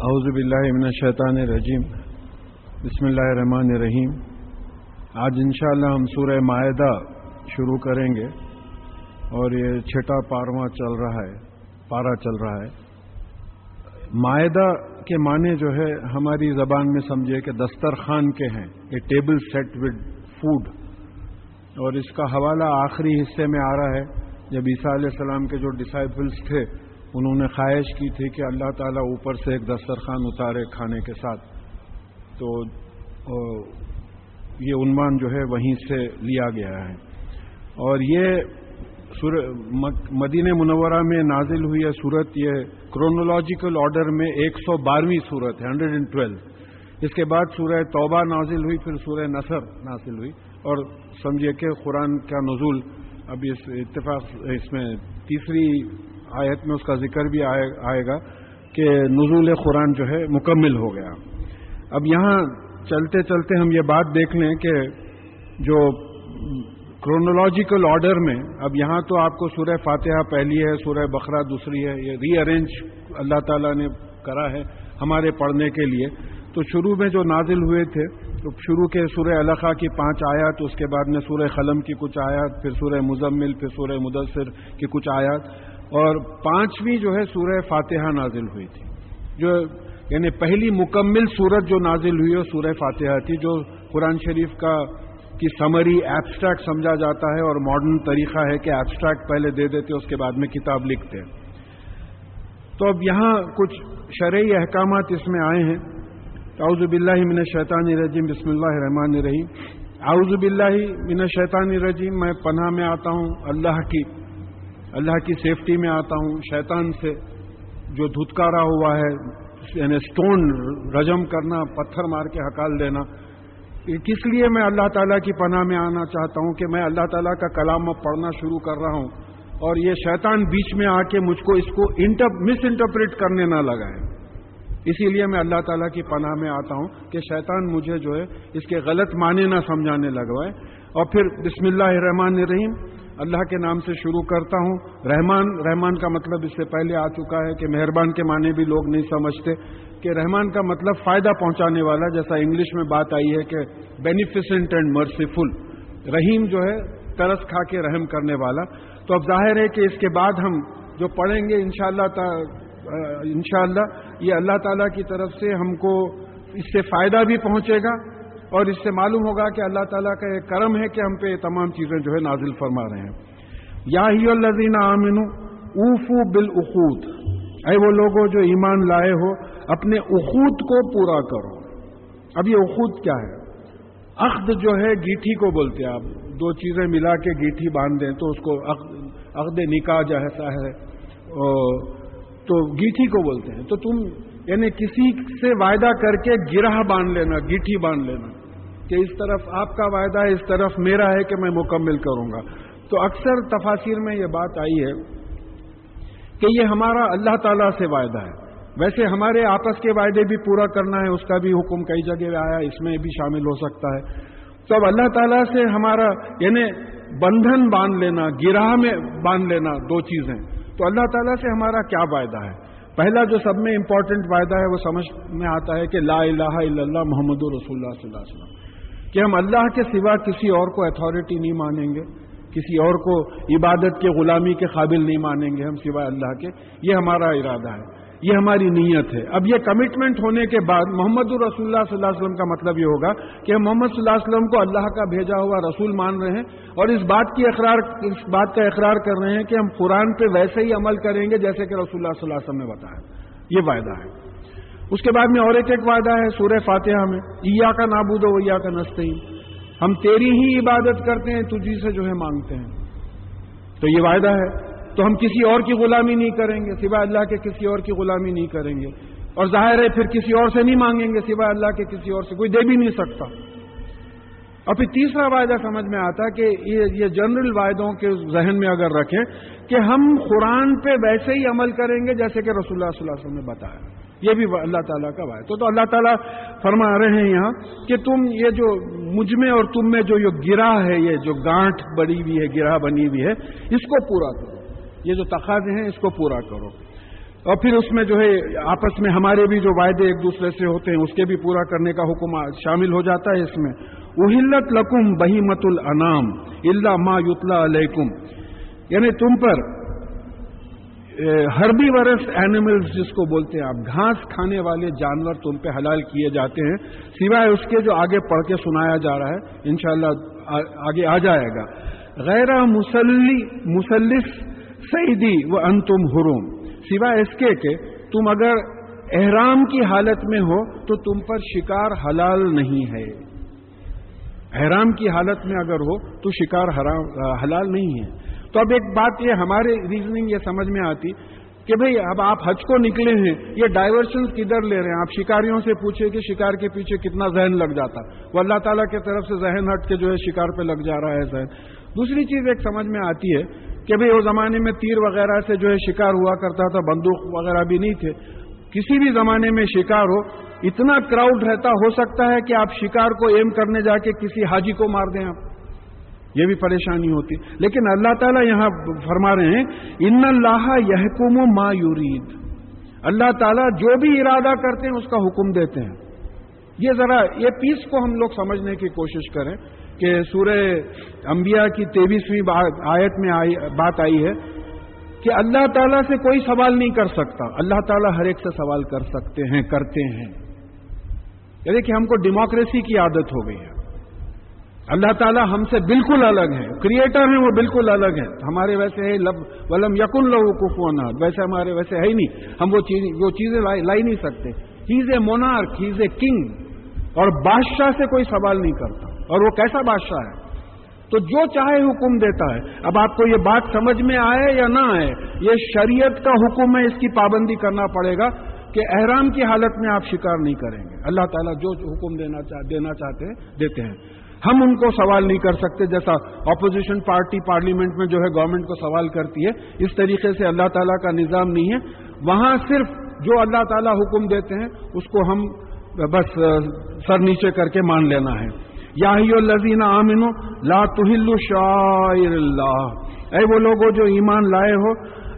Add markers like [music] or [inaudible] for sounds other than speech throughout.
اعوذ باللہ من الشیطان الرجیم۔ بسم اللہ الرحمن الرحیم۔ آج انشاءاللہ ہم سورہ معاہدہ شروع کریں گے۔ اور یہ چھٹا پارواں چل رہا ہے، پارا چل رہا ہے۔ معاہدہ کے معنی جو ہے، ہماری زبان میں سمجھے کہ دسترخوان کے ہیں، یہ ٹیبل سیٹ ود فوڈ۔ اور اس کا حوالہ آخری حصے میں آ رہا ہے، جب عیسیٰ علیہ السلام کے جو ڈسائبلس تھے انہوں نے خواہش کی تھی کہ اللہ تعالیٰ اوپر سے ایک دسترخوان اتارے کھانے کے ساتھ۔ تو یہ عنوان جو ہے وہیں سے لیا گیا ہے۔ اور یہ مدینہ منورہ میں نازل ہوئی ہے صورت، یہ کرونولوجیکل آرڈر میں ایک سو بارہویں صورت ہے، ہنڈریڈ اینڈ ٹویلو۔ اس کے بعد سورہ توبہ نازل ہوئی، پھر سورہ نصر نازل ہوئی۔ اور سمجھیے کہ قرآن کا نزول ابھی اس اتفاق، اس میں تیسری آیت میں اس کا ذکر بھی آئے گا کہ نزول قرآن جو ہے مکمل ہو گیا۔ اب یہاں چلتے چلتے ہم یہ بات دیکھ لیں کہ جو کرونولوجیکل آرڈر میں اب یہاں تو آپ کو سورہ فاتحہ پہلی ہے، سورہ بقرہ دوسری ہے، یہ ری ارینج اللہ تعالیٰ نے کرا ہے ہمارے پڑھنے کے لیے۔ تو شروع میں جو نازل ہوئے تھے، تو شروع کے سورہ الخا کی پانچ آیات، اس کے بعد میں سورہ قلم کی کچھ آیات، پھر سورہ مزمل، پھر سورہ مدثر کی کچھ آیات۔ اور پانچویں جو ہے سورہ فاتحہ نازل ہوئی تھی۔ جو یعنی پہلی مکمل سورت جو نازل ہوئی ہے، سورہ فاتحہ تھی، جو قرآن شریف کا کی سمری ایبسٹریکٹ سمجھا جاتا ہے اور ماڈرن طریقہ ہے کہ ایبسٹریکٹ پہلے دے دیتے، اس کے بعد میں کتاب لکھتے تو اب یہاں کچھ شرعی احکامات اس میں آئے ہیں۔ اعوذ باللہ من الشیطان الرجیم، بسم اللہ الرحمن الرحیم۔ اعوذ باللہ من الشیطان الرجیم، میں پناہ میں آتا ہوں اللہ کی۔ اللہ کی سیفٹی میں آتا ہوں، شیطان سے جو دھتکارا ہوا ہے یعنی اسٹون رجم کرنا، پتھر مار کے ہکال دینا کس لیے میں اللہ تعالیٰ کی پناہ میں آنا چاہتا ہوں کہ میں اللہ تعالیٰ کا کلام پڑھنا شروع کر رہا ہوں اور یہ شیطان بیچ میں آ کے مجھ کو اس کو مس انٹرپریٹ کرنے نہ لگائے۔ اسی لیے میں اللہ تعالیٰ کی پناہ میں آتا ہوں کہ شیطان مجھے جو ہے اس کے غلط معنی نہ سمجھانے لگوائے۔ اور پھر بسم اللہ الرحمن الرحیم اللہ کے نام سے شروع کرتا ہوں۔ رحمان رحمان کا مطلب اس سے پہلے آ چکا ہے کہ مہربان کے معنی بھی لوگ نہیں سمجھتے کہ رحمان کا مطلب فائدہ پہنچانے والا، جیسا انگلش میں بات آئی ہے کہ بینیفیسنٹ اینڈ مرسیفل رحیم جو ہے ترس کھا کے رحم کرنے والا۔ تو اب ظاہر ہے کہ اس کے بعد ہم جو پڑھیں گے، انشاءاللہ شاء اللہ یہ اللہ تعالی کی طرف سے ہم کو اس سے فائدہ بھی پہنچے گا۔ اور اس سے معلوم ہوگا کہ اللہ تعالیٰ کا ایک کرم ہے کہ ہم پہ یہ تمام چیزیں جو ہے نازل فرما رہے ہیں۔ یا ہی الزین عامن اوفو بالعقود۔ اے وہ لوگوں جو ایمان لائے ہو، اپنے اخوت کو پورا کرو۔ اب یہ اخوت کیا ہے؟ عقد جو ہے گیٹھی کو بولتے ہیں۔ آپ دو چیزیں ملا کے گیٹھی باندھ دیں تو اس کو عقد نکاح جیسا ہے تو گیٹھی کو بولتے ہیں۔ تو تم یعنی کسی سے وعدہ کر کے گرہ باندھ لینا، گیٹھی باندھ لینا۔ کہ اس طرف آپ کا وعدہ ہے اس طرف میرا ہے کہ میں مکمل کروں گا۔ تو اکثر تفاصر میں یہ بات آئی ہے کہ یہ ہمارا اللہ تعالیٰ سے وعدہ ہے۔ ویسے ہمارے آپس کے وعدے بھی پورا کرنا ہے، اس کا بھی حکم کئی جگہ آیا، اس میں بھی شامل ہو سکتا ہے۔ تو اب اللہ تعالیٰ سے ہمارا یعنی بندھن باندھ لینا، گراہ میں باندھ لینا دو چیزیں۔ تو اللہ تعالیٰ سے ہمارا کیا وعدہ ہے؟ پہلا جو سب میں امپورٹنٹ وعدہ ہے، وہ سمجھ میں آتا ہے کہ لا الہ الا اللہ محمد رسول اللہ صلی اللہ علیہ وسلم۔ کہ ہم اللہ کے سوا کسی اور کو اتھارٹی نہیں مانیں گے، کسی اور کو عبادت کے غلامی کے قابل نہیں مانیں گے ہم سوائے اللہ کے۔ یہ ہمارا ارادہ ہے، یہ ہماری نیت ہے۔ اب یہ کمٹمنٹ ہونے کے بعد محمد الرسول اللہ صلی اللہ علیہ وسلم کا مطلب یہ ہوگا کہ ہم محمد صلی اللہ علیہ وسلم کو اللہ کا بھیجا ہوا رسول مان رہے ہیں اور اس بات کی اقرار، اس بات کا اقرار کر رہے ہیں کہ ہم قرآن پہ ویسے ہی عمل کریں گے جیسے کہ رسول اللہ صلی اللہ علیہ وسلم نے بتایا۔ یہ وعدہ ہے۔ اس کے بعد میں اور ایک ایک وعدہ ہے سورہ فاتحہ میں ایا کا نابود و ایا کا نستے ہم تیری ہی عبادت کرتے ہیں، تجھی سے جو ہے مانگتے ہیں۔ تو یہ وعدہ ہے۔ تو ہم کسی اور کی غلامی نہیں کریں گے، سوائے اللہ کے کسی اور کی غلامی نہیں کریں گے۔ اور ظاہر ہے پھر کسی اور سے نہیں مانگیں گے، سوائے اللہ کے کسی اور سے۔ کوئی دے بھی نہیں سکتا۔ اور پھر تیسرا وعدہ سمجھ میں آتا کہ یہ جنرل وعدوں کے ذہن میں اگر رکھیں کہ ہم قرآن پہ ویسے ہی عمل کریں گے جیسے کہ رسول اللہ صلی اللہ علیہ وسلم نے بتایا۔ یہ بھی اللہ تعالیٰ کا وعدہ تو اللہ تعالیٰ فرما رہے ہیں یہاں کہ تم یہ جو مجھ میں اور تم میں جو یہ گرا ہے، یہ جو گانٹ بڑی ہوئی ہے گرا بنی ہوئی ہے، اس کو پورا کرو۔ یہ جو تقاضے ہیں، اس کو پورا کرو۔ اور پھر اس میں جو ہے، آپس میں ہمارے بھی جو وعدے ایک دوسرے سے ہوتے ہیں، اس کے بھی پورا کرنے کا حکم شامل ہو جاتا ہے اس میں۔ اہلت لکم بہیمت الانام اللہ ما یتلا علیکم یعنی تم پر ہربی ورس اینیملز جس کو بولتے ہیں، آپ گھاس کھانے والے جانور تم پہ حلال کیے جاتے ہیں، سوائے اس کے جو آگے پڑھ کے سنایا جا رہا ہے، انشاءاللہ آگے آ جائے گا۔ غیر مسلی، مسلس سعیدی و ان تم حروم۔ سوائے اس کے کہ تم اگر احرام کی حالت میں ہو تو تم پر شکار حلال نہیں ہے۔ احرام کی حالت میں اگر ہو تو شکار حلال نہیں ہے۔ تو اب ایک بات یہ ہمارے ریزننگ یہ سمجھ میں آتی کہ بھئی اب آپ حج کو نکلے ہیں، یہ ڈائیورشن کدھر لے رہے ہیں؟ آپ شکاریوں سے پوچھے کہ شکار کے پیچھے کتنا ذہن لگ جاتا۔ وہ اللہ تعالیٰ کی طرف سے ذہن ہٹ کے جو ہے شکار پہ لگ جا رہا ہے ذہن۔ دوسری چیز ایک سمجھ میں آتی ہے کہ بھئی وہ زمانے میں تیر وغیرہ سے جو ہے شکار ہوا کرتا تھا، بندوق وغیرہ بھی نہیں تھے۔ کسی بھی زمانے میں شکار ہو، اتنا کراؤڈ رہتا، ہو سکتا ہے کہ آپ شکار کو ایم کرنے جا کے کسی حاجی کو مار دیں آپ۔ یہ بھی پریشانی ہوتی۔ لیکن اللہ تعالیٰ یہاں فرما رہے ہیں، ان اللہ یحکم ما یورید اللہ تعالیٰ جو بھی ارادہ کرتے ہیں، اس کا حکم دیتے ہیں۔ یہ ذرا، یہ پیس کو ہم لوگ سمجھنے کی کوشش کریں کہ سورہ انبیاء کی تیویسویں آیت میں بات آئی ہے کہ اللہ تعالیٰ سے کوئی سوال نہیں کر سکتا۔ اللہ تعالیٰ ہر ایک سے سوال کر سکتے ہیں، کرتے ہیں۔ یعنی کہ ہم کو ڈیموکریسی کی عادت ہو گئی ہے۔ اللہ تعالیٰ ہم سے بالکل الگ ہے کریٹر ہیں وہ بالکل الگ ہیں۔ ہمارے ویسے ہے لب ولم یقن لو کفونا ویسے ہمارے ویسے ہے ہی نہیں۔ ہم وہ چیز وہ چیزیں لائی نہیں سکتے۔ ہی از اے مونارک ہی از اے کنگ اور بادشاہ سے کوئی سوال نہیں کرتا۔ اور وہ کیسا بادشاہ ہے؟ تو جو چاہے حکم دیتا ہے۔ اب آپ کو یہ بات سمجھ میں آئے یا نہ آئے، یہ شریعت کا حکم ہے، اس کی پابندی کرنا پڑے گا کہ احرام کی حالت میں آپ شکار نہیں کریں گے۔ اللہ تعالیٰ جو حکم دینا دینا چاہتے ہیں دیتے ہیں۔ ہم ان کو سوال نہیں کر سکتے جیسا اپوزیشن پارٹی پارلیمنٹ میں جو ہے گورنمنٹ کو سوال کرتی ہے۔ اس طریقے سے اللہ تعالیٰ کا نظام نہیں ہے۔ وہاں صرف جو اللہ تعالیٰ حکم دیتے ہیں، اس کو ہم بس سر نیچے کر کے مان لینا ہے۔ یا لذین عامن لا تہل شاعر اللہ۔ اے وہ لوگ جو ایمان لائے ہو،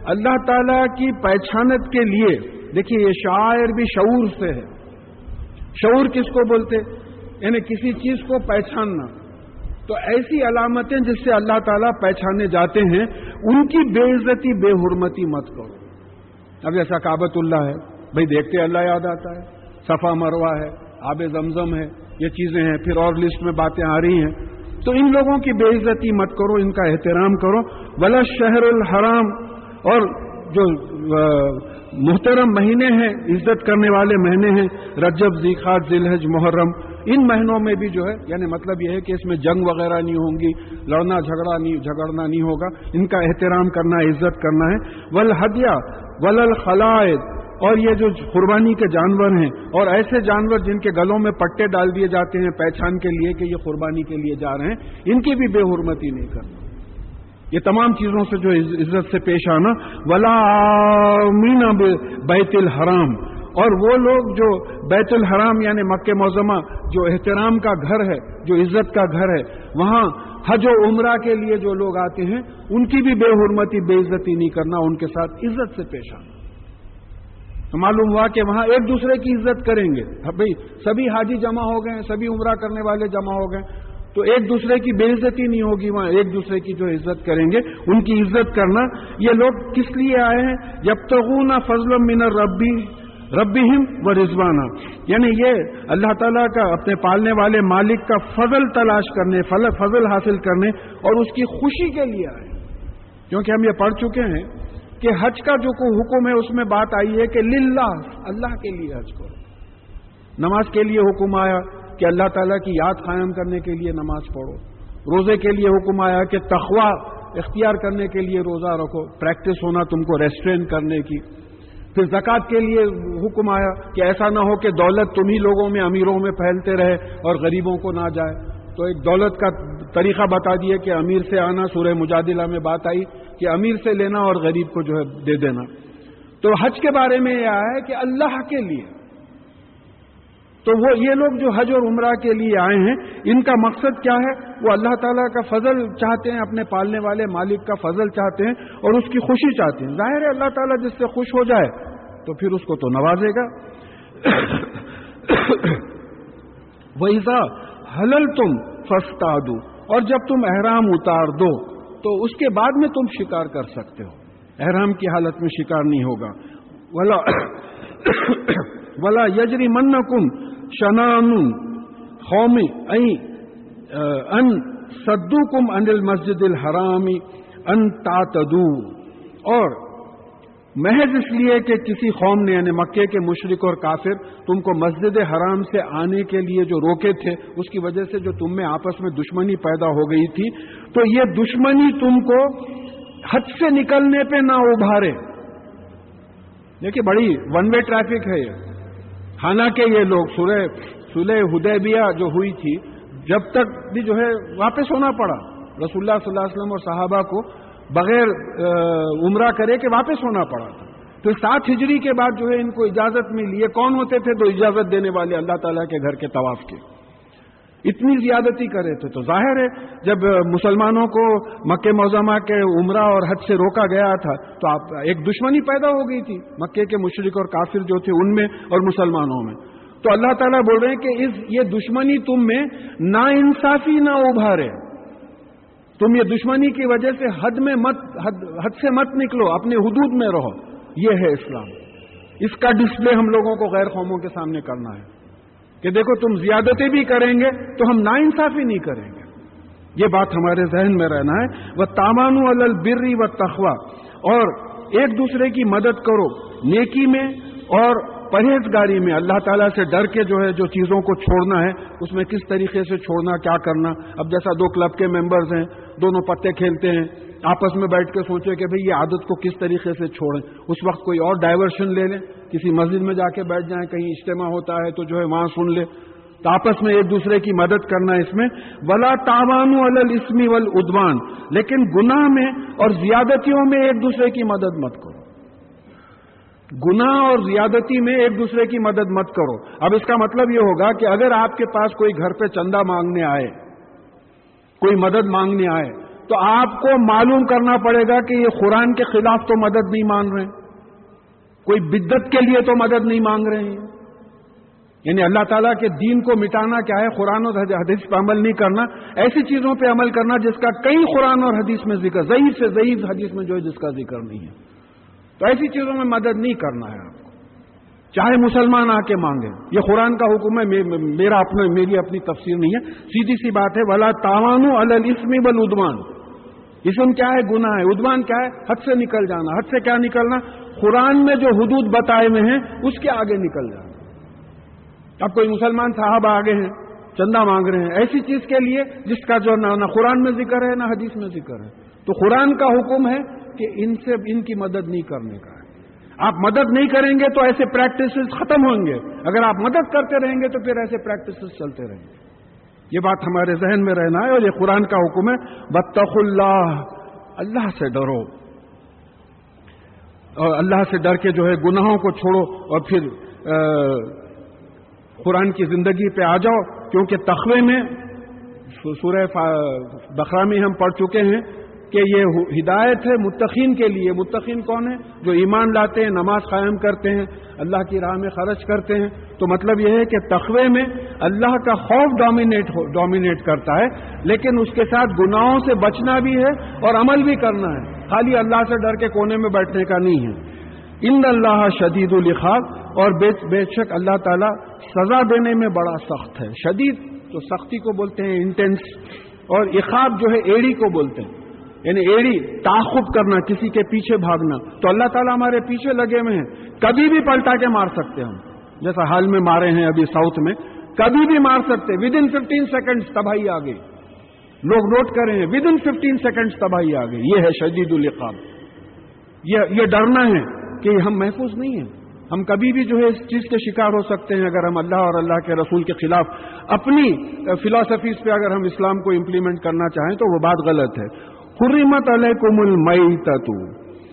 اللہ تعالیٰ کی پہچانت کے لیے، دیکھیے یہ شاعر بھی شعور سے ہے۔ شعور کس کو بولتے؟ یعنی کسی چیز کو پہچاننا۔ تو ایسی علامتیں جس سے اللہ تعالیٰ پہچانے جاتے ہیں، ان کی بے عزتی، بے حرمتی مت کرو۔ اب جیسا کابت اللہ ہے، بھائی دیکھتے اللہ یاد آتا ہے۔ صفا مروا ہے، آب زمزم ہے، یہ چیزیں ہیں۔ پھر اور لسٹ میں باتیں آ رہی ہیں۔ تو ان لوگوں کی بے عزتی مت کرو، ان کا احترام کرو۔ ولا شہر الحرام۔ اور جو محترم مہینے ہیں، عزت کرنے والے مہینے ہیں، رجب ذیخات ذلحج محرم۔ ان مہینوں میں بھی جو ہے یعنی مطلب یہ ہے کہ اس میں جنگ وغیرہ نہیں ہوں گی، لڑنا جھگڑا نہیں، جھگڑنا نہیں ہوگا۔ ان کا احترام کرنا، عزت کرنا ہے۔ ول ہدیہ ول اور یہ جو قربانی کے جانور ہیں، اور ایسے جانور جن کے گلوں میں پٹے ڈال دیے جاتے ہیں پہچان کے لیے کہ یہ قربانی کے لیے جا رہے ہیں، ان کی بھی بے حرمتی نہیں کرنا۔ یہ تمام چیزوں سے جو عزت سے پیش آنا۔ ولا مینا بیت الحرام اور وہ لوگ جو بیت الحرام یعنی مکہ موزمہ جو احترام کا گھر ہے، جو عزت کا گھر ہے، وہاں حج و عمرہ کے لیے جو لوگ آتے ہیں، ان کی بھی بے حرمتی، بے عزتی نہیں کرنا، ان کے ساتھ عزت سے پیش آنا۔ تو معلوم ہوا کہ وہاں ایک دوسرے کی عزت کریں گے۔ ہاں بھائی، سبھی حاجی جمع ہو گئے، سبھی عمرہ کرنے والے جمع ہو گئے۔ تو ایک دوسرے کی بے عزتی نہیں ہوگی، وہاں ایک دوسرے کی جو عزت کریں گے، ان کی عزت کرنا۔ یہ لوگ کس لیے آئے ہیں؟ جب تک فضل من ربی ربی و رضوانہ۔ یعنی یہ اللہ تعالیٰ کا اپنے پالنے والے مالک کا فضل تلاش کرنے فضل حاصل کرنے اور اس کی خوشی کے لیے آئے۔ کیونکہ ہم یہ پڑھ چکے ہیں کہ حج کا جو کوئی حکم ہے، اس میں بات آئی ہے کہ للہ، اللہ کے لیے حج کرو۔ نماز کے لیے حکم آیا کہ اللہ تعالیٰ کی یاد قائم کرنے کے لیے نماز پڑھو۔ روزے کے لیے حکم آیا کہ تخوا اختیار کرنے کے لیے روزہ رکھو۔ پریکٹس ہونا تم کو ریسٹرین کرنے کی۔ پھر زکوٰۃ کے لیے حکم آیا کہ ایسا نہ ہو کہ دولت تم ہی لوگوں میں، امیروں میں پھیلتے رہے اور غریبوں کو نہ جائے۔ تو ایک دولت کا طریقہ بتا دیے کہ امیر سے آنا، سورہ مجادلہ میں بات آئی کہ امیر سے لینا اور غریب کو جو ہے دے دینا۔ تو حج کے بارے میں یہ آیا ہے کہ اللہ کے لیے تو وہ یہ لوگ جو حج اور عمرہ کے لیے آئے ہیں، ان کا مقصد کیا ہے؟ وہ اللہ تعالیٰ کا فضل چاہتے ہیں، اپنے پالنے والے مالک کا فضل چاہتے ہیں اور اس کی خوشی چاہتے ہیں۔ ظاہر ہے اللہ تعالیٰ جس سے خوش ہو جائے، تو پھر اس کو تو نوازے گا۔ [coughs] ویزا حلل تم فستا دو اور جب تم احرام اتار دو، تو اس کے بعد میں تم شکار کر سکتے ہو۔ احرام کی حالت میں شکار نہیں ہوگا۔ ولا [coughs] ولا یجری من کم شنان قومی ان سدو کم انل مسجد الحرامی ان تاتدو اور محض اس لیے کہ کسی قوم نے یعنی مکے کے مشرق اور کافر، تم کو مسجد حرام سے آنے کے لیے جو روکے تھے، اس کی وجہ سے جو تم میں آپس میں دشمنی پیدا ہو گئی تھی، تو یہ دشمنی تم کو حد سے نکلنے پہ نہ ابھارے۔ دیکھیے، بڑی ون وے ٹریفک ہے یہ۔ حالانکہ یہ لوگ سلح سلح ہدیبیہ جو ہوئی تھی، جب تک بھی جو ہے واپس ہونا پڑا، رسول اللہ صلی اللہ علیہ وسلم اور صحابہ کو بغیر عمرہ کرے کہ واپس ہونا پڑا تھا۔ تو سات ہجری کے بعد جو ہے ان کو اجازت ملی۔ یہ کون ہوتے تھے تو اجازت دینے والے اللہ تعالیٰ کے گھر کے طواف کے؟ اتنی زیادتی کرے تھے۔ تو ظاہر ہے، جب مسلمانوں کو مکہ موزمہ کے عمرہ اور حد سے روکا گیا تھا، تو آپ، ایک دشمنی پیدا ہو گئی تھی مکے کے مشرق اور کافر جو تھے ان میں اور مسلمانوں میں۔ تو اللہ تعالیٰ بول رہے ہیں کہ اس، یہ دشمنی تم میں نا انصافی نہ ابھارے۔ تم یہ دشمنی کی وجہ سے حد میں مت، حد حد سے مت نکلو، اپنے حدود میں رہو۔ یہ ہے اسلام۔ اس کا ڈسپلے ہم لوگوں کو غیر قوموں کے سامنے کرنا ہے۔ کہ دیکھو تم زیادتی بھی کریں گے تو ہم نا انصافی نہیں کریں گے۔ یہ بات ہمارے ذہن میں رہنا ہے۔ وہ تامان البری و تخوا اور ایک دوسرے کی مدد کرو نیکی میں اور پرہیزگاری میں۔ اللہ تعالیٰ سے ڈر کے جو ہے جو چیزوں کو چھوڑنا ہے، اس میں کس طریقے سے چھوڑنا، کیا کرنا؟ اب جیسا دو کلب کے ممبرز ہیں، دونوں پتے کھیلتے ہیں، آپس میں بیٹھ کے سوچے کہ بھئی یہ عادت کو کس طریقے سے چھوڑیں۔ اس وقت کوئی اور ڈائیورشن لے لیں۔ کسی مسجد میں جا کے بیٹھ جائیں، کہیں اجتماع ہوتا ہے تو جو ہے وہاں سن لے۔ تو آپس میں ایک دوسرے کی مدد کرنا اس میں۔ ولا تاوان السمی ول ادوان لیکن گناہ میں اور زیادتیوں میں ایک دوسرے کی مدد مت کرو۔ گناہ اور زیادتی میں ایک دوسرے کی مدد مت کرو۔ اب اس کا مطلب یہ ہوگا کہ اگر آپ کے پاس کوئی گھر پہ چندہ مانگنے آئے، کوئی مدد مانگنے آئے، تو آپ کو معلوم کرنا پڑے گا کہ یہ قرآن کے خلاف تو مدد نہیں مانگ رہے۔ کوئی بدت کے لیے تو مدد نہیں مانگ رہے ہیں۔ یعنی اللہ تعالیٰ کے دین کو مٹانا کیا ہے؟ قرآن اور حدیث پہ عمل نہیں کرنا، ایسی چیزوں پہ عمل کرنا جس کا کئی قرآن اور حدیث میں ذکر ضعیف سے ضعیف حدیث میں جو ہے جس کا ذکر نہیں ہے۔ تو ایسی چیزوں میں مدد نہیں کرنا ہے آپ کو۔ چاہے مسلمان آ کے مانگے۔ یہ قرآن کا حکم ہے میرا اپنا میری اپنی تفسیر نہیں ہے۔ سیدھی سی بات ہے، ولا تاوانو السمی بل ادوان اسم کیا ہے؟ گناہ ہے۔ ادوان کیا ہے؟ حد سے نکل جانا۔ حد سے کیا نکلنا؟ قرآن میں جو حدود بتائے ہوئے ہیں، اس کے آگے نکل جانا اب کوئی مسلمان صاحب آگے ہیں، چندہ مانگ رہے ہیں، ایسی چیز کے لیے جس کا جو نہ قرآن میں ذکر ہے، نہ حدیث میں ذکر ہے۔ تو قرآن کا حکم ہے کہ ان سے ان کی مدد نہیں کرنے کا آپ مدد نہیں کریں گے تو ایسے پریکٹسز ختم ہوں گے۔ اگر آپ مدد کرتے رہیں گے تو پھر ایسے پریکٹسز چلتے رہیں گے۔ یہ بات ہمارے ذہن میں رہنا ہے اور یہ قرآن کا حکم ہے بطخ اللہ اللہ سے ڈرو۔ اور اللہ سے ڈر کے جو ہے گناہوں کو چھوڑو اور پھر قرآن کی زندگی پہ آ جاؤ، کیونکہ تخوے میں سورہ بخرا میں ہم پڑھ چکے ہیں کہ یہ ہدایت ہے متقین کے لیے۔ متقین کون ہے جو ایمان لاتے ہیں، نماز قائم کرتے ہیں، اللہ کی راہ میں خرچ کرتے ہیں۔ تو مطلب یہ ہے کہ تخوے میں اللہ کا خوف ڈومینیٹ ڈومینیٹ کرتا ہے، لیکن اس کے ساتھ گناہوں سے بچنا بھی ہے اور عمل بھی کرنا ہے۔ خالی اللہ سے ڈر کے کونے میں بیٹھنے کا نہیں ہے۔ ان اللہ شدید الخاب اور بے شک اللہ تعالیٰ سزا دینے میں بڑا سخت ہے۔ شدید تو سختی کو بولتے ہیں انٹینس اور اخاب جو ہے ایڑی کو بولتے ہیں۔ یعنی ایڑی تعخب کرنا، کسی کے پیچھے بھاگنا۔ تو اللہ تعالیٰ ہمارے پیچھے لگے ہوئے ہیں۔ کبھی بھی پلٹا کے مار سکتے ہم۔ جیسا حال میں مارے ہیں ابھی ساؤتھ میں، کبھی بھی مار سکتے۔ ود ان ففٹین سیکنڈ تباہی آ گئی۔ لوگ نوٹ کریں ود ان ففٹین سیکنڈ تباہی آ گئی۔ یہ ہے شدید القاب یہ ڈرنا ہے کہ ہم محفوظ نہیں ہیں۔ ہم کبھی بھی جو ہے اس چیز کے شکار ہو سکتے ہیں اگر ہم اللہ اور اللہ کے رسول کے خلاف اپنی فلاسفیز پہ اگر ہم اسلام کو امپلیمنٹ کرنا چاہیں تو وہ بات غلط ہے۔ حرمت علیکم المیتت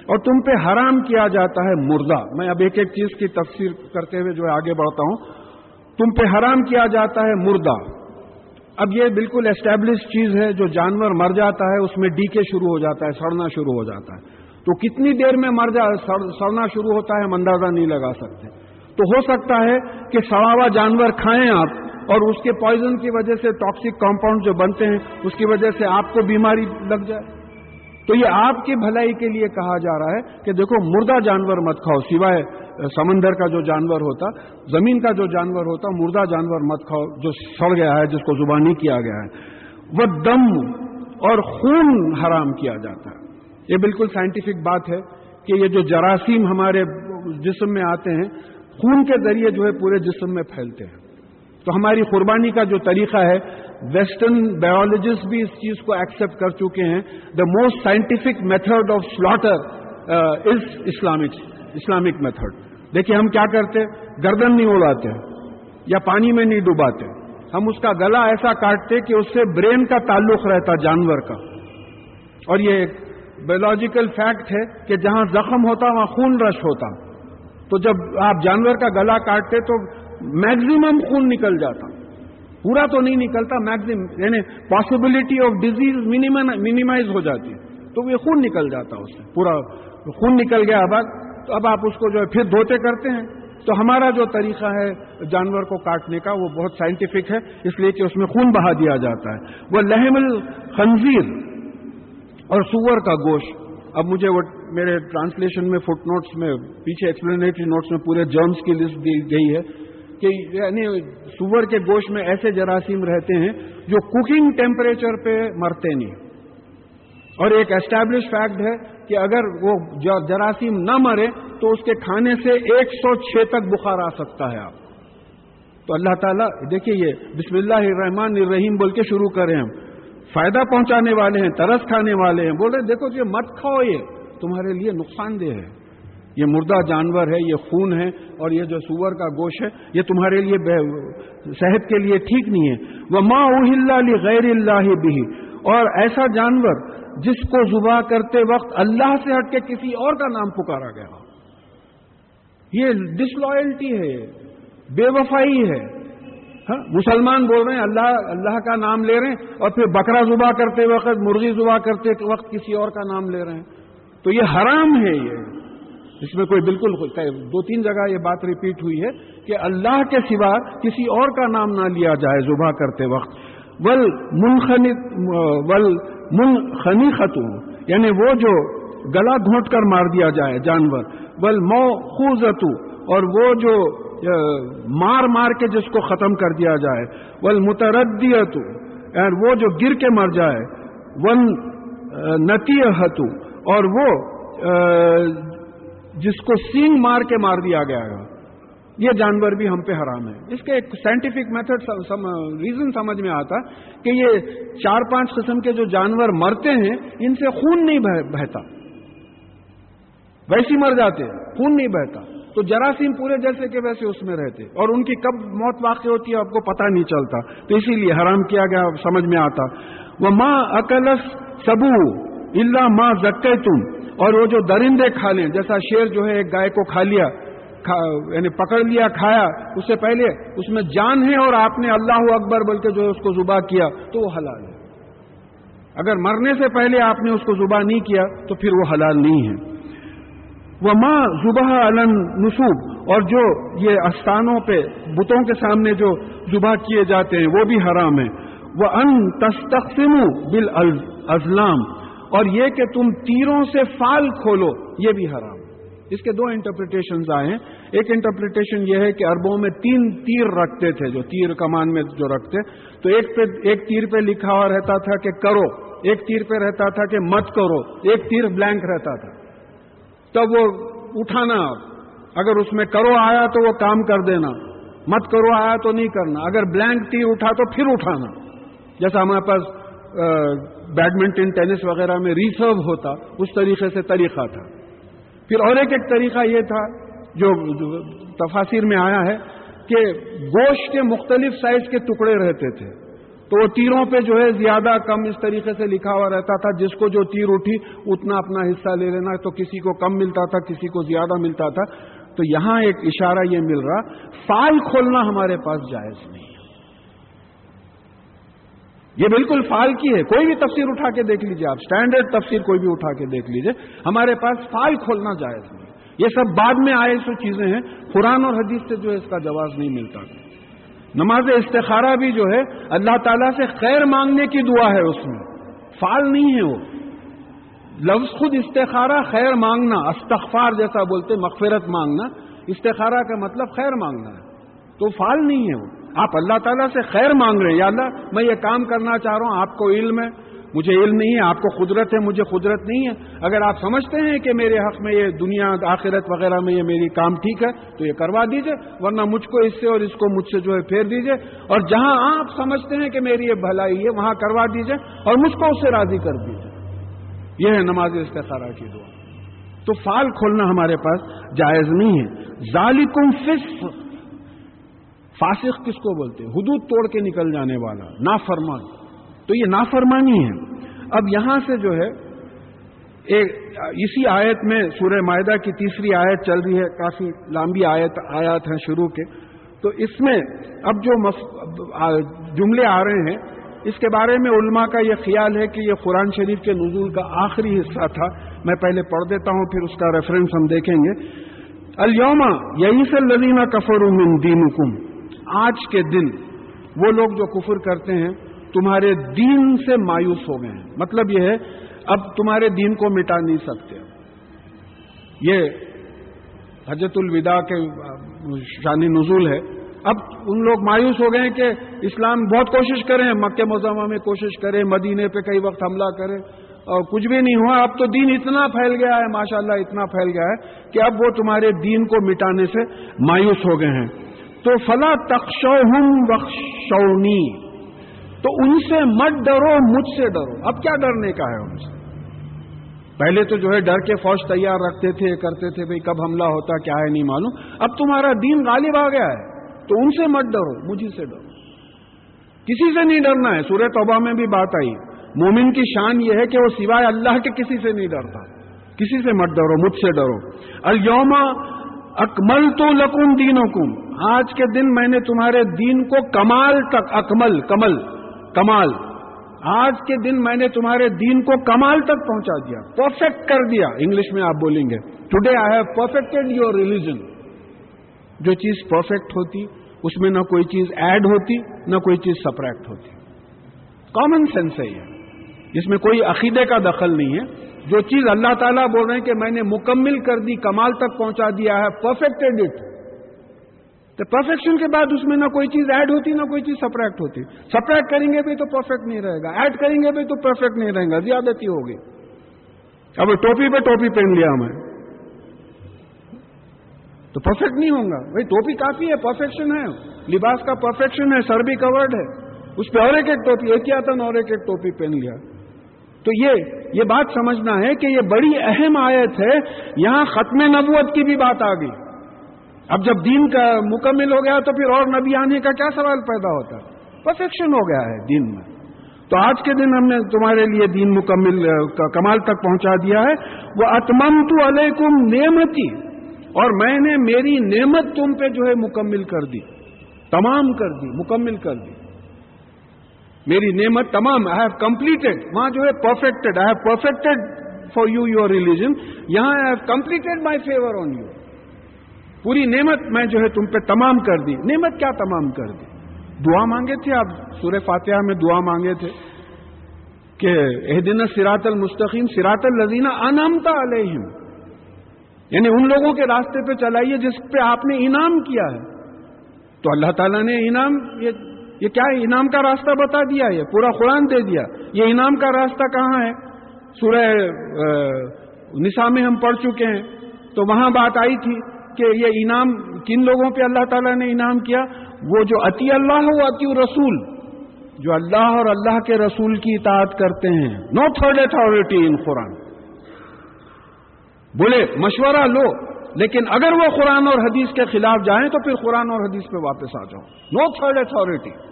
اور تم پہ حرام کیا جاتا ہے مردہ میں اب ایک ایک چیز کی تفسیر کرتے ہوئے جو ہے آگے بڑھتا ہوں۔ تم پہ حرام کیا جاتا ہے مردہ اب یہ بالکل اسٹیبلش چیز ہے، جو جانور مر جاتا ہے، اس میں ڈی کے شروع ہو جاتا ہے، سڑنا شروع ہو جاتا ہے۔ تو کتنی دیر میں مر جا سڑنا شروع ہوتا ہے ہم اندازہ نہیں لگا سکتے۔ تو ہو سکتا ہے کہ سڑاوا جانور کھائیں آپ اور اس کے پوائزن کی وجہ سے ٹاکسک کمپاؤنڈ جو بنتے ہیں، اس کی وجہ سے آپ کو بیماری لگ جائے۔ تو یہ آپ کی بھلائی کے لیے کہا جا رہا ہے کہ دیکھو، مردہ جانور مت کھاؤ، سوائے سمندر کا جو جانور ہوتا، زمین کا جو جانور ہوتا، مردہ جانور مت کھاؤ، جو سڑ گیا ہے، جس کو زبانی کیا گیا ہے، وہ دم اور خون حرام کیا جاتا ہے۔ یہ بالکل سائنٹیفک بات ہے کہ یہ جو جراثیم ہمارے جسم میں آتے ہیں، خون کے ذریعے جو ہے پورے جسم میں پھیلتے ہیں۔ تو ہماری قربانی کا جو طریقہ ہے ویسٹرن بایولوجسٹ بھی اس چیز کو ایکسپٹ کر چکے ہیں۔ The most scientific method of slaughter is Islamic Islamic method دیکھیے ہم کیا کرتے گردن نہیں اڑاتے یا پانی میں نہیں ڈباتے ہم اس کا گلا ایسا کاٹتے کہ اس سے برین کا تعلق رہتا جانور کا اور یہ ایک بایولوجیکل فیکٹ ہے کہ جہاں زخم ہوتا وہاں خون رش ہوتا تو جب آپ جانور کا گلا کاٹتے تو میگزیمم خون نکل جاتا پورا تو نہیں نکلتا میگزیم یعنی پاسبلٹی آف ڈیزیز مینیمائز ہو جاتی تو یہ خون نکل جاتا اس سے، پورا خون نکل گیا، اب تو اب آپ اس کو جو ہے پھر دھوتے کرتے ہیں۔ تو ہمارا جو طریقہ ہے جانور کو کاٹنے کا وہ بہت سائنٹیفک ہے، اس لیے کہ اس میں خون بہا دیا جاتا ہے۔ وہ لہم الخنزیر اور سور کا گوشت۔ اب مجھے وہ میرے ٹرانسلیشن میں فٹ نوٹس میں پیچھے ایکسپلینیٹری نوٹس میں پورے جرمس کی لسٹ دی گئی ہے کہ یعنی سور کے گوشت میں ایسے جراثیم رہتے ہیں جو کوکنگ ٹیمپریچر پہ مرتے نہیں۔ اور ایک اسٹیبلش فیکٹ ہے کہ اگر وہ جراثیم نہ مرے تو اس کے کھانے سے ایک سو چھ تک بخار آ سکتا ہے آپ۔ تو اللہ تعالیٰ، دیکھیے یہ، بسم اللہ الرحمن الرحیم بول کے شروع کریں ہم۔ فائدہ پہنچانے والے ہیں، ترس کھانے والے ہیں۔ بول رہے دیکھو یہ مت کھاؤ یہ، تمہارے لیے نقصان دہ ہے۔ یہ مردہ جانور ہے، یہ خون ہے اور یہ جو سور کا گوشت ہے، یہ تمہارے لیے صحت کے لیے ٹھیک نہیں ہے۔ وہ ماں اہل غیر اللہ بھی اور ایسا جانور جس کو ذبح کرتے وقت اللہ سے ہٹ کے کسی اور کا نام پکارا گیا یہ ڈس لوئلٹی ہے بے وفائی ہے ہاں، مسلمان بول رہے ہیں، اللہ اللہ کا نام لے رہے ہیں اور پھر بکرا زبا کرتے وقت، مرغی زبا کرتے وقت کسی اور کا نام لے رہے ہیں۔ تو یہ حرام ہے یہ۔ اس میں کوئی بالکل دو تین جگہ یہ بات ریپیٹ ہوئی ہے کہ اللہ کے سوا کسی اور کا نام نہ لیا جائے زبا کرتے وقت۔ ول منخنی ول منخنی خطو یعنی وہ جو گلا گھونٹ کر مار دیا جائے جانور ول مو خوزتو اور وہ جو مار مار کے جس کو ختم کر دیا جائے ول متردیت اور وہ جو گر کے مر جائے، ون نتی اور وہ جس کو سینگ مار کے مار دیا گیا۔ ہے یہ جانور بھی ہم پہ حرام ہے۔ اس کے ایک سائنٹیفک میتھڈ ریزن سمجھ میں آتا کہ یہ چار پانچ قسم کے جو جانور مرتے ہیں، ان سے خون نہیں بہتا۔ ویسی مر جاتے خون نہیں بہتا۔ تو جراثیم پورے جیسے کہ ویسے اس میں رہتے۔ اور ان کی کب موت واقع ہوتی ہے، آپ کو پتہ نہیں چلتا۔ تو اسی لیے حرام کیا گیا، سمجھ میں آتا۔ وہ ماں اکلس سبو اللہ ماں زکے تم اور وہ جو درندے کھا لیں، جیسا شیر جو ہے، ایک گائے کو کھا لیا۔ یعنی پکڑ لیا، کھایا، اس سے پہلے اس میں جان ہے اور آپ نے اللہ اکبر بول کے جو اس کو زبا کیا تو وہ حلال ہے۔ اگر مرنے سے پہلے آپ نے اس کو زبا نہیں کیا تو پھر وہ حلال نہیں ہے۔ وہ ماں زبہ علن نصوب اور جو یہ استانوں پہ، بتوں کے سامنے جو زبہ کیے جاتے ہیں، وہ بھی حرام ہے وہ ان تستقسم بل ازلام اور یہ کہ تم تیروں سے فال کھولو، یہ بھی حرام۔ ہے اس کے دو انٹرپریٹیشن آئے ہیں۔ ایک انٹرپریٹیشن یہ ہے کہ اربوں میں تین تیر رکھتے تھے، جو تیر کمان میں جو رکھتے، تو ایک پہ، ایک تیر پہ لکھا ہوا رہتا تھا کہ کرو، ایک تیر پہ رہتا تھا کہ مت کرو، ایک تیر بلینک رہتا تھا۔ تب وہ اٹھانا، اگر اس میں کرو آیا تو وہ کام کر دینا، مت کرو آیا تو نہیں کرنا۔ اگر بلینک تیر اٹھا تو پھر اٹھانا۔ جیسا ہمارے پاس بیڈمنٹن ٹینس وغیرہ میں ریسرو ہوتا، اس طریقے سے طریقہ تھا۔ پھر اور ایک ایک طریقہ یہ تھا جو تفاصر میں آیا ہے کہ گوشت کے مختلف سائز کے ٹکڑے رہتے تھے۔ تو وہ تیروں پہ جو ہے زیادہ کم اس طریقے سے لکھا ہوا رہتا تھا، جس کو جو تیر اٹھی اتنا اپنا حصہ لے لینا تو کسی کو کم ملتا تھا، کسی کو زیادہ ملتا تھا۔ تو یہاں ایک اشارہ یہ مل رہا، فائل کھولنا ہمارے پاس جائز نہیں۔ یہ بالکل فال کی ہے۔ کوئی بھی تفسیر اٹھا کے دیکھ لیجیے آپ۔ اسٹینڈرڈ تفسیر کوئی بھی اٹھا کے دیکھ لیجیے ہمارے پاس فال کھولنا جائز نہیں۔ یہ سب بعد میں آئے سو چیزیں ہیں۔ قرآن اور حدیث سے جو ہے اس کا جواز نہیں ملتا۔ نماز استخارہ بھی جو ہے، اللہ تعالیٰ سے خیر مانگنے کی دعا ہے اس میں۔ فال نہیں ہے وہ۔ لفظ خود استخارہ، خیر مانگنا، استغفار جیسا بولتے، مغفرت مانگنا، استخارہ کا مطلب خیر مانگنا ہے۔ تو فال نہیں ہے وہ۔ آپ اللہ تعالیٰ سے خیر مانگ رہے ہیں۔ یا اللہ، میں یہ کام کرنا چاہ رہا ہوں، آپ کو علم ہے، مجھے علم نہیں ہے، آپ کو قدرت ہے، مجھے قدرت نہیں ہے۔ اگر آپ سمجھتے ہیں کہ میرے حق میں یہ دنیا، آخرت وغیرہ میں یہ میری کام ٹھیک ہے، تو یہ کروا دیجیے، ورنہ مجھ کو اس سے اور اس کو مجھ سے جو ہے پھیر دیجیے۔ اور جہاں آپ سمجھتے ہیں کہ میری یہ بھلائی ہے، وہاں کروا دیجیے اور مجھ کو اس سے راضی کر دیجیے۔ یہ ہے نماز استخارہ کی دعا۔ تو فال کھولنا ہمارے پاس جائز نہیں ہے۔ ظالکم فسق فاسق کس کو بولتے ہیں؟ حدود توڑ کے نکل جانے والا، نافرمان۔ تو یہ نافرمانی ہے۔ اب یہاں سے جو ہے، ایک، اسی آیت میں سورہ معدہ کی تیسری آیت چل رہی ہے، کافی لمبی آیت، آیات ہیں شروع کے۔ تو اس میں اب جو جملے آ رہے ہیں، اس کے بارے میں علماء کا یہ خیال ہے کہ یہ قرآن شریف کے نزول کا آخری حصہ تھا۔ میں پہلے پڑھ دیتا ہوں، پھر اس کا ریفرنس ہم دیکھیں گے۔ الوما یہی سے لدینہ کفر من دین آج کے دن وہ لوگ جو کفر کرتے ہیں تمہارے دین سے مایوس ہو گئے ہیں۔ مطلب یہ ہے، اب تمہارے دین کو مٹا نہیں سکتے۔ یہ حجت الوداع کے شانی نزول ہے۔ اب ان لوگ مایوس ہو گئے ہیں کہ اسلام بہت کوشش کریں، مکہ مزمہ میں کوشش کریں، مدینے پہ کئی وقت حملہ کریں۔ اور کچھ بھی نہیں ہوا، اب تو دین اتنا پھیل گیا ہے، ماشاءاللہ اتنا پھیل گیا ہے کہ اب وہ تمہارے دین کو مٹانے سے مایوس ہو گئے ہیں۔ تو فلا تخشو ہوں بخشونی تو ان سے مت ڈرو، مجھ سے ڈرو۔ اب کیا ڈرنے کا ہے ان سے؟ پہلے تو جو ہے ڈر کے فوج تیار رکھتے تھے، کرتے تھے بھائی کب حملہ ہوتا، کیا ہے نہیں معلوم۔ اب تمہارا دین غالب آ گیا ہے، تو ان سے مت ڈرو مجھے سے ڈرو۔ کسی سے نہیں ڈرنا ہے۔ سورہ توبہ میں بھی بات آئی۔ مومن کی شان یہ ہے کہ وہ سوائے اللہ کے کسی سے نہیں ڈرتا۔ کسی سے مت ڈرو، مجھ سے ڈرو۔ الوما اکمل تو لکم دینوں آج کے دن میں نے تمہارے دین کو کمال تک، اکمل، کمل، کمال۔ آج کے دن میں نے تمہارے دین کو کمال تک پہنچا دیا پرفیکٹ کر دیا۔ انگلش میں آپ بولیں گے today I have perfected your religion جو چیز پرفیکٹ ہوتی، اس میں نہ کوئی چیز ایڈ ہوتی، نہ کوئی چیز سپریکٹ ہوتی۔ کامن سینس ہے یہ۔ اس میں کوئی عقیدے کا دخل نہیں ہے۔ جو چیز اللہ تعالیٰ بول رہے ہیں کہ میں نے مکمل کر دی، کمال تک پہنچا دیا ہے پرفیکٹڈ اٹ تو پرفیکشن کے بعد اس میں نہ کوئی چیز ایڈ ہوتی، نہ کوئی چیز سپریکٹ ہوتی۔ سپریکٹ کریں گے بھی تو پرفیکٹ نہیں رہے گا۔ ایڈ کریں گے بھی تو پرفیکٹ نہیں رہے گا۔ زیادتی ہوگی۔ اب ٹوپی پہ ٹوپی پہن لیا میں تو پرفیکٹ نہیں ہوگا بھائی ٹوپی کافی ہے پرفیکشن ہے۔ لباس کا پرفیکشن ہے، سر بھی کورڈ ہے۔ اس پہ اور ایک ایک ٹوپی، ایک کیا تھا اور ایک ایک ٹوپی پہن لیا۔ تو یہ یہ بات سمجھنا ہے کہ یہ بڑی اہم آیت ہے، یہاں ختم نبوت کی بھی بات آ گئی اب جب دین کا مکمل ہو گیا تو پھر اور نبی آنے کا کیا سوال پیدا ہوتا ہے؟ پرفیکشن ہو گیا ہے دین میں۔ تو آج کے دن ہم نے تمہارے لیے دین مکمل کمال تک پہنچا دیا ہے۔ وہ اتمم تو علیکم نعمتی۔ اور میں نے میری نعمت تم پہ جو ہے مکمل کر دی۔ تمام کر دی، مکمل کر دی۔ میری نعمت تمام آئی ہیو کمپلیٹڈ وہاں جو ہے perfected I have perfected for you your religion یہاں I have completed my favour on you پوری نعمت میں جو ہے تم پہ تمام کر دی. نعمت کیا تمام کر دی؟ دعا مانگے تھے آپ؟ سورہ فاتحہ میں دعا مانگے تھے کہ اح دن سراط المستقیم سراط الزینہ انمتا علیہم. یعنی ان لوگوں کے راستے پہ چلائیے جس پہ آپ نے انعام کیا ہے. تو اللہ تعالیٰ نے انعام یہ یہ کیا ہے؟ انعام کا راستہ بتا دیا یہ، پورا قرآن دے دیا۔ یہ انعام کا راستہ کہاں ہے؟ سورہ نسا میں ہم پڑھ چکے ہیں۔ تو وہاں بات آئی تھی کہ یہ انعام کن لوگوں پہ اللہ تعالیٰ نے انعام کیا؟ وہ جو اتی اللہ ہو اتی رسول، جو اللہ اور اللہ کے رسول کی اطاعت کرتے ہیں۔ نو تھرڈ اتھارٹی ان قرآن بولے، مشورہ لو، لیکن اگر وہ قرآن اور حدیث کے خلاف جائیں تو پھر قرآن اور حدیث پہ واپس آ جاؤ۔ نو تھرڈ اتھارٹی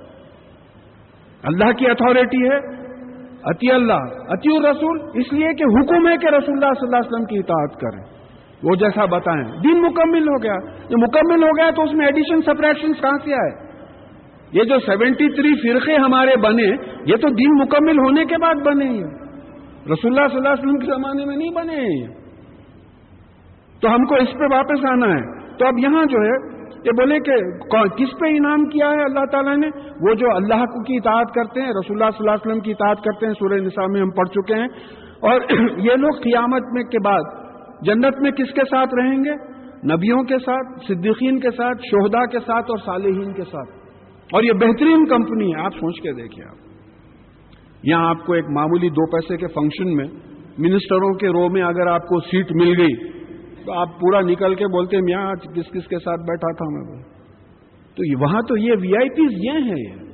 اللہ کی اتھارٹی ہے، اتی اللہ، اتی الرسول، اس لیے کہ حکم ہے کہ رسول اللہ صلی اللہ علیہ وسلم کی اطاعت کریں۔ وہ جیسا بتائیں۔ دن مکمل ہو گیا۔ جو مکمل ہو گیا تو اس میں ایڈیشن سپریکشن کہاں سے آئے؟ یہ جو سیونٹی تھری فرقے ہمارے بنے، یہ تو دین مکمل ہونے کے بعد بنے ہیں۔ رسول اللہ صلی اللہ علیہ وسلم کے زمانے میں نہیں بنے ہیں۔ تو ہم کو اس پہ واپس آنا ہے۔ تو اب یہاں جو ہے یہ بولے کہ کس پہ انعام کیا ہے اللہ تعالیٰ نے؟ وہ جو اللہ کی اطاعت کرتے ہیں، رسول اللہ صلی اللہ علیہ وسلم کی اطاعت کرتے ہیں، سورہ نساء میں ہم پڑھ چکے ہیں۔ اور [clears throat] یہ لوگ قیامت میں کے بعد جنت میں کس کے ساتھ رہیں گے؟ نبیوں کے ساتھ، صدیقین کے ساتھ شہدا کے ساتھ اور صالحین کے ساتھ۔ اور یہ بہترین کمپنی ہے، آپ سوچ کے دیکھیں آپ۔ یہاں آپ کو ایک معمولی دو پیسے کے فنکشن میں منسٹروں کے رو میں اگر آپ کو سیٹ مل گئی آپ پورا نکل کے بولتے ہیں کس کس کے ساتھ بیٹھا تھا میں؟ تو وہاں تو یہ وی آئی پیز یہ ہیں۔ یہ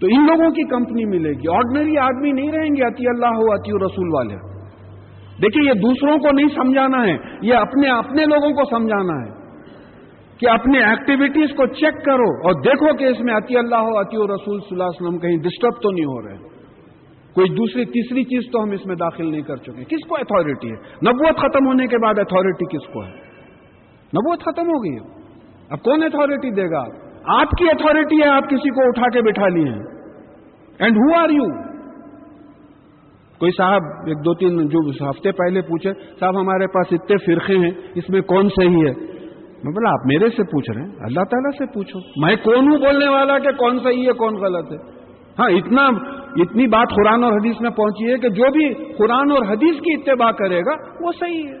تو ان لوگوں کی کمپنی ملے گی۔ آرڈنری آدمی نہیں رہیں گے، اتی اللہ ہو، اتی رسول والے۔ دیکھیے، یہ دوسروں کو نہیں سمجھانا ہے، یہ اپنے اپنے لوگوں کو سمجھانا ہے کہ اپنے ایکٹیویٹیز کو چیک کرو اور دیکھو کہ اس میں اتی اللہ ہو، اتی رسول صلی اللہ علیہ وسلم کہیں ڈسٹرب تو نہیں ہو رہے۔ کوئی دوسری تیسری چیز تو ہم اس میں داخل نہیں کر چکے۔ کس کو اتارٹی ہے؟ نبوت ختم ہونے کے بعد اتارٹی کس کو ہے؟ نبوت ختم ہو گئی ہے۔ اب کون اتارٹی دے گا؟ آپ کی اتارٹی ہے، آپ کسی کو اٹھا کے بٹھا لیے ہیں۔ اینڈ ہو آر یو کوئی صاحب، ایک دو تین جو ہفتے پہلے پوچھے، صاحب ہمارے پاس اتنے فرقے ہیں، اس میں کون صحیح ہے؟ میں بولا، آپ میرے سے پوچھ رہے ہیں، اللہ تعالیٰ سے پوچھو۔ میں کون ہوں بولنے والا کہ کون صحیح ہے، کون غلط ہے؟ ہاں اتنا اتنی بات قرآن اور حدیث میں پہنچی ہے کہ جو بھی قرآن اور حدیث کی اتباع کرے گا، وہ صحیح ہے۔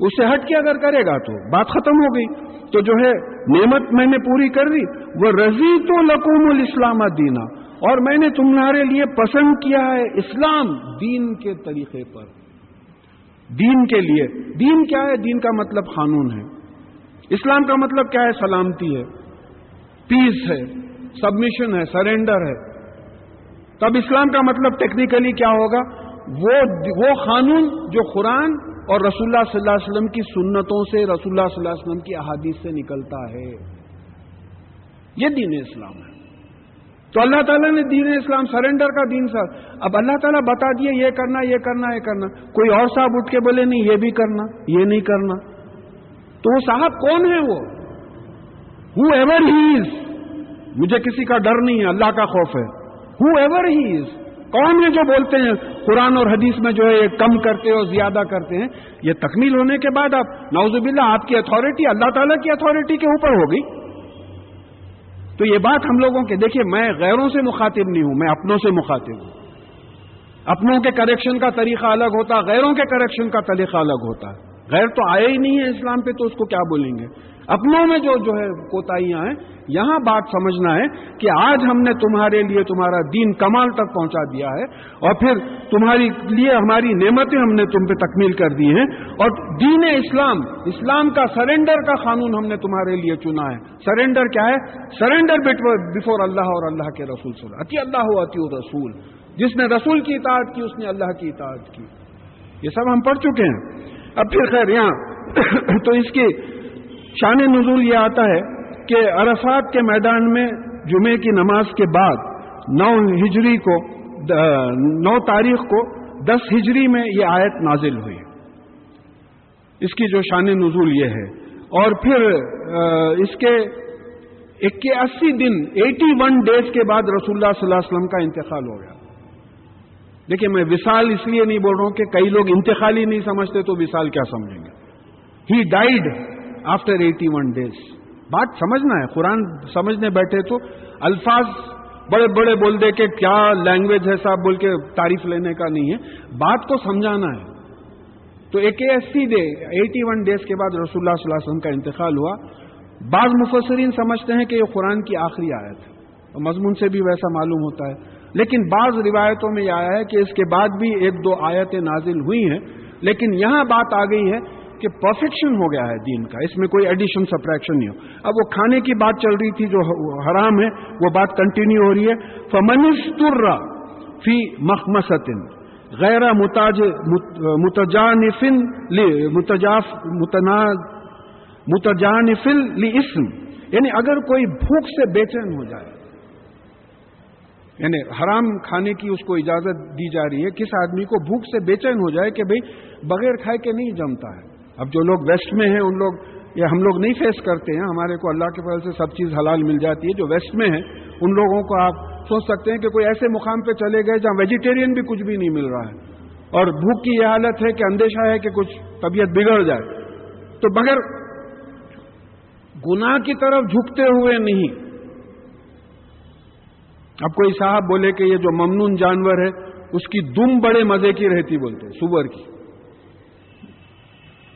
اس سے ہٹ کے اگر کرے گا تو بات ختم ہو گئی۔ تو جو ہے، نعمت میں نے پوری کر دی۔ وہ رضی تو لقوم الاسلام دینا۔ اور میں نے تمہارے لیے پسند کیا ہے اسلام دین کے طریقے پر۔ دین کے لیے۔ دین کیا ہے؟ دین کا مطلب قانون ہے۔ اسلام کا مطلب کیا ہے؟ سلامتی ہے۔ پیس ہے۔ سبمیشن ہے سرینڈر ہے. تب اسلام کا مطلب ٹیکنیکلی کیا ہوگا؟ وہ وہ قانون جو قرآن اور رسول اللہ صلی اللہ علیہ وسلم کی سنتوں سے رسول اللہ صلی اللہ علیہ وسلم کی احادیث سے نکلتا ہے. یہ دین اسلام ہے. تو اللہ تعالیٰ نے دین اسلام سرنڈر کا دین سر اب اللہ تعالیٰ بتا دیے یہ کرنا یہ کرنا یہ کرنا. کوئی اور صاحب اٹھ کے بولے، نہیں، یہ بھی کرنا، یہ نہیں کرنا. تو وہ صاحب کون ہے وہ? ہو ایور ہی از مجھے کسی کا ڈر نہیں ہے، اللہ کا خوف ہے۔ ہو ایور ہی از کون ہے جو بولتے ہیں؟ قرآن اور حدیث میں جو ہے یہ کم کرتے اور زیادہ کرتے ہیں۔ یہ تکمیل ہونے کے بعد آپ نوزب اللہ آپ کی اتھارٹی اللہ تعالیٰ کی اتھارٹی کے اوپر ہوگی۔ تو یہ بات ہم لوگوں کے، دیکھیے، میں غیروں سے مخاطب نہیں ہوں، میں اپنوں سے مخاطب ہوں۔ اپنوں کے کریکشن کا طریقہ الگ ہوتا، غیروں کے کریکشن کا طریقہ الگ ہوتا۔ ہے غیر تو آئے ہی نہیں ہے اسلام پہ تو اس کو کیا بولیں گے؟ اپنوں میں جو جو ہے کوتاہیاں ہیں، یہاں بات سمجھنا ہے کہ آج ہم نے تمہارے لیے تمہارا دین کمال تک پہنچا دیا ہے اور پھر تمہاری لیے ہماری نعمتیں ہم نے تم پہ تکمیل کر دی ہیں اور دین اسلام اسلام کا سرنڈر کا قانون ہم نے تمہارے لیے چنا ہے۔ سرنڈر کیا ہے؟ سرنڈر بفور اللہ اور اللہ کے رسول سے اتی اللہ ہو اتی رسول جس نے رسول کی اطاعت کی، اس نے اللہ کی اطاعت کی۔ یہ سب ہم پڑھ چکے ہیں۔ اب پھر خیر، یہاں [coughs] تو اس کی شان نزول یہ آتا ہے کہ عرفات کے میدان میں جمعے کی نماز کے بعد نو ہجری کو نو تاریخ کو دس ہجری میں یہ آیت نازل ہوئی۔ اس کی جو شان نزول یہ ہے۔ اور پھر اس کے اکیاسی دن، ایٹی ون ڈیز کے بعد رسول اللہ صلی اللہ علیہ وسلم کا انتقال ہو گیا۔ دیکھیے میں وصال اس لیے نہیں بول رہا ہوں کہ کئی لوگ انتقال ہی نہیں سمجھتے تو وصال کیا سمجھیں گے؟ He died after eighty one days بات سمجھنا ہے، قرآن سمجھنے بیٹھے تو الفاظ بڑے بڑے بول دے کہ کیا لینگویج ہے صاحب، بول کے تعریف لینے کا نہیں ہے۔ بات کو سمجھانا ہے۔ تو ایک ایسی ڈے ایٹی ون ڈیز کے بعد رسول اللہ صلی اللہ علیہ وسلم کا انتقال ہوا۔ بعض مفسرین سمجھتے ہیں کہ یہ قرآن کی آخری آیت ہے۔ مضمون سے بھی ویسا معلوم ہوتا ہے۔ لیکن بعض روایتوں میں یہ آیا ہے کہ اس کے بعد بھی ایک دو آیتیں نازل ہوئی ہیں، لیکن یہاں بات آ گئی ہے کہ پرفیکشن ہو گیا ہے دین کا، اس میں کوئی ایڈیشن سپریکشن نہیں ہو۔ اب وہ کھانے کی بات چل رہی تھی جو حرام ہے، وہ بات کنٹینیو ہو رہی ہے۔ فمنستر فی مخمسن غیر متاج متجانفن متجاف متجانفل لی اسم یعنی اگر کوئی بھوک سے بے چین ہو جائے یعنی حرام کھانے کی اس کو اجازت دی جا رہی ہے، کس آدمی کو بھوک سے بے چین ہو جائے کہ بھئی بغیر کھائے کے نہیں جمتا ہے۔ اب جو لوگ ویسٹ میں ہیں، ان لوگ یہ ہم لوگ نہیں فیس کرتے ہیں، ہمارے کو اللہ کے فضل سے سب چیز حلال مل جاتی ہے۔ جو ویسٹ میں ہے ان لوگوں کو آپ سوچ سکتے ہیں کہ کوئی ایسے مقام پہ چلے گئے جہاں ویجیٹیرین بھی کچھ بھی نہیں مل رہا ہے۔ اور بھوک کی یہ حالت ہے کہ اندیشہ ہے کہ کچھ طبیعت بگڑ جائے۔ تو مگر گناہ کی طرف جھکتے ہوئے نہیں اب کوئی صاحب بولے کہ یہ جو ممنون جانور ہے، اس کی دم بڑے مزے کی رہتی بولتے سور کی۔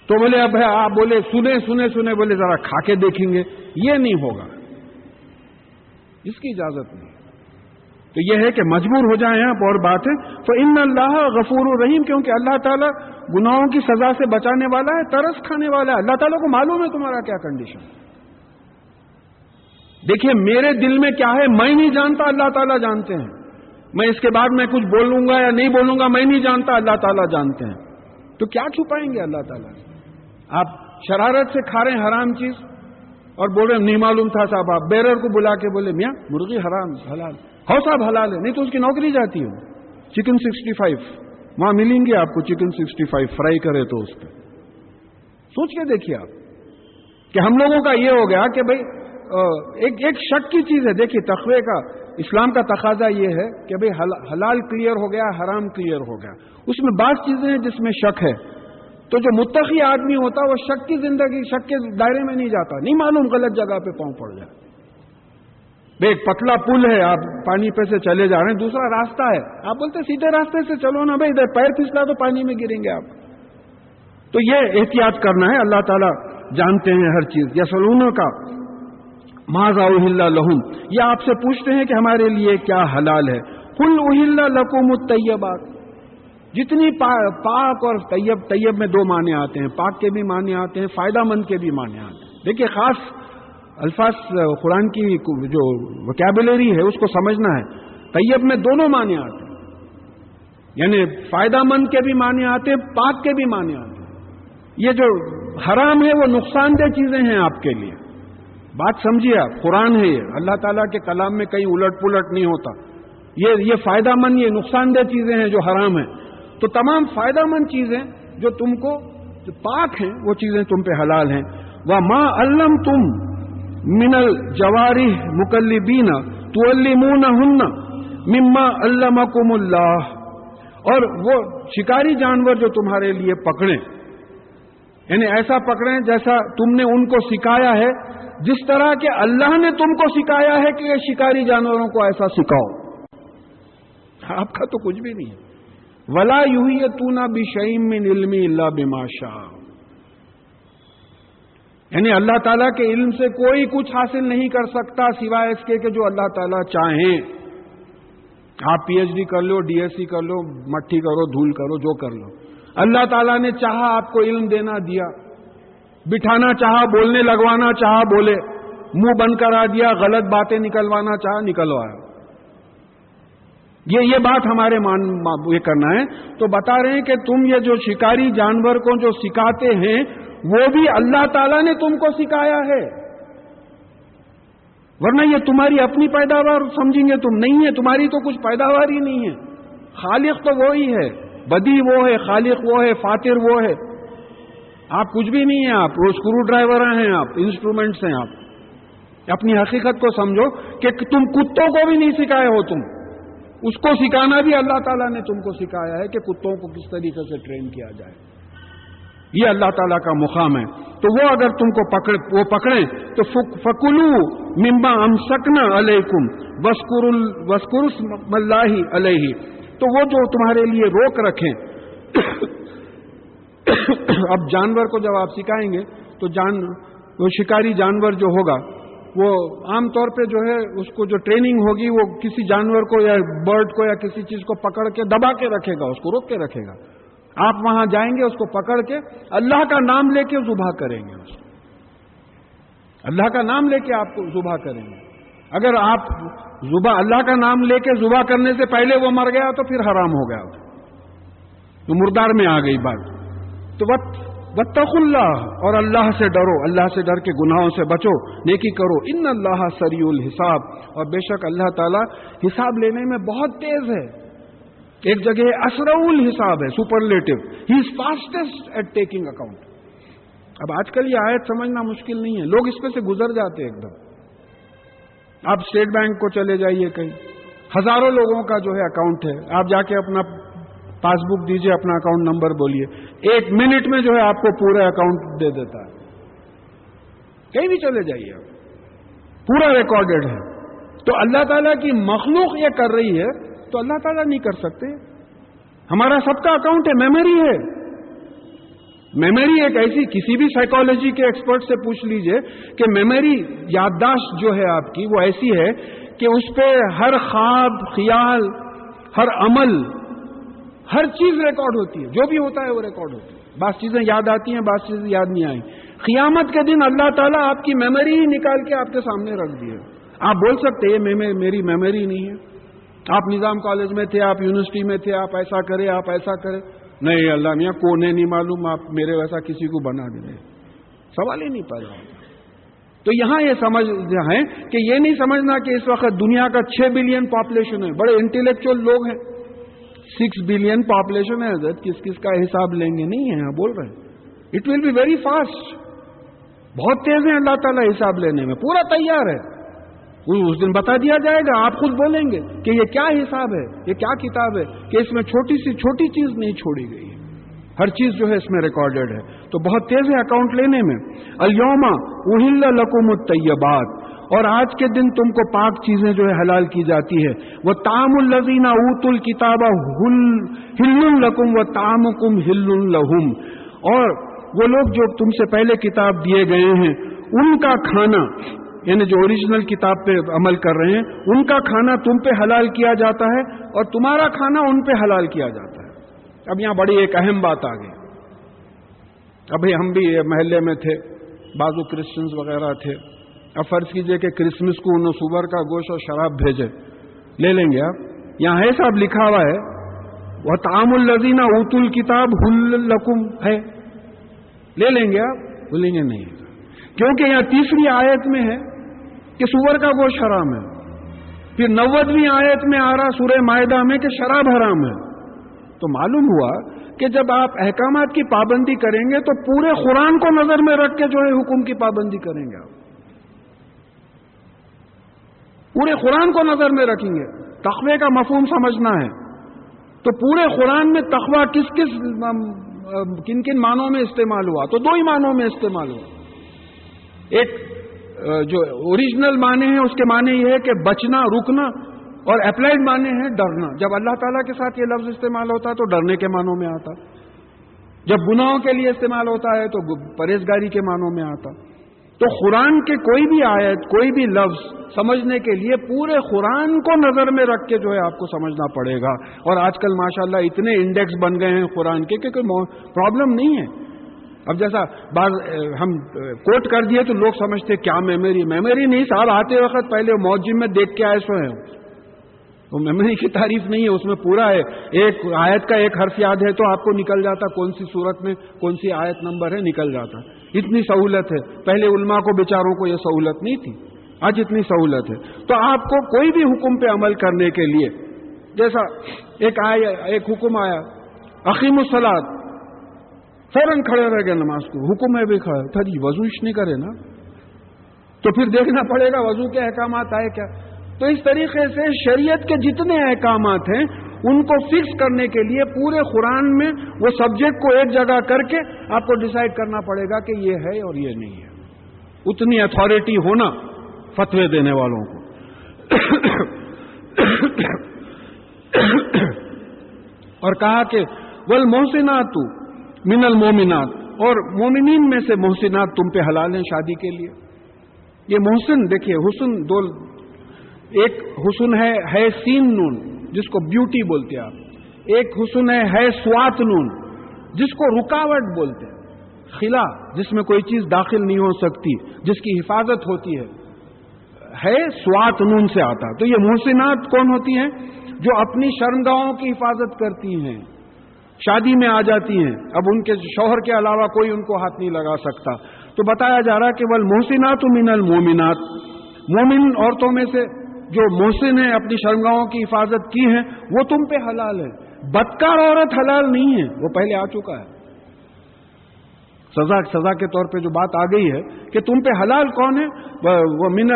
تو بولے، اب آپ بولے، سنے سنے سنے، بولے، ذرا کھا کے دیکھیں گے۔ یہ نہیں ہوگا۔ اس کی اجازت نہیں۔ تو یہ ہے کہ مجبور ہو جائیں آپ اور بات ہے تو ان اللہ غفور الرحیم، کیونکہ اللہ تعالیٰ گناہوں کی سزا سے بچانے والا ہے، ترس کھانے والا ہے۔ اللہ تعالیٰ کو معلوم ہے تمہارا کیا کنڈیشن ہے دیکھیے میرے دل میں کیا ہے؟ میں نہیں جانتا، اللہ تعالیٰ جانتے ہیں۔ میں اس کے بعد میں کچھ بولوں گا یا نہیں بولوں گا، میں نہیں جانتا، اللہ تعالیٰ جانتے ہیں۔ تو کیا چھپائیں گے اللہ تعالیٰ؟ آپ شرارت سے کھا رہے ہیں حرام چیز اور بول رہے ہیں، نہیں معلوم تھا صاحب، آپ بیرر کو بلا کے بولے، میاں مرغی حرام، حلال۔ ہو صاحب، حلال ہے، نہیں تو اس کی نوکری جاتی ہو چکن سکسٹی فائیو وہاں ملیں گے آپ کو چکن سکسٹی فائیو، فرائی کرے تو اس پہ۔ سوچ کے دیکھیے آپ کہ ہم لوگوں کا یہ ہو گیا کہ بھائی ایک ایک شک کی چیز ہے۔ دیکھیے تخوے کا، اسلام کا تقاضا یہ ہے کہ بھائی حلال کلیئر ہو گیا، حرام کلیئر ہو گیا۔ اس میں بعض چیزیں ہیں جس میں شک ہے۔ تو جو متقی آدمی ہوتا، وہ شک کی زندگی، شک کے دائرے میں نہیں جاتا۔ نہیں معلوم، غلط جگہ پہ پاؤں پڑ جائے۔ ایک پتلا پل ہے، آپ پانی پہ سے چلے جا رہے ہیں، دوسرا راستہ ہے۔ آپ بولتے سیدھے راستے سے چلو نا بھائی ادھر پیر پھسلا تو پانی میں گریں گے آپ۔ تو یہ احتیاط کرنا ہے۔ اللہ تعالیٰ جانتے ہیں ہر چیز۔ یا سلونوں کا ماضا لہم یہ آپ سے پوچھتے ہیں کہ ہمارے لیے کیا حلال ہے۔ کل اہل لقوم الطیبات۔ جتنی پاک اور طیب طیب میں دو معنی آتے ہیں۔ پاک کے بھی معنی آتے ہیں، فائدہ مند کے بھی معنی آتے ہیں۔ دیکھیے، خاص الفاظ، قرآن کی جو وکیبلری ہے، اس کو سمجھنا ہے۔ طیب میں دونوں معنی آتے ہیں۔ یعنی فائدہ مند کے بھی معنی آتے ہیں، پاک کے بھی معنی آتے ہیں۔ یہ جو حرام ہے، وہ نقصان دہ چیزیں ہیں آپ کے لیے۔ بات سمجھیے آپ، قرآن ہے یہ۔ اللہ تعالیٰ کے کلام میں کہیں الٹ پلٹ نہیں ہوتا۔ یہ یہ فائدہ مند، یہ نقصان دہ چیزیں ہیں جو حرام ہیں۔ تو تمام فائدہ مند چیزیں جو تم کو جو پاک ہیں، وہ چیزیں تم پہ حلال ہیں۔ وہ ماں علم تم منل جواری مکلبینا تو ہن مما علمکم اللہ اور وہ شکاری جانور جو تمہارے لیے پکڑے یعنی ایسا پکڑیں جیسا تم نے ان کو سکھایا ہے۔ جس طرح کہ اللہ نے تم کو سکھایا ہے کہ یہ شکاری جانوروں کو ایسا سکھاؤ۔ آپ کا تو کچھ بھی نہیں ہے۔ ولا یو ہی تو نہ بھی شعیم میں علمی اللہ بماشا یعنی اللہ تعالیٰ کے علم سے کوئی کچھ حاصل نہیں کر سکتا سوائے اس کے کہ جو اللہ تعالیٰ چاہیں۔ آپ پی ایچ ڈی کر لو، ڈی ایس سی کر لو، مٹھی کرو، دھول کرو، جو کر لو۔ اللہ تعالیٰ نے چاہا آپ کو علم دینا دیا۔ بٹھانا چاہا، بولنے لگوانا چاہا، بولے۔ منہ بند کرا دیا، غلط باتیں نکلوانا چاہا نکلوایا یہ یہ بات ہمارے مان یہ کرنا ہے۔ تو بتا رہے ہیں کہ تم یہ جو شکاری جانور کو جو سکھاتے ہیں، وہ بھی اللہ تعالیٰ نے تم کو سکھایا ہے۔ ورنہ یہ تمہاری اپنی پیداوار سمجھیں گے تم نہیں ہے، تمہاری تو کچھ پیداوار ہی نہیں ہے۔ خالق تو وہی ہے، بدی وہ ہے، خالق وہ ہے فاتر وہ ہے۔ آپ کچھ بھی نہیں ہیں آپ، وہ اسکرو ڈرائیور ہیں آپ انسٹرومینٹس ہیں آپ۔ اپنی حقیقت کو سمجھو کہ تم کتوں کو بھی نہیں سکھائے ہو تم۔ اس کو سکھانا بھی اللہ تعالیٰ نے تم کو سکھایا ہے کہ کتوں کو کس طریقے سے ٹرین کیا جائے۔ یہ اللہ تعالیٰ کا مقام ہے۔ تو وہ اگر تم کو پکڑ، وہ پکڑیں تو فکلو ممبا ام سکنا علیکم وسکر وسکر ملاحی علیہ۔ تو وہ جو تمہارے لیے روک رکھیں [coughs] اب جانور کو جب آپ سکھائیں گے تو جان وہ شکاری جانور جو ہوگا، وہ عام طور پہ جو ہے، اس کو جو ٹریننگ ہوگی، وہ کسی جانور کو یا برڈ کو یا کسی چیز کو پکڑ کے دبا کے رکھے گا، اس کو روک کے رکھے گا۔ آپ وہاں جائیں گے، اس کو پکڑ کے اللہ کا نام لے کے زبا کریں گے اس کو۔ اللہ کا نام لے کے آپ کو زبا کریں گے۔ اگر آپ زبا اللہ کا نام لے کے زبا کرنے سے پہلے وہ مر گیا تو پھر حرام ہو گیا۔ تو مردار میں آ گئی بات۔ تو بتخ اللہ اور اللہ سے ڈرو، اللہ سے ڈر کے گناہوں سے بچو، نیکی کرو۔ ان اللہ سری الحساب۔ اور بے شک اللہ تعالی حساب لینے میں بہت تیز ہے۔ ایک جگہ اسرول حساب ہے superlative he is fastest at taking account اب آج کل یہ آیت سمجھنا مشکل نہیں ہے۔ لوگ اس پہ سے گزر جاتے ایک دم۔ آپ اسٹیٹ بینک کو چلے جائیے کہیں۔ ہزاروں لوگوں کا جو ہے اکاؤنٹ ہے۔ آپ جا کے اپنا پاس بک دیجیے اپنا اکاؤنٹ نمبر بولیے۔ ایک منٹ میں جو ہے آپ کو پورا اکاؤنٹ دے دیتا ہے۔ کہیں بھی چلے جائیے آپ۔ پورا ریکارڈڈ ہے۔ تو اللہ تعالیٰ کی مخلوق یہ کر رہی ہے، تو اللہ تعالیٰ نہیں کر سکتے۔ ہمارا سب کا اکاؤنٹ ہے، میموری ہے۔ میموری ایک ایسی کسی بھی سائیکالوجی کے ایکسپرٹ سے پوچھ لیجیے کہ میموری یادداشت جو ہے آپ کی، وہ ایسی ہے کہ اس پہ ہر خواب، خیال، ہر عمل ہر چیز ریکارڈ ہوتی ہے، جو بھی ہوتا ہے وہ ریکارڈ ہوتی ہے۔ بعض چیزیں یاد آتی ہیں، بعض چیزیں یاد نہیں آئی قیامت کے دن اللہ تعالیٰ آپ کی میموری ہی نکال کے آپ کے سامنے رکھ دیے آپ بول سکتے ہیں میری میموری نہیں ہے۔ آپ نظام کالج میں تھے، آپ یونیورسٹی میں تھے، آپ ایسا کرے آپ ایسا کرے نہیں، اللہ میاں کونے نہیں معلوم۔ آپ میرے ویسا کسی کو بنا دیں۔ سوال ہی نہیں پیدا تو یہاں یہ سمجھ ہے کہ یہ نہیں سمجھنا کہ اس وقت دنیا کا چھ بلین پاپولیشن ہے۔ بڑے انٹلیکچل لوگ ہیں۔ سکس بلین پاپولیشن ہے حضرت، کس کس کا حساب لیں گے؟ نہیں ہے ہاں، بول رہے ہیں۔ It will be very fast بہت تیز ہیں اللہ تعالیٰ حساب لینے میں۔ پورا تیار ہے۔ اس دن بتا دیا جائے گا، آپ خود بولیں گے کہ یہ کیا حساب ہے، یہ کیا کتاب ہے کہ اس میں چھوٹی سی، چھوٹی چیز نہیں چھوڑی گئی ہے۔ ہر چیز جو ہے اس میں ریکارڈڈ ہے۔ تو بہت تیز ہے اکاؤنٹ لینے میں۔ الوما اہل لکم الطیبات۔ اور آج کے دن تم کو پاک چیزیں جو ہے حلال کی جاتی ہے وہ تام الزین اوت الکتاب ہل القم و تام کم ہل الحم اور وہ لوگ جو تم سے پہلے کتاب دیے گئے ہیں، ان کا کھانا یعنی جو اوریجنل کتاب پہ عمل کر رہے ہیں، ان کا کھانا تم پہ حلال کیا جاتا ہے اور تمہارا کھانا ان پہ حلال کیا جاتا ہے۔ اب یہاں بڑی ایک اہم بات آ گئی۔ ابھی ہم بھی محلے میں تھے، بازو کرسچنز وغیرہ تھے۔ اب فرض کیجیے کہ کرسمس کو انہوں سور کا گوشت اور شراب بھیجے، لے لیں گے آپ۔ یہاں ہے صاحب لکھا ہوا ہے وہ تام الزینہ اوت الکتاب ہلکم ہے۔ لے لیں گے آپ، بولیں گے نہیں۔ کیونکہ یہاں تیسری آیت میں ہے کہ سور کا گوشت حرام ہے۔ پھر نوودویں آیت میں آ رہا سورہ معاہدہ میں کہ شراب حرام ہے۔ تو معلوم ہوا کہ جب آپ احکامات کی پابندی کریں گے تو پورے قرآن کو نظر میں رکھ کے جو ہے حکم کی پابندی کریں گے آپ۔ پورے قرآن کو نظر میں رکھیں گے۔ تخوے کا مفہوم سمجھنا ہے۔ تو پورے قرآن میں تخوہ کس کس کن کن معنوں میں استعمال ہوا؟ تو دو ہی معنوں میں استعمال ہوا۔ ایک، جو اوریجنل معنی ہیں، اس کے معنی یہ ہے کہ بچنا، رکنا اور اپلائڈ معنی ہے ڈرنا۔ جب اللہ تعالیٰ کے ساتھ یہ لفظ استعمال ہوتا ہے تو ڈرنے کے معنوں میں آتا۔ جب گناہوں کے لیے استعمال ہوتا ہے تو پرہیزگاری کے معنوں میں آتا۔ تو قرآن کے کوئی بھی آیت، کوئی بھی لفظ سمجھنے کے لیے پورے قرآن کو نظر میں رکھ کے جو ہے آپ کو سمجھنا پڑے گا۔ اور آج کل ماشاءاللہ اتنے انڈیکس بن گئے ہیں قرآن کے کہ کوئی پرابلم نہیں ہے۔ اب جیسا بعض، ہم کوٹ کر دیے تو لوگ سمجھتے کیا میموری میموری نہیں صاحب آتے وقت پہلے موجم میں دیکھ کے آئے سو ہیں۔ وہ میموری کی تعریف نہیں ہے، اس میں پورا ہے۔ ایک آیت کا ایک حرف یاد ہے تو آپ کو نکل جاتا، کون سی صورت میں کون سی آیت نمبر ہے، نکل جاتا۔ اتنی سہولت ہے۔ پہلے علماء کو، بیچاروں کو یہ سہولت نہیں تھی۔ آج اتنی سہولت ہے۔ تو آپ کو کوئی بھی حکم پہ عمل کرنے کے لیے، جیسا ایک آیا، ایک حکم آیا عقیم السلاد فوراً کھڑے رہ گئے نماز کو۔ حکم ہے بھی کھڑا تھا جی وضوش نہیں کرے نا۔ تو پھر دیکھنا پڑے گا، وضو کے احکامات آئے کیا؟ تو اس طریقے سے شریعت کے جتنے احکامات ہیں، ان کو فکس کرنے کے لیے پورے قرآن میں وہ سبجیکٹ کو ایک جگہ کر کے آپ کو ڈسائڈ کرنا پڑے گا کہ یہ ہے اور یہ نہیں ہے۔ اتنی اتارٹی ہونا فتوے دینے والوں کو۔ اور کہا کہ ول محسنات من المومنات اور مومنین میں سے محسنات تم پہ حلال ہیں شادی کے لیے۔ یہ محسن، دیکھیے، حسن دو ایک حسن ہے ہے سین نون، جس کو بیوٹی بولتے آپ۔ ایک حسن ہے ہے سوات نون، جس کو رکاوٹ بولتے ہیں۔ خلا، جس میں کوئی چیز داخل نہیں ہو سکتی، جس کی حفاظت ہوتی ہے۔ ہے سوات نون سے آتا۔ تو یہ محسنات کون ہوتی ہیں؟ جو اپنی شرمگاہوں کی حفاظت کرتی ہیں۔ شادی میں آ جاتی ہیں۔ اب ان کے شوہر کے علاوہ کوئی ان کو ہاتھ نہیں لگا سکتا۔ تو بتایا جا رہا کہ بل محسنات من المومنات مومن عورتوں میں سے جو محسن ہیں، اپنی شرمگاہوں کی حفاظت کی ہیں، وہ تم پہ حلال ہے۔ بدکار عورت حلال نہیں ہے، وہ پہلے آ چکا ہے۔ سزا سزا کے طور پہ جو بات آ گئی ہے کہ تم پہ حلال کون ہے؟ وہ من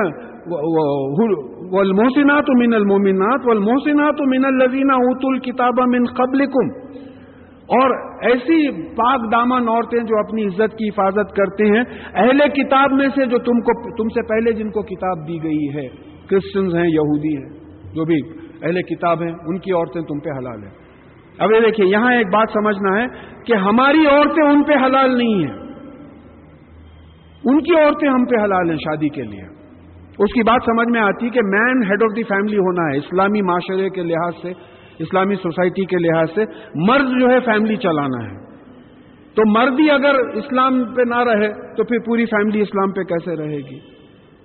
والمحسنات من المومنات والمحسنات من الذين اوتوا الكتاب من قبلكم اور ایسی پاک دامن عورتیں جو اپنی عزت کی حفاظت کرتے ہیں، اہل کتاب میں سے جو تم کو، تم سے پہلے جن کو کتاب دی گئی ہے۔ کرسچنز ہیں، یہودی ہیں، جو بھی اہل کتاب ہیں، ان کی عورتیں تم پہ حلال ہیں۔ اب یہ دیکھیے یہاں ایک بات سمجھنا ہے کہ ہماری عورتیں ان پہ حلال نہیں ہیں۔ ان کی عورتیں ہم پہ حلال ہیں شادی کے لیے۔ اس کی بات سمجھ میں آتی کہ main head of the family ہونا ہے، اسلامی معاشرے کے لحاظ سے، اسلامی سوسائٹی کے لحاظ سے مرد جو ہے فیملی چلانا ہے۔ تو مرد ہی اگر اسلام پہ نہ رہے تو پھر پوری فیملی اسلام پہ کیسے رہے گی؟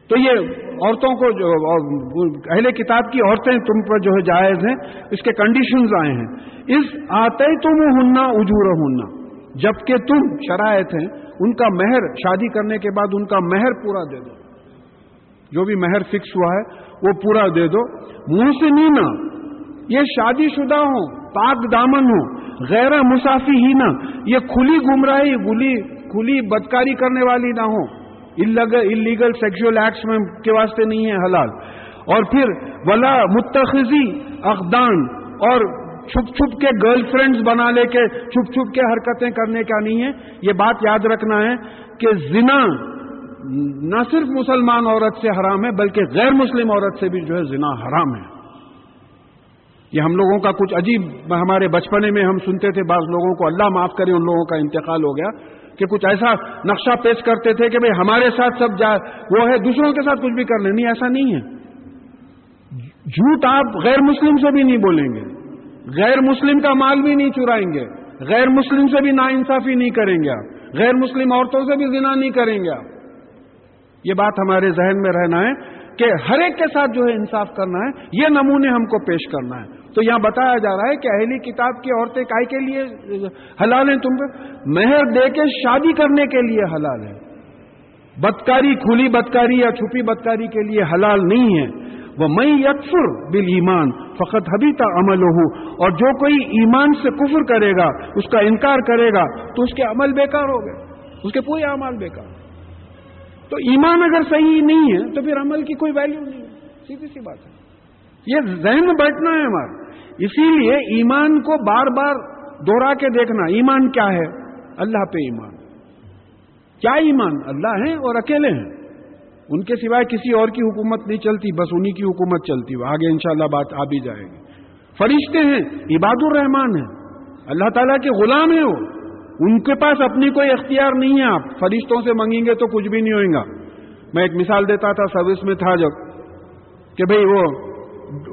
تو یہ عورتوں کو جو اہل کتاب کی عورتیں تم پر جو ہے جائز ہیں، اس کے کنڈیشنز آئے ہیں۔ اس آتے تم ہننا اجور ہننا جبکہ تم شرائط ہیں، ان کا مہر شادی کرنے کے بعد ان کا مہر پورا دے دو۔ جو بھی مہر فکس ہوا ہے، وہ پورا دے دو۔ منہ سے نینا یہ شادی شدہ ہوں، پاک دامن ہوں، غیر مسافی ہی نہ، یہ کھلی گمراہی، گلی کھلی بدکاری کرنے والی نہ ہو انلیگل سیکشل ایکٹس میں کے واسطے نہیں ہے حلال۔ اور پھر ولا متخذی اقدان اور چھپ چھپ کے گرل فرینڈز بنا لے کے چھپ چھپ کے حرکتیں کرنے کا نہیں ہے۔ یہ بات یاد رکھنا ہے کہ زنا نہ صرف مسلمان عورت سے حرام ہے، بلکہ غیر مسلم عورت سے بھی جو ہے زنا حرام ہے۔ یہ ہم لوگوں کا کچھ عجیب، ہمارے بچپنے میں ہم سنتے تھے، بعض لوگوں کو اللہ معاف کرے، ان لوگوں کا انتقال ہو گیا۔ کہ کچھ ایسا نقشہ پیش کرتے تھے کہ بھئی ہمارے ساتھ سب جا، وہ ہے، دوسروں کے ساتھ کچھ بھی کر لیں نہیں، ایسا نہیں ہے۔ جھوٹ آپ غیر مسلم سے بھی نہیں بولیں گے۔ غیر مسلم کا مال بھی نہیں چرائیں گے۔ غیر مسلم سے بھی نا انصافی نہیں کریں گے آپ۔ غیر مسلم عورتوں سے بھی زنا نہیں کریں گے آپ۔ یہ بات ہمارے ذہن میں رہنا ہے کہ ہر ایک کے ساتھ جو ہے انصاف کرنا ہے، یہ نمونے ہم کو پیش کرنا ہے۔ تو یہاں بتایا جا رہا ہے کہ اہلی کتاب کی عورتیں کائی کے لیے حلال ہیں تم پہ؟ مہر دے کے شادی کرنے کے لیے حلال ہے بدکاری، کھلی بدکاری یا چھپی بدکاری کے لیے حلال نہیں ہے وہ میں یکفر بل ایمان فقط حبی تا عمل ہو اور جو کوئی ایمان سے کفر کرے گا، اس کا انکار کرے گا، تو اس کے عمل بیکار ہو گئے۔ اس کے پورے اعمال بیکار۔ تو ایمان اگر صحیح نہیں ہے، تو پھر عمل کی کوئی ویلیو نہیں ہے۔ سیدھی سی بات ہے۔ یہ ذہن بیٹھنا ہے ہمارا۔ اسی لیے ایمان کو بار بار دوہرا کے دیکھنا، ایمان کیا ہے؟ اللہ پہ ایمان۔ کیا ایمان؟ اللہ ہیں اور اکیلے ہیں۔ ان کے سوائے کسی اور کی حکومت نہیں چلتی، بس انہی کی حکومت چلتی۔ وہ آگے انشاءاللہ بات آ بھی جائے گی۔ فرشتے ہیں، عباد الرحمان ہیں۔ اللہ تعالیٰ کے غلام ہیں وہ۔ ان کے پاس اپنی کوئی اختیار نہیں ہے۔ آپ فرشتوں سے منگیں گے تو کچھ بھی نہیں ہوئے گا۔ میں ایک مثال دیتا تھا، سروس میں تھا جبکہ بھئی وہ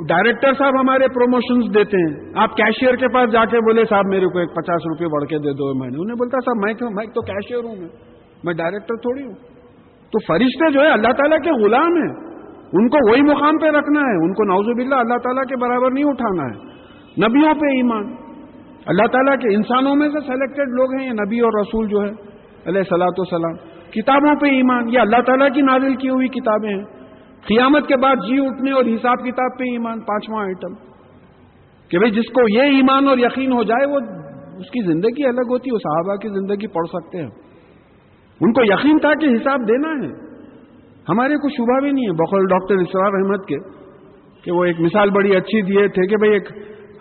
ڈائریکٹر صاحب ہمارے پروموشنز دیتے ہیں۔ آپ کیشیئر کے پاس جا کے بولے، صاحب میرے کو ایک پچاس روپے بڑھ کے دے دو میں نے انہیں بولتا، صاحب میں تو کیشیئر ہوں میں۔ میں ڈائریکٹر تھوڑی ہوں۔ تو فرشتے جو ہے اللہ تعالیٰ کے غلام ہیں۔ ان کو وہی مقام پہ رکھنا ہے۔ ان کو نوزب اللہ اللہ تعالیٰ کے برابر نہیں اٹھانا ہے۔ نبیوں پہ ایمان۔ اللہ تعالیٰ کے انسانوں میں سے سلیکٹڈ لوگ ہیں، یہ نبی اور رسول جو ہے علیہ سلاۃ وسلام کتابوں پہ ایمان۔ یہ اللہ تعالیٰ کی نازل کی ہوئی کتابیں ہیں۔ قیامت کے بعد جی اٹھنے اور حساب کتاب پہ ایمان، پانچواں آئٹم کہ بھئی جس کو یہ ایمان اور یقین ہو جائے، وہ اس کی زندگی الگ ہوتی ہے، وہ صحابہ کی زندگی پڑھ سکتے ہیں۔ ان کو یقین تھا کہ حساب دینا ہے۔ ہمارے کو شبہ بھی نہیں ہے۔ بخول ڈاکٹر اسرار احمد کے، کہ وہ ایک مثال بڑی اچھی دیے تھے کہ بھئی ایک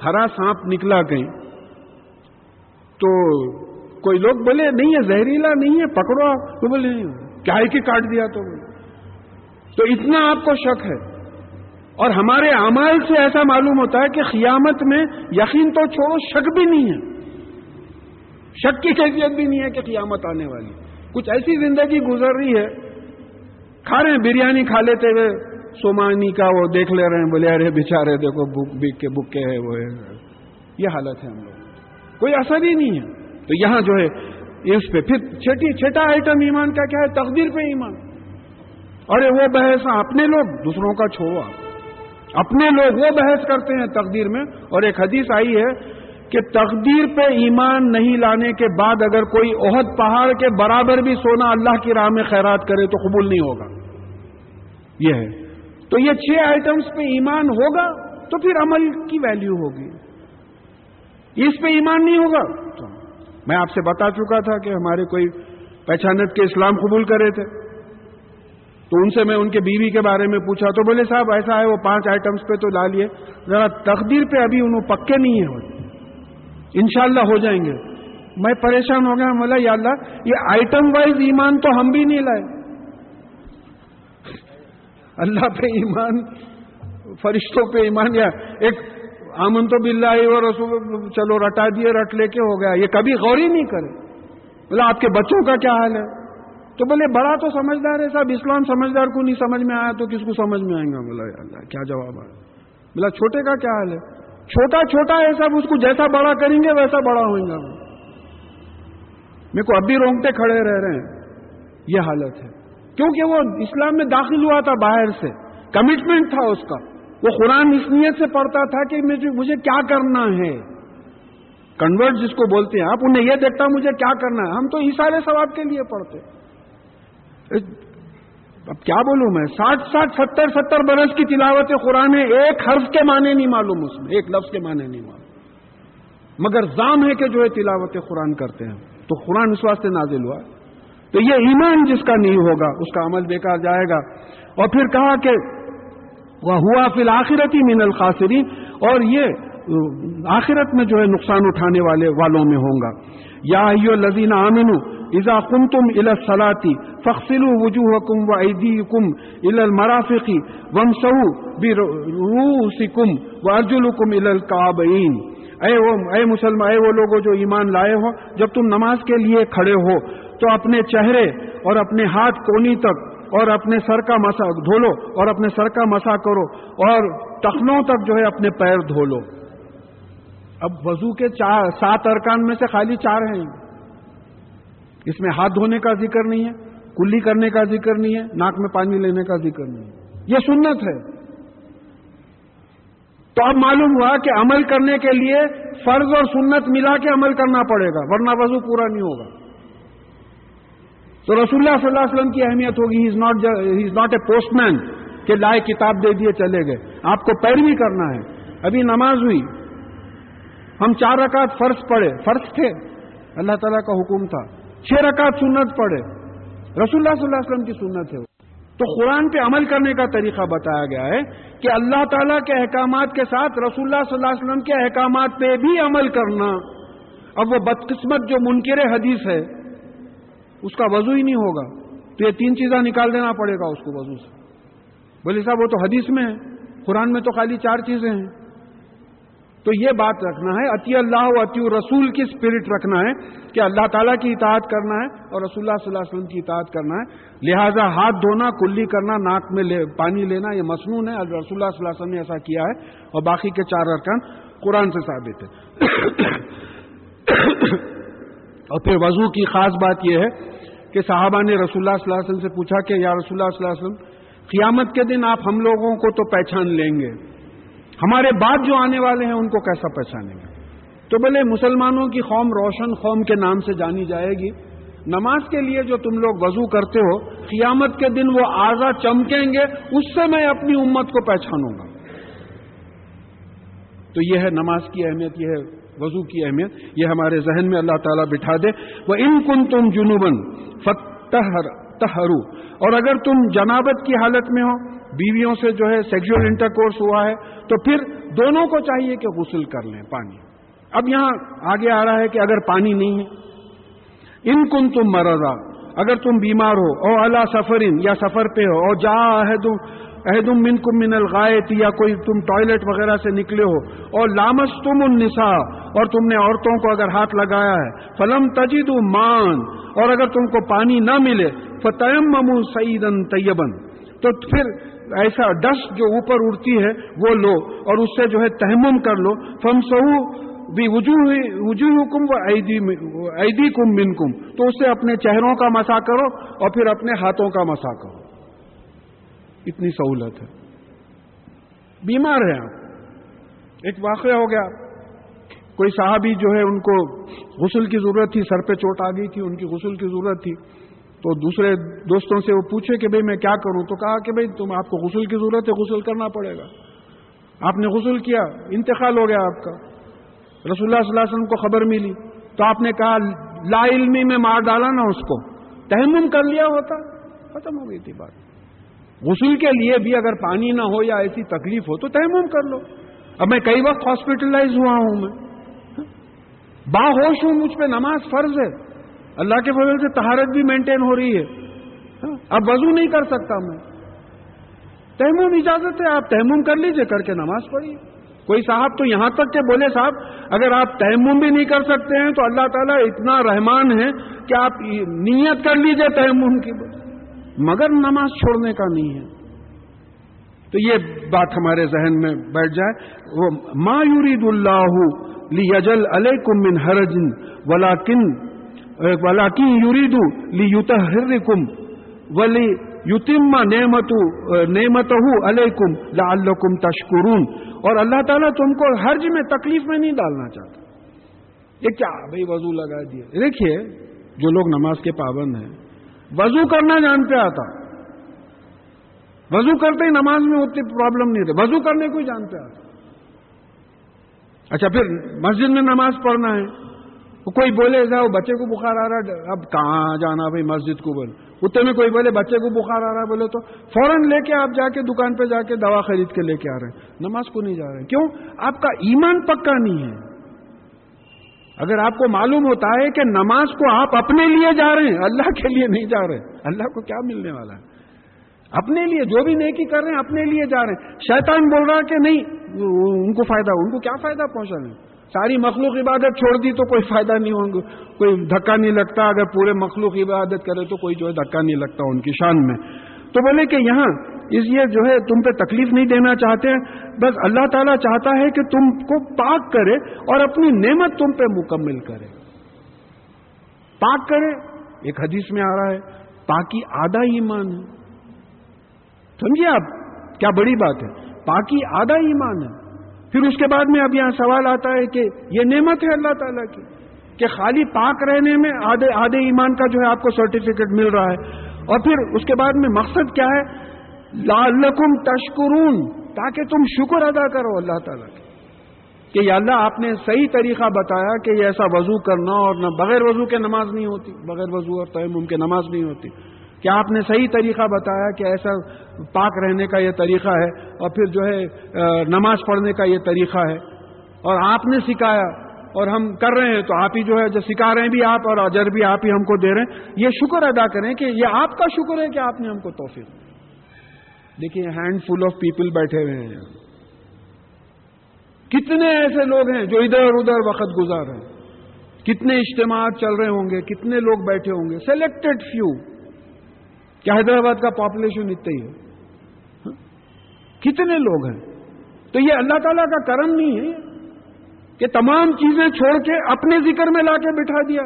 ہرا سانپ نکلا کہیں۔ تو کوئی لوگ بولے، نہیں ہے، زہریلا نہیں ہے، پکڑو تو بولے کیا ہے کہ کاٹ دیا تو؟ تو اتنا آپ کو شک ہے۔ اور ہمارے اعمال سے ایسا معلوم ہوتا ہے کہ قیامت میں یقین تو چھوڑو، شک بھی نہیں ہے۔ شک کی کیفیت بھی نہیں ہے کہ قیامت آنے والی۔ کچھ ایسی زندگی گزر رہی ہے۔ کھا رہے ہیں، بریانی کھا لیتے ہوئے سومانی کا وہ دیکھ لے رہے ہیں، بولے، ارے بچارے دیکھو بک کے بکے ہے وہ۔ ہے یہ حالت ہے ہم لوگ۔ کوئی اثر ہی نہیں ہے۔ تو یہاں جو ہے، اس پہ پھر چھٹی، چھٹا آئٹم ایمان کا کیا ہے؟ تقدیر پہ ایمان۔ ارے وہ بحث اپنے لوگ، دوسروں کا چھوڑو اپنے لوگ وہ بحث کرتے ہیں تقدیر میں، اور ایک حدیث آئی ہے کہ تقدیر پہ ایمان نہیں لانے کے بعد اگر کوئی عہد پہاڑ کے برابر بھی سونا اللہ کی راہ میں خیرات کرے تو قبول نہیں ہوگا۔ یہ ہے۔ تو یہ چھ آئٹمس پہ ایمان ہوگا تو پھر عمل کی ویلیو ہوگی۔ اس پہ ایمان نہیں ہوگا تو میں آپ سے بتا چکا تھا کہ ہمارے کوئی پہچانت کے اسلام قبول کرے تھے۔ تو ان سے میں ان کے بیوی کے بارے میں پوچھا، تو بولے صاحب ایسا ہے، وہ پانچ آئٹمس پہ تو لا لیے ذرا تقدیر پہ ابھی انہوں پکے نہیں ہیں۔ انشاءاللہ ہو جائیں گے۔ میں پریشان ہو گیا بولا، یا اللہ، یہ آئٹم وائز ایمان تو ہم بھی نہیں لائے۔ اللہ پہ ایمان، فرشتوں پہ ایمان، یا ایک آمن تو بلّہ اور رسول، چلو رٹا دیے، رٹ لے کے ہو گیا۔ یہ کبھی غور ہی نہیں کرے۔ بولا، آپ کے بچوں کا کیا حال ہے؟ تو بولے بڑا تو سمجھدار ہے صاحب، اسلام سمجھدار کو نہیں سمجھ میں آیا تو کس کو سمجھ میں آئیں گا بولا اللہ، کیا جواب آیا بولا، چھوٹے کا کیا حال ہے؟ چھوٹا چھوٹا ہے صاحب، اس کو جیسا بڑا کریں گے ویسا بڑا ہوئیں گا میرے کو اب بھی رونگتے کھڑے رہ رہے ہیں۔ یہ حالت ہے۔ کیونکہ وہ اسلام میں داخل ہوا تھا باہر سے کمٹمنٹ تھا اس کا۔ وہ قرآن اس نیت سے پڑھتا تھا کہ مجھے کیا کرنا ہے؟ کنورٹ جس کو بولتے ہیں، آپ انہیں یہ دیکھتا مجھے کیا کرنا ہے؟ ہم تو اشارے ثواب کے لیے پڑھتے۔ اب کیا بولوں میں؟ ساٹھ ساٹھ ستر ستر برس کی تلاوت قرآن ہے، ایک حرف کے معنی نہیں معلوم اس میں، ایک لفظ کے معنی نہیں معلوم۔ مگر زام ہے کہ جو ہے تلاوت قرآن کرتے ہیں۔ تو قرآن اس واسطے نازل ہوا۔ تو یہ ایمان جس کا نہیں ہوگا، اس کا عمل بیکار جائے گا۔ اور پھر کہا کہ وہ ہوا فی الآخرتی من الخاصری اور یہ آخرت میں جو ہے نقصان اٹھانے والے والوں میں ہوں گا۔ یا لذین آمن ازا کم تم الصلاتی فخصل وجوہ کم و عیدی کم المرافقی وم سو روسی کم و اے وہ اے مسلمان اے وہ لوگوں جو ایمان لائے ہو، جب تم نماز کے لیے کھڑے ہو، تو اپنے چہرے اور اپنے ہاتھ کونی تک اور اپنے سر کا مسا دھو لو اور اپنے سر کا مسا کرو اور ٹخنوں تک جو ہے اپنے پیر دھو لو اب وضو کے چار سات ارکان میں سے خالی چار ہیں۔ اس میں ہاتھ دھونے کا ذکر نہیں ہے، کلی کرنے کا ذکر نہیں ہے، ناک میں پانی لینے کا ذکر نہیں ہے۔ یہ سنت ہے۔ تو اب معلوم ہوا کہ عمل کرنے کے لیے فرض اور سنت ملا کے عمل کرنا پڑے گا، ورنہ وضو پورا نہیں ہوگا۔ تو رسول اللہ صلی اللہ علیہ وسلم کی اہمیت ہوگی ہی از ناٹ اے پوسٹ مین کہ لائے کتاب دے دیے چلے گئے۔ آپ کو پیروی کرنا ہے۔ ابھی نماز ہوئی۔ ہم چار رکعت فرض پڑھے، فرض تھے۔ اللہ تعالیٰ کا حکم تھا۔ چھ رکعت سنت پڑھے۔ رسول اللہ صلی اللہ علیہ وسلم کی سنت ہے تو قرآن پہ عمل کرنے کا طریقہ بتایا گیا ہے کہ اللہ تعالیٰ کے احکامات کے ساتھ رسول اللہ صلی اللہ علیہ وسلم کے احکامات پہ بھی عمل کرنا۔ اب وہ بدقسمت جو منکر حدیث ہے، اس کا وضو ہی نہیں ہوگا۔ تو یہ تین چیزیں نکال دینا پڑے گا اس کو وضو سے۔ بولے صاحب، وہ تو حدیث میں ہے۔ قرآن میں تو خالی چار چیزیں ہیں۔ تو یہ بات رکھنا ہے عطی اللہ و عطی رسول کی اسپرٹ رکھنا ہے کہ اللہ تعالیٰ کی اطاعت کرنا ہے اور رسول اللہ صلی اللہ علیہ وسلم کی اطاعت کرنا ہے۔ لہذا ہاتھ دھونا، کلی کرنا، ناک میں لے، پانی لینا، یہ مصنون ہے۔ رسول اللہ صلی اللہ علیہ وسلم نے ایسا کیا ہے اور باقی کے چار ارکان قرآن سے ثابت ہے [coughs] اور پھر وضو کی خاص بات یہ ہے کہ صحابہ نے رسول اللہ صلی اللہ علیہ وسلم سے پوچھا کہ یا رسول اللہ صلی اللہ علیہ وسلم، قیامت کے دن آپ ہم لوگوں کو تو پہچان لیں گے۔ ہمارے بعد جو آنے والے ہیں ان کو کیسا پہچانیں گے تو بھلے مسلمانوں کی قوم روشن قوم کے نام سے جانی جائے گی۔ نماز کے لیے جو تم لوگ وضو کرتے ہو، قیامت کے دن وہ آزاد چمکیں گے، اس سے میں اپنی امت کو پہچانوں گا۔ تو یہ ہے نماز کی اہمیت، یہ ہے وضو کی اہمیت۔ یہ ہمارے ذہن میں اللہ تعالیٰ بٹھا دے۔ وہ ان کن تم جنوبن تہرو اور اگر تم جنابت کی حالت میں ہو بیویوں سے جو ہے سیکشل انٹر کورس ہوا ہے، تو پھر دونوں کو چاہیے کہ غسل کر لیں پانی۔ اب یہاں آگے آ رہا ہے کہ اگر پانی نہیں ہے۔ ان کن تم مرضا، اگر تم بیمار ہو، او اللہ سفر یا سفر پہ ہو اور جا عہد من کم من الغائط، یا کوئی تم ٹوائلٹ وغیرہ سے نکلے ہو اور لامس تم النساء، اور تم نے عورتوں کو اگر ہاتھ لگایا ہے، فلم تجید مان، اور اگر تم کو پانی نہ ملے فتم ممو سعیدن طیبن۔ تو پھر ایسا ڈسٹ جو اوپر اڑتی ہے، وہ لو۔ اور اس سے جو ہے تہمم کر لو۔ فم سہو بھی وجوہ حکم و ایدی کم من کم تو اس سے اپنے چہروں کا مسا کرو اور پھر اپنے ہاتھوں کا مسا کرو۔ اتنی سہولت ہے۔ بیمار ہیں آپ۔ ایک واقعہ ہو گیا۔ کوئی صحابی جو ہے ان کو غسل کی ضرورت تھی، سر پہ چوٹ آ گئی تھی، ان کی غسل کی ضرورت تھی۔ تو دوسرے دوستوں سے وہ پوچھے کہ بھئی میں کیا کروں؟ تو کہا کہ بھئی تم آپ کو غسل کی ضرورت ہے، غسل کرنا پڑے گا۔ آپ نے غسل کیا، انتقال ہو گیا آپ کا۔ رسول اللہ صلی اللہ علیہ وسلم کو خبر ملی۔ تو آپ نے کہا، لا علمی میں مار ڈالا نا اس کو۔ تہمم کر لیا ہوتا، ختم ہو گئی تھی بات۔ غسل کے لیے بھی اگر پانی نہ ہو یا ایسی تکلیف ہو تو تہمم کر لو۔ اب میں کئی وقت ہاسپٹلائز ہوا ہوں میں۔ باہوش ہوں، مجھ پہ نماز فرض ہے۔ اللہ کے فضل سے تہارت بھی مینٹین ہو رہی ہے۔ اب وضو نہیں کر سکتا میں۔ تہمم اجازت ہے، آپ تہمم کر لیجیے، کر کے نماز پڑھیے۔ کوئی صاحب تو یہاں تک کہ بولے، صاحب، اگر آپ تیمم بھی نہیں کر سکتے ہیں تو اللہ تعالیٰ اتنا رحمان ہے کہ آپ نیت کر لیجیے تیمم کی۔ مگر نماز چھوڑنے کا نہیں ہے۔ تو یہ بات ہمارے ذہن میں بیٹھ جائے۔ وہ ما یورید اللہ لی یجل علیکم من حرجن ولاکن ولاکن یورید لی یوتحرکم ولی یتیم نعمت نعمت علیکم لعلکم تشکرون اور اللہ تعالیٰ تم کو حرج میں تکلیف میں نہیں ڈالنا چاہتا۔ یہ کیا بھائی وضو لگا دیا۔ دیکھیے، جو لوگ نماز کے پابند ہیں، وضو کرنا جانتے آتا۔ وضو کرتے ہی نماز میں اتنی پرابلم نہیں رہتی وضو کرنے کو ہی جانتے آتا۔ اچھا پھر مسجد میں نماز پڑھنا ہے۔ کوئی بولے جاؤ بچے کو بخار آ رہا ہے، اب کہاں جانا بھائی مسجد کو بول اتنے میں کوئی بولے بچے کو بخار آ رہا ہے بولے تو فوراً لے کے آپ جا کے دکان پہ جا کے دوا خرید کے لے کے آ رہے ہیں۔ نماز کو نہیں جا رہے کیوں؟ آپ کا ایمان پکا نہیں ہے۔ اگر آپ کو معلوم ہوتا ہے کہ نماز کو آپ اپنے لیے جا رہے ہیں، اللہ کے لیے نہیں جا رہے۔ اللہ کو کیا ملنے والا ہے؟ اپنے لیے جو بھی نیکی کر رہے ہیں، اپنے لیے جا رہے ہیں۔ شیطان بول رہا کہ نہیں، ان کو فائدہ، ان کو کیا فائدہ پہنچا رہے ہیں ساری مخلوق عبادت چھوڑ دی تو کوئی فائدہ نہیں ہوگا کوئی دھکا نہیں لگتا، اگر پورے مخلوق عبادت کرے تو کوئی جو ہے دھکا نہیں لگتا ان کی شان میں۔ تو بولے کہ یہاں اس لیے جو ہے تم پہ تکلیف نہیں دینا چاہتے، بس اللہ تعالیٰ چاہتا ہے کہ تم کو پاک کرے اور اپنی نعمت تم پہ مکمل کرے۔ پاک کرے، ایک حدیث میں آ رہا ہے، پاکی آدھا ایمان ہے۔ سمجھیے آپ؟ کیا بڑی بات ہے؟ پاکی آدھا ایمان ہے۔ پھر اس کے بعد میں اب یہاں سوال آتا ہے کہ یہ نعمت ہے اللہ تعالیٰ کی کہ خالی پاک رہنے میں آدھے آدھے ایمان کا جو ہے آپ کو سرٹیفکیٹ مل رہا ہے؟ اور پھر اس کے بعد میں مقصد کیا ہے؟ لعلکم تشکرون، تاکہ تم شکر ادا کرو اللہ تعالیٰ کی کہ یا اللہ آپ نے صحیح طریقہ بتایا کہ یہ ایسا وضو کرنا اور نہ بغیر وضو کے نماز نہیں ہوتی، بغیر وضو اور تیمم کے نماز نہیں ہوتی۔ کہ آپ نے صحیح طریقہ بتایا کہ ایسا پاک رہنے کا یہ طریقہ ہے اور پھر جو ہے نماز پڑھنے کا یہ طریقہ ہے؟ اور آپ نے سکھایا اور ہم کر رہے ہیں، تو آپ ہی جو ہے، جو سکھا رہے ہیں بھی آپ اور اجر بھی آپ ہی ہم کو دے رہے ہیں۔ یہ شکر ادا کریں کہ یہ آپ کا شکر ہے کہ آپ نے ہم کو توفیق دیکھیے، ہینڈ فل آف پیپل بیٹھے ہوئے ہیں۔ کتنے ایسے لوگ ہیں جو ادھر ادھر وقت گزار رہے ہیں۔ کتنے اجتماعات چل رہے ہوں گے، کتنے لوگ بیٹھے ہوں گے۔ سلیکٹڈ فیو کیا حیدرآباد کا پاپولیشن اتنا ہی ہے؟ ہاں؟ کتنے لوگ ہیں؟ تو یہ اللہ تعالیٰ کا کرم نہیں ہے کہ تمام چیزیں چھوڑ کے اپنے ذکر میں لا کے بٹھا دیا۔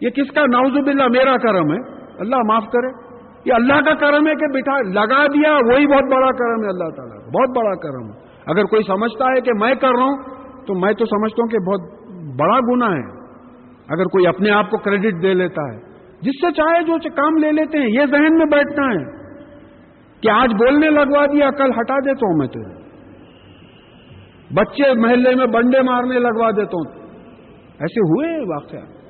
یہ کس کا؟ ناوز باللہ، میرا کرم ہے۔ اللہ معاف کرے۔ یہ اللہ کا کرم ہے کہ بٹھا، لگا دیا، وہی بہت بڑا کرم ہے اللہ تعالیٰ کا۔ بہت بڑا کرم ہے۔ اگر کوئی سمجھتا ہے کہ میں کر رہا ہوں، تو میں تو سمجھتا ہوں کہ بہت بڑا گنا ہے۔ اگر کوئی اپنے آپ کو کریڈٹ دے لیتا ہے جس سے چاہے جو کام لے لیتے ہیں، یہ ذہن میں بیٹھنا ہے کہ آج بولنے لگوا دیا، کل ہٹا دیتا ہوں میں تو بچے محلے میں بنڈے مارنے لگوا دیتا ہوں۔ ایسے ہوئے واقعہ۔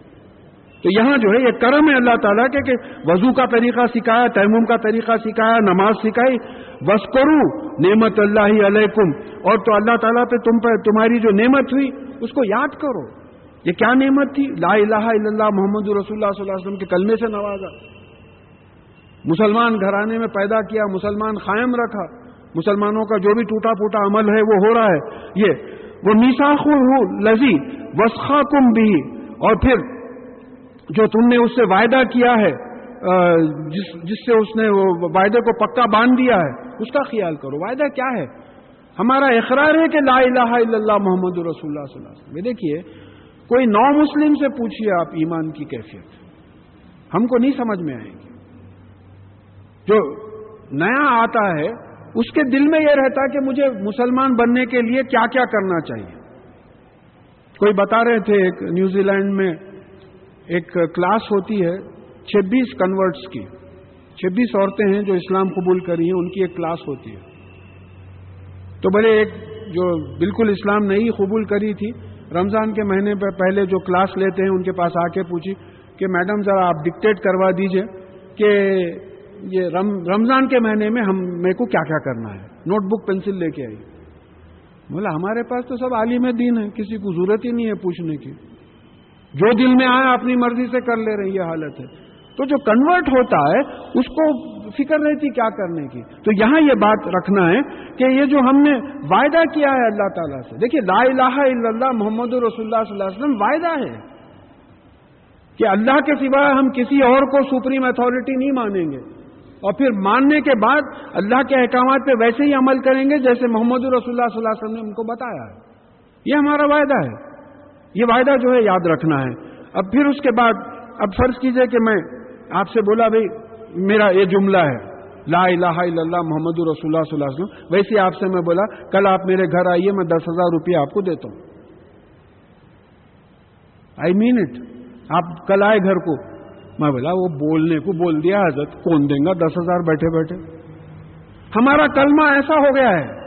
تو یہاں جو ہے، یہ کرم ہے اللہ تعالیٰ کے کہ وضو کا طریقہ سکھایا، تیمم کا طریقہ سکھایا، نماز سکھائی۔ بس کرو نعمت اللہ علیکم۔ اور تو اللہ تعالیٰ پہ تم پہ تمہاری جو نعمت ہوئی، اس کو یاد کرو۔ یہ کیا نعمت تھی؟ لا الہ الا اللہ محمد رسول اللہ صلی اللہ علیہ وسلم کے کلمے سے نوازا۔ مسلمان گھرانے میں پیدا کیا، مسلمان قائم رکھا۔ مسلمانوں کا جو بھی ٹوٹا پوٹا عمل ہے وہ ہو رہا ہے۔ یہ، وہ میساخ لذی وسخا کم بھی اور پھر جو تم نے اس سے وعدہ کیا ہے جس جس سے اس نے وہ وعدے کو پکا باندھ دیا ہے، اس کا خیال کرو۔ وعدہ کیا ہے؟ ہمارا اقرار ہے کہ لا الہ الا اللہ محمد رسول اللہ صلی اللہ علیہ وسلم۔ دیکھیے کوئی نو مسلم سے پوچھیے آپ ایمان کی کیفیت۔ ہم کو نہیں سمجھ میں آئے گی۔ جو نیا آتا ہے، اس کے دل میں یہ رہتا کہ مجھے مسلمان بننے کے لیے کیا کیا کرنا چاہیے۔ کوئی بتا رہے تھے، ایک نیوزی لینڈ میں ایک کلاس ہوتی ہے چھبیس کنورٹس کی۔ چھبیس عورتیں ہیں جو اسلام قبول کری ہیں، ان کی ایک کلاس ہوتی ہے۔ تو بھلے ایک جو بالکل اسلام نہیں قبول کری تھی رمضان کے مہینے پہ پہلے جو کلاس لیتے ہیں، ان کے پاس آ کے پوچھی کہ میڈم ذرا آپ ڈکٹیٹ کروا دیجیے کہ یہ رمضان کے مہینے میں ہم میرے کو کیا کیا کرنا ہے۔ نوٹ بک پینسل لے کے آئی۔ بولا، ہمارے پاس تو سب عالم دین ہے کسی کو ضرورت ہی نہیں ہے پوچھنے کی۔ جو دل میں آیا اپنی مرضی سے کر لے رہے یہ حالت ہے۔ تو جو کنورٹ ہوتا ہے، اس کو فکر رہتی کیا کرنے کی۔ تو یہاں یہ بات رکھنا ہے کہ یہ جو ہم نے وعدہ کیا ہے اللہ تعالیٰ سے، دیکھیے لا الہ الا اللہ محمد رسول اللہ صلی اللہ علیہ وسلم وعدہ ہے کہ اللہ کے سوائے ہم کسی اور کو سپریم اتارٹی نہیں مانیں گے۔ اور پھر ماننے کے بعد اللہ کے احکامات پہ ویسے ہی عمل کریں گے جیسے محمد رسول اللہ صلی اللہ علیہ وسلم نے ان کو بتایا ہے۔ یہ ہمارا وعدہ ہے۔ یہ وعدہ جو ہے یاد رکھنا ہے۔ اب پھر اس کے بعد اب فرض کیجیے کہ میں آپ سے بولا بھائی میرا یہ جملہ ہے، لا الہ الا اللہ محمد رسول اللہ صلی اللہ علیہ وسلم۔ ویسے آپ سے میں بولا، کل آپ میرے گھر آئیے، میں دس ہزار روپیہ آپ کو دیتا ہوں۔ آئی مین اٹ آپ کل آئے گھر کو۔ میں بولا، وہ بولنے کو بول دیا، حضرت کون دیں گا؟ دس ہزار بیٹھے بیٹھے۔ ہمارا کلمہ ایسا ہو گیا ہے۔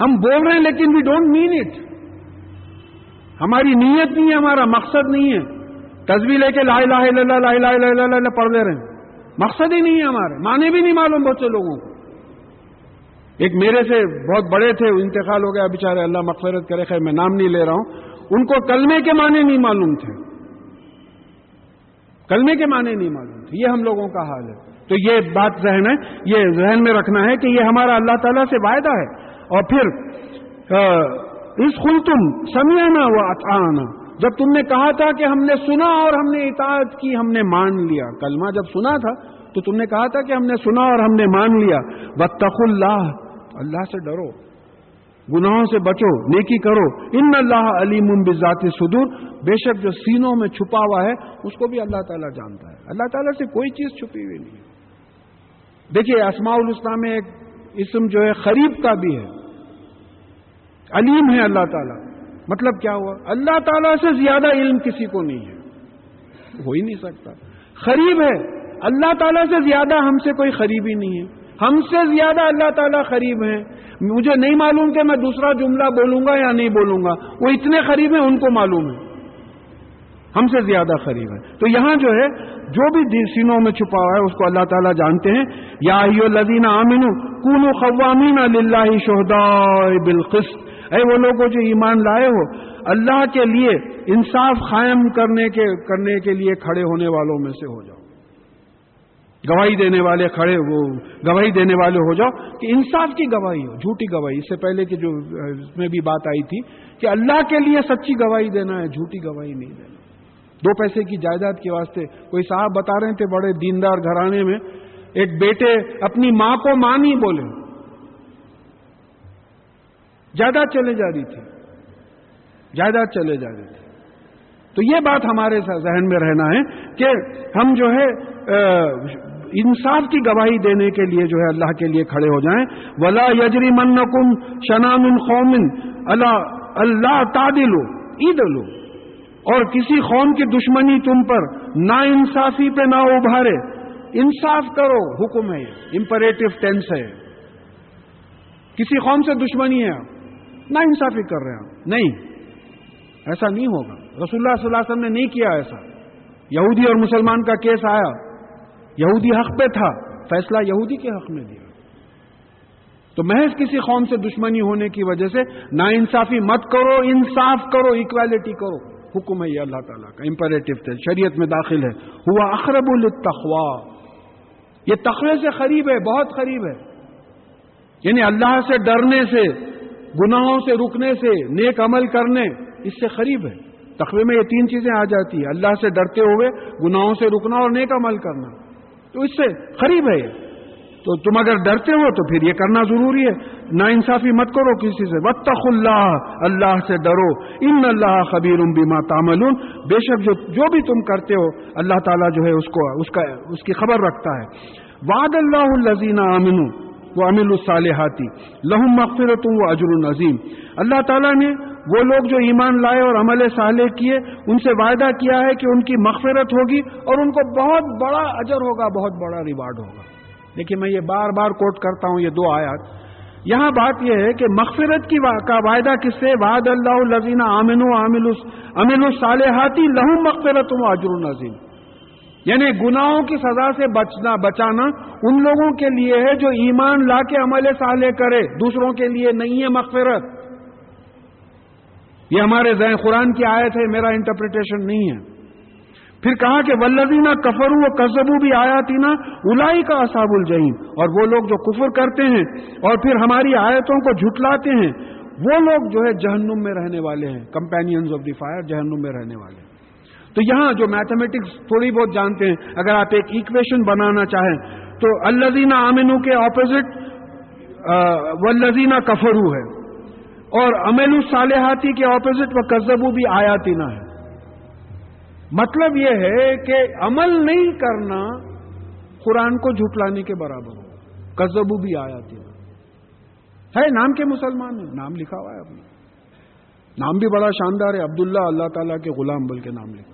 ہم بول رہے ہیں لیکن وی ڈونٹ مین اٹ ہماری نیت نہیں ہے، ہمارا مقصد نہیں ہے۔ تصویر لے کے لا الہ الا اللہ، لا الہ الا اللہ پڑھ لے رہے۔ ہیں مقصد ہی نہیں ہے ہمارے مانے بھی نہیں معلوم بہت سے لوگوں کو۔ ایک میرے سے بہت بڑے تھے انتقال ہو گیا بےچارے اللہ مغفرت کرے، خیر میں نام نہیں لے رہا ہوں۔ ان کو کلمے کے معنی نہیں معلوم تھے۔ کلمے کے معنی نہیں معلوم تھے۔ یہ ہم لوگوں کا حال ہے۔ تو یہ بات ذہن ہے، یہ ذہن میں رکھنا ہے کہ یہ ہمارا اللہ تعالیٰ سے وعدہ ہے۔ اور پھر اس خل تم سمیانا وہ جب تم نے کہا تھا کہ ہم نے سنا اور ہم نے اطاعت کی، ہم نے مان لیا۔ کلمہ جب سنا تھا تو تم نے کہا تھا کہ ہم نے سنا اور ہم نے مان لیا۔ بتخ اللہ اللہ سے ڈرو۔ گناہوں سے بچو، نیکی کرو۔ ان اللہ علیم بذات صدور بے شک جو سینوں میں چھپا ہوا ہے، اس کو بھی اللہ تعالیٰ جانتا ہے۔ اللہ تعالیٰ سے کوئی چیز چھپی ہوئی نہیں۔ ہے دیکھیے اسماء الاسلام میں ایک اسم جو ہے، خریب کا بھی ہے۔ علیم ہے اللہ تعالیٰ۔ مطلب کیا ہوا؟ اللہ تعالیٰ سے زیادہ علم کسی کو نہیں ہے۔ ہو ہی نہیں سکتا۔ خریب ہے۔ اللہ تعالیٰ سے زیادہ ہم سے کوئی خریب ہی نہیں ہے۔ ہم سے زیادہ اللہ تعالیٰ خریب ہیں۔ مجھے نہیں معلوم کہ میں دوسرا جملہ بولوں گا یا نہیں بولوں گا۔ وہ اتنے قریب ہیں، ان کو معلوم ہے۔ ہم سے زیادہ قریب ہے تو یہاں جو ہے، جو بھی سینوں میں چھپا ہوا ہے، اس کو اللہ تعالیٰ جانتے ہیں۔ یا لذین آمین کون قوامین اللہ شہدا بالقسط۔ اے وہ لوگ جو ایمان لائے ہو، اللہ کے لیے انصاف قائم کرنے کے کرنے کے لیے کھڑے ہونے والوں میں سے ہو جاؤ۔ گواہی دینے والے کھڑے، وہ گواہی دینے والے ہو جاؤ کہ انصاف کی گواہی ہو، جھوٹی گواہی۔ اس سے پہلے کی جو، اس میں بھی بات آئی تھی کہ اللہ کے لیے سچی گواہی دینا ہے، جھوٹی گواہی نہیں دینا۔ دو پیسے کی جائیداد کے واسطے کوئی صاحب بتا رہے تھے بڑے دیندار گھرانے میں، ایک بیٹے اپنی ماں کو ماں نہیں بولے۔ جائیداد چلے جا رہی تھی۔ جائیداد چلے جا رہی تھی۔ تو یہ بات ہمارے ذہن میں رہنا ہے کہ ہم جو ہے انصاف کی گواہی دینے کے لیے جو ہے اللہ کے لیے کھڑے ہو جائیں۔ ولا یجری من کم شنام قومن اللہ اللہ تعدل عید لو اور کسی قوم کی دشمنی تم پر نا انصافی پہ نہ ابھارے۔ انصاف کرو، حکم ہے امپریٹو ٹینس ہے۔ کسی قوم سے دشمنی ہے۔ نا انصافی کر رہے ہیں نہیں، ایسا نہیں ہوگا۔ رسول اللہ صلی اللہ علیہ وسلم نے نہیں کیا ایسا۔ یہودی اور مسلمان کا کیس آیا۔ یہودی حق پہ تھا، فیصلہ یہودی کے حق میں دیا۔ تو محض کسی قوم سے دشمنی ہونے کی وجہ سے نا انصافی مت کرو، انصاف کرو اکویلٹی کرو۔ حکم ہے یہ اللہ تعالیٰ کا امپریٹو تھے۔ شریعت میں داخل ہے۔ ہوا اخرب التخوا یہ تخوے سے قریب ہے، بہت قریب ہے۔ یعنی اللہ سے ڈرنے سے گناہوں سے رکنے سے، نیک عمل کرنے، اس سے قریب ہے۔ تخوے میں یہ تین چیزیں آ جاتی ہیں۔ اللہ سے ڈرتے ہوئے گناہوں سے رکنا اور نیک عمل کرنا۔ تو اس سے قریب ہے یہ۔ تو تم اگر ڈرتے ہو تو پھر یہ کرنا ضروری ہے۔ نا انصافی مت کرو کسی سے۔ وطخ اللہ اللہ سے ڈرو۔ ان اللہ خبیر بما تعملون۔ بے شک جو جو بھی تم کرتے ہو، اللہ تعالیٰ جو ہے اس کو، اس کا، اس کی خبر رکھتا ہے۔ وعد اللہ الزین امن وہ امل الصالحاتی لہم مغفرت و اجر العظیم اللہ تعالیٰ نے وہ لوگ جو ایمان لائے اور عمل صالح کیے، ان سے وعدہ کیا ہے کہ ان کی مغفرت ہوگی اور ان کو بہت بڑا اجر ہوگا، بہت بڑا ریوارڈ ہوگا۔ دیکھیے میں یہ بار بار کوٹ کرتا ہوں یہ دو آیات۔ یہاں بات یہ ہے کہ مغفرت کی کا وعدہ کس سے؟ وعد اللہ الزین عامن امین الصالحاتی لہو مغفرت اجر النظیم یعنی گناہوں کی سزا سے بچنا، بچانا ان لوگوں کے لیے ہے جو ایمان لا کے عمل صالح کرے، دوسروں کے لیے نہیں ہے مغفرت۔ یہ ہمارے ذہن قرآن کی آیت ہے، میرا انٹرپریٹیشن نہیں ہے۔ پھر کہا کہ ولدینہ کفرو و کزبو بھی آیا تھی نا الائی کا اصاب الجہیم اور وہ لوگ جو کفر کرتے ہیں اور پھر ہماری آیتوں کو جھٹلاتے ہیں، وہ لوگ جو ہے جہنم میں رہنے والے ہیں کمپینئنز آف دی فائر جہنم میں رہنے والے ہیں۔ تو یہاں جو میتھمیٹکس تھوڑی بہت جانتے ہیں، اگر آپ ایک ایکویشن بنانا چاہیں، تو الزینہ آمنو کے اپوزٹ ولزینہ کفرو ہے۔ اور امین الصالحاتی کے اپوزٹ وہ کزبو بھی آیاتی نہ ہے۔ مطلب یہ ہے کہ عمل نہیں کرنا قرآن کو جھٹلانے کے برابر ہو۔ کزبو بھی آیا ہے، نام کے مسلمان ہیں۔ نام لکھا ہوا ہے اپنے نام بھی بڑا شاندار ہے، عبداللہ، اللہ تعالیٰ کے غلام بل کے نام لکھا۔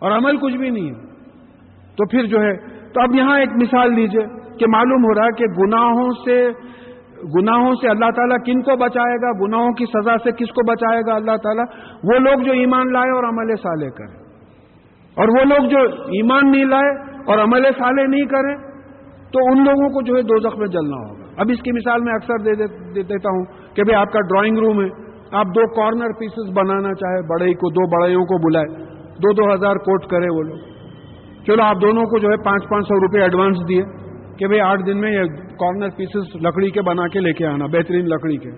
اور عمل کچھ بھی نہیں ہے۔ تو پھر جو ہے، تو اب یہاں ایک مثال لیجیے کہ معلوم ہو رہا ہے کہ گناہوں سے گناہوں سے اللہ تعالیٰ کن کو بچائے گا؟ گناہوں کی سزا سے کس کو بچائے گا اللہ تعالیٰ؟ وہ لوگ جو ایمان لائے اور عمل صالح کرے اور وہ لوگ جو ایمان نہیں لائے اور عمل صالح نہیں کرے تو ان لوگوں کو جو ہے دو میں جلنا ہوگا۔ اب اس کی مثال میں اکثر دے دیتا ہوں کہ بھائی آپ کا ڈرائنگ روم ہے، آپ دو کارنر پیسز بنانا چاہے، بڑے کو، دو بڑےوں کو بلائے۔ دو دو ہزار کوٹ کرے وہ لوگ۔ چلو آپ دونوں کو جو ہے پانچ پانچ سو روپے ایڈوانس دیے کہ بھائی آٹھ دن میں یہ کارنر پیسز لکڑی کے بنا کے لے کے آنا، بہترین لکڑی کے۔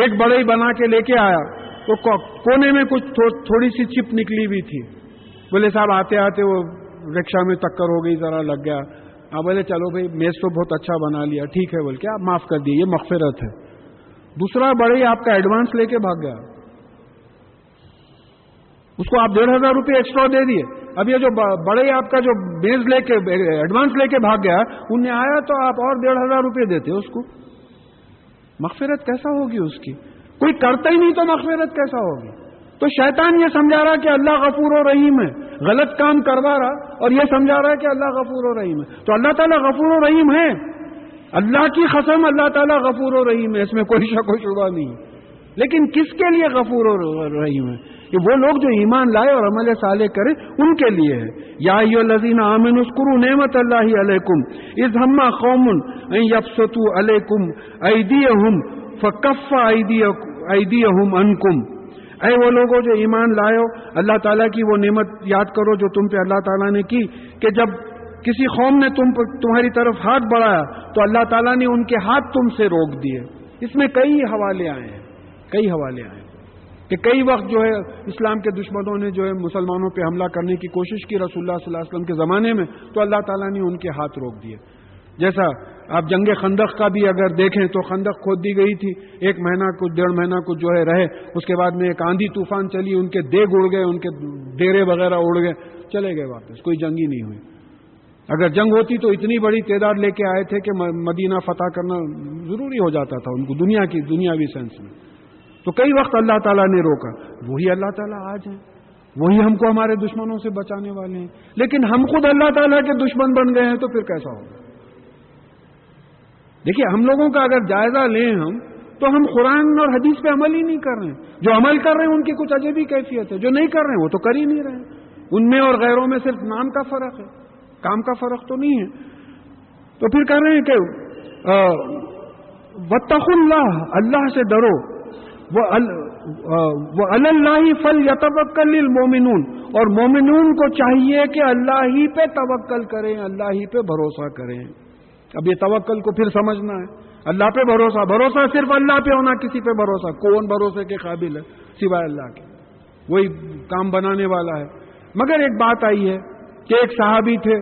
ایک بڑے ہی بنا کے لے کے آیا۔ تو کونے میں کچھ تھوڑی سی چپ نکلی ہوئی تھی۔ بولے صاحب آتے آتے وہ رکشا میں ٹکر ہو گئی، ذرا لگ گیا۔ آپ بولے چلو بھائی میز تو بہت اچھا بنا لیا، ٹھیک ہے بول کے آپ معاف کر دیے یہ مغفرت ہے۔ دوسرا بڑے ہی آپ کا ایڈوانس لے کے بھاگ گیا۔ اس کو آپ ڈیڑھ ہزار روپے ایکسٹرا دے دیے۔ اب یہ جو بڑے آپ کا جو بیز لے کے، ایڈوانس لے کے بھاگ گیا انہیں آیا تو آپ اور ڈیڑھ ہزار روپے دیتے اس کو۔ مغفرت کیسا ہوگی اس کی؟ کوئی کرتا ہی نہیں تو مغفرت کیسا ہوگی؟ تو شیطان یہ سمجھا رہا کہ اللہ غفور و رحیم ہے۔ غلط کام کروا رہا اور یہ سمجھا رہا ہے کہ اللہ غفور و رحیم ہے۔ تو اللہ تعالیٰ غفور و رحیم ہے اللہ کی قسم اللہ تعالیٰ غفور و رحیم ہے، اس میں کوئی شک و شبہ نہیں۔ لیکن کس کے لیے غفور و رحیم ہے؟ کہ وہ لوگ جو ایمان لائے اور عمل صالح کرے، ان کے لیے ہے۔ یا لذین عامن اسکرو نعمت اللہ علیکم۔ از ہما قوم یفسطو علیکم ایدی ہم فکف ایدی ہم انکم اے وہ لوگوں جو ایمان لائے اللہ تعالیٰ کی وہ نعمت یاد کرو جو تم پہ اللہ تعالیٰ نے کی۔ کہ جب کسی قوم نے تم تمہاری طرف ہاتھ بڑھایا، تو اللہ تعالیٰ نے ان کے ہاتھ تم سے روک دیے۔ اس میں کئی حوالے آئے ہیں۔ کئی حوالے آئے ہیں کہ کئی وقت جو ہے اسلام کے دشمنوں نے جو ہے مسلمانوں پہ حملہ کرنے کی کوشش کی رسول اللہ صلی اللہ علیہ وسلم کے زمانے میں، تو اللہ تعالیٰ نے ان کے ہاتھ روک دیے۔ جیسا آپ جنگ خندق کا بھی اگر دیکھیں تو خندق کھود دی گئی تھی۔ ایک مہینہ کچھ ڈیڑھ مہینہ کچھ جو ہے رہے، اس کے بعد میں ایک آندھی طوفان چلی، ان کے دیگ اڑ گئے، ان کے ڈیرے وغیرہ اڑ گئے، چلے گئے واپس، کوئی جنگ ہی نہیں ہوئی۔ اگر جنگ ہوتی تو اتنی بڑی تعداد لے کے آئے تھے کہ مدینہ فتح کرنا ضروری ہو جاتا تھا ان کو، دنیا کی، دنیاوی سینس میں۔ تو کئی وقت اللہ تعالیٰ نے روکا۔ وہی اللہ تعالیٰ آج ہیں۔ وہی ہم کو ہمارے دشمنوں سے بچانے والے ہیں۔ لیکن ہم خود اللہ تعالیٰ کے دشمن بن گئے ہیں تو پھر کیسا ہوگا؟ دیکھیے، ہم لوگوں کا اگر جائزہ لیں ہم، تو ہم قرآن اور حدیث پہ عمل ہی نہیں کر رہے ہیں۔ جو عمل کر رہے ہیں، ان کی کچھ عجیبی کیفیت ہے۔ جو نہیں کر رہے ہیں، وہ تو کر ہی نہیں رہے ہیں۔ ان میں اور غیروں میں صرف نام کا فرق ہے۔ کام کا فرق تو نہیں ہے۔ تو پھر کہہ رہے ہیں کہ وطخ اللہ اللہ سے ڈرو۔ وہ اللہ فل یا توکل اور مومنون کو چاہیے کہ اللہ ہی پہ توکل کریں، اللہ ہی پہ بھروسہ کریں۔ اب یہ توکل کو پھر سمجھنا ہے۔ اللہ پہ بھروسہ بھروسہ صرف اللہ پہ ہونا، کسی پہ بھروسہ۔ کون بھروسے کے قابل ہے؟ سوائے اللہ کے۔ وہی کام بنانے والا ہے۔ مگر ایک بات آئی ہے کہ ایک صحابی تھے۔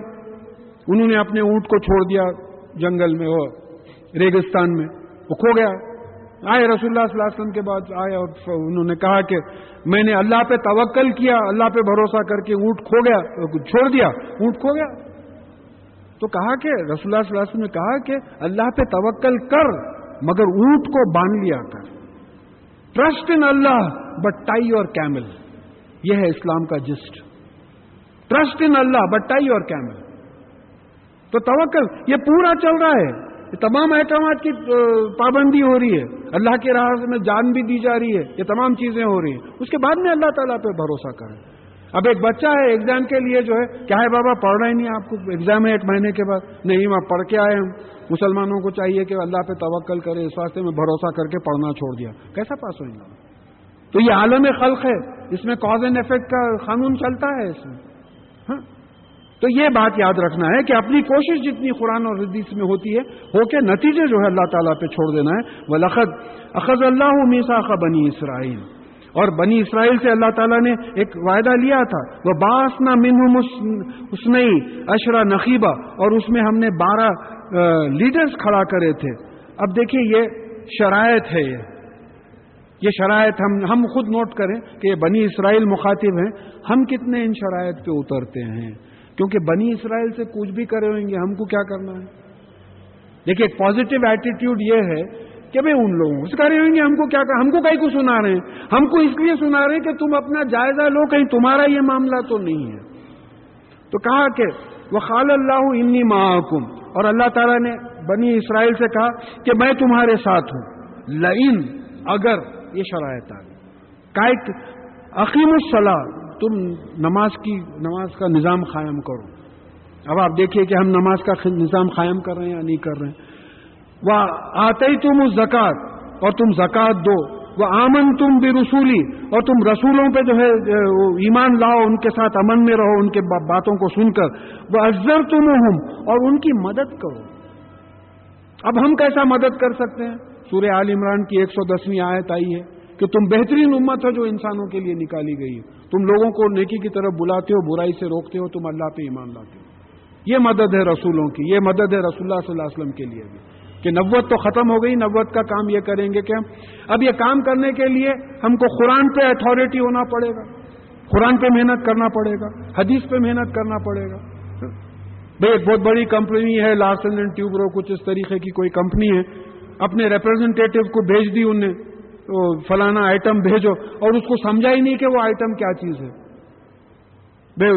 انہوں نے اپنے اونٹ کو چھوڑ دیا جنگل میں وہ ریگستان میں۔ وہ کھو گیا۔ آئے رسول اللہ صلی اللہ علیہ وسلم کے بعد آئے اور انہوں نے کہا کہ میں نے اللہ پہ توکل کیا، اللہ پہ بھروسہ کر کے اونٹ کھو گیا، چھوڑ دیا، اونٹ کھو گیا۔ تو کہا کہ رسول اللہ صلی اللہ علیہ وسلم نے کہا کہ اللہ پہ توکل کر، مگر اونٹ کو باندھ لیا کر۔ Trust in Allah but tie your camel یہ ہے اسلام کا just. Trust in Allah but tie your camel تو توکل، یہ پورا چل رہا ہے۔ تمام احکامات کی پابندی ہو رہی ہے۔ اللہ کے راہ میں جان بھی دی جا رہی ہے۔ یہ تمام چیزیں ہو رہی ہیں۔ اس کے بعد میں اللہ تعالیٰ پہ بھروسہ کریں۔ اب ایک بچہ ہے ایگزام کے لیے جو ہے، کیا ہے بابا؟ پڑھ ہی نہیں، آپ کو ایگزام ہے ایک مہینے کے بعد۔ نہیں آپ پڑھ کے آئے ہم مسلمانوں کو چاہیے کہ اللہ پہ توکل کرے، اس واسطے میں بھروسہ کر کے پڑھنا چھوڑ دیا۔ کیسا پاس ہوئیں گا تو یہ عالم خلق ہے۔ اس میں کاز اینڈ افیکٹ کا قانون چلتا ہے اس میں۔ ہاں؟ تو یہ بات یاد رکھنا ہے کہ اپنی کوشش جتنی قرآن اور حدیث میں ہوتی ہے، ہو کے نتیجے جو ہے اللہ تعالیٰ پہ چھوڑ دینا ہے۔ وہ لخت اخذ اللہ میسا بنی اسرائیل اور بنی اسرائیل سے اللہ تعالیٰ نے ایک وعدہ لیا تھا۔ وہ باسنا منہ اسنئی اشرا نقیبہ اور اس میں ہم نے بارہ لیڈرز کھڑا کرے تھے۔ اب دیکھیے یہ شرائط ہے یہ۔ یہ شرائط ہم ہم خود نوٹ کریں کہ یہ بنی اسرائیل مخاطب ہیں۔ ہم کتنے ان شرائط پہ اترتے ہیں۔ کیونکہ بنی اسرائیل سے کچھ بھی کرے ہوئیں گے، ہم کو کیا کرنا ہے؟ دیکھیے، ایک پازیٹو ایٹیٹیوڈ یہ ہے کہ بھائی ان لوگوں سے کرے ہوئیں گے، ہم کو کیا کر، ہم کو کہیں کو سنا رہے ہیں۔ ہم کو اس لیے سنا رہے ہیں کہ تم اپنا جائزہ لو، کہیں تمہارا یہ معاملہ تو نہیں ہے۔ تو کہا کہ وہ خال اللہ انی محکم اور اللہ تعالیٰ نے بنی اسرائیل سے کہا کہ میں تمہارے ساتھ ہوں۔ لئن، اگر یہ شرائط آ گئی۔ عقیم الصلاح تم نماز کی نماز کا نظام قائم کرو۔ اب آپ دیکھیے کہ ہم نماز کا نظام قائم کر رہے ہیں یا نہیں کر رہے ہیں۔ وہ آتے ہی تم اس زکات اور تم زکات دو۔ وہ آمن تم بھی رسولی اور تم رسولوں پہ جو ہے ایمان لاؤ، ان کے ساتھ امن میں رہو، ان کے باتوں کو سن کر۔ وہ افزر تم ہوں اور ان کی مدد کرو۔ اب ہم کیسا مدد کر سکتے ہیں؟ سورہ عال عمران کی ایک سو دسویں آیت آئی ہے کہ تم بہترین امت ہو جو انسانوں کے لیے نکالی گئی ہے۔ تم لوگوں کو نیکی کی طرف بلاتے ہو، برائی سے روکتے ہو، تم اللہ پہ ایمان لاتے ہو۔ یہ مدد ہے رسولوں کی، یہ مدد ہے رسول اللہ صلی اللہ علیہ وسلم کے لیے بھی۔ کہ نوت تو ختم ہو گئی نوت کا کام یہ کریں گے کہ ہم اب یہ کام کرنے کے لیے ہم کو قرآن پہ اتھارٹی ہونا پڑے گا۔ قرآن پہ محنت کرنا پڑے گا۔ حدیث پہ محنت کرنا پڑے گا۔ بھائی ایک بہت بڑی کمپنی ہے لارسن اینڈ ٹیوبرو کچھ اس طریقے کی کوئی کمپنی ہے۔ اپنے ریپرزینٹیو کو بھیج دی انہیں۔ فلانا آئٹم بھیجو اور اس کو سمجھا ہی نہیں کہ وہ آئٹم کیا چیز ہے۔ بھائی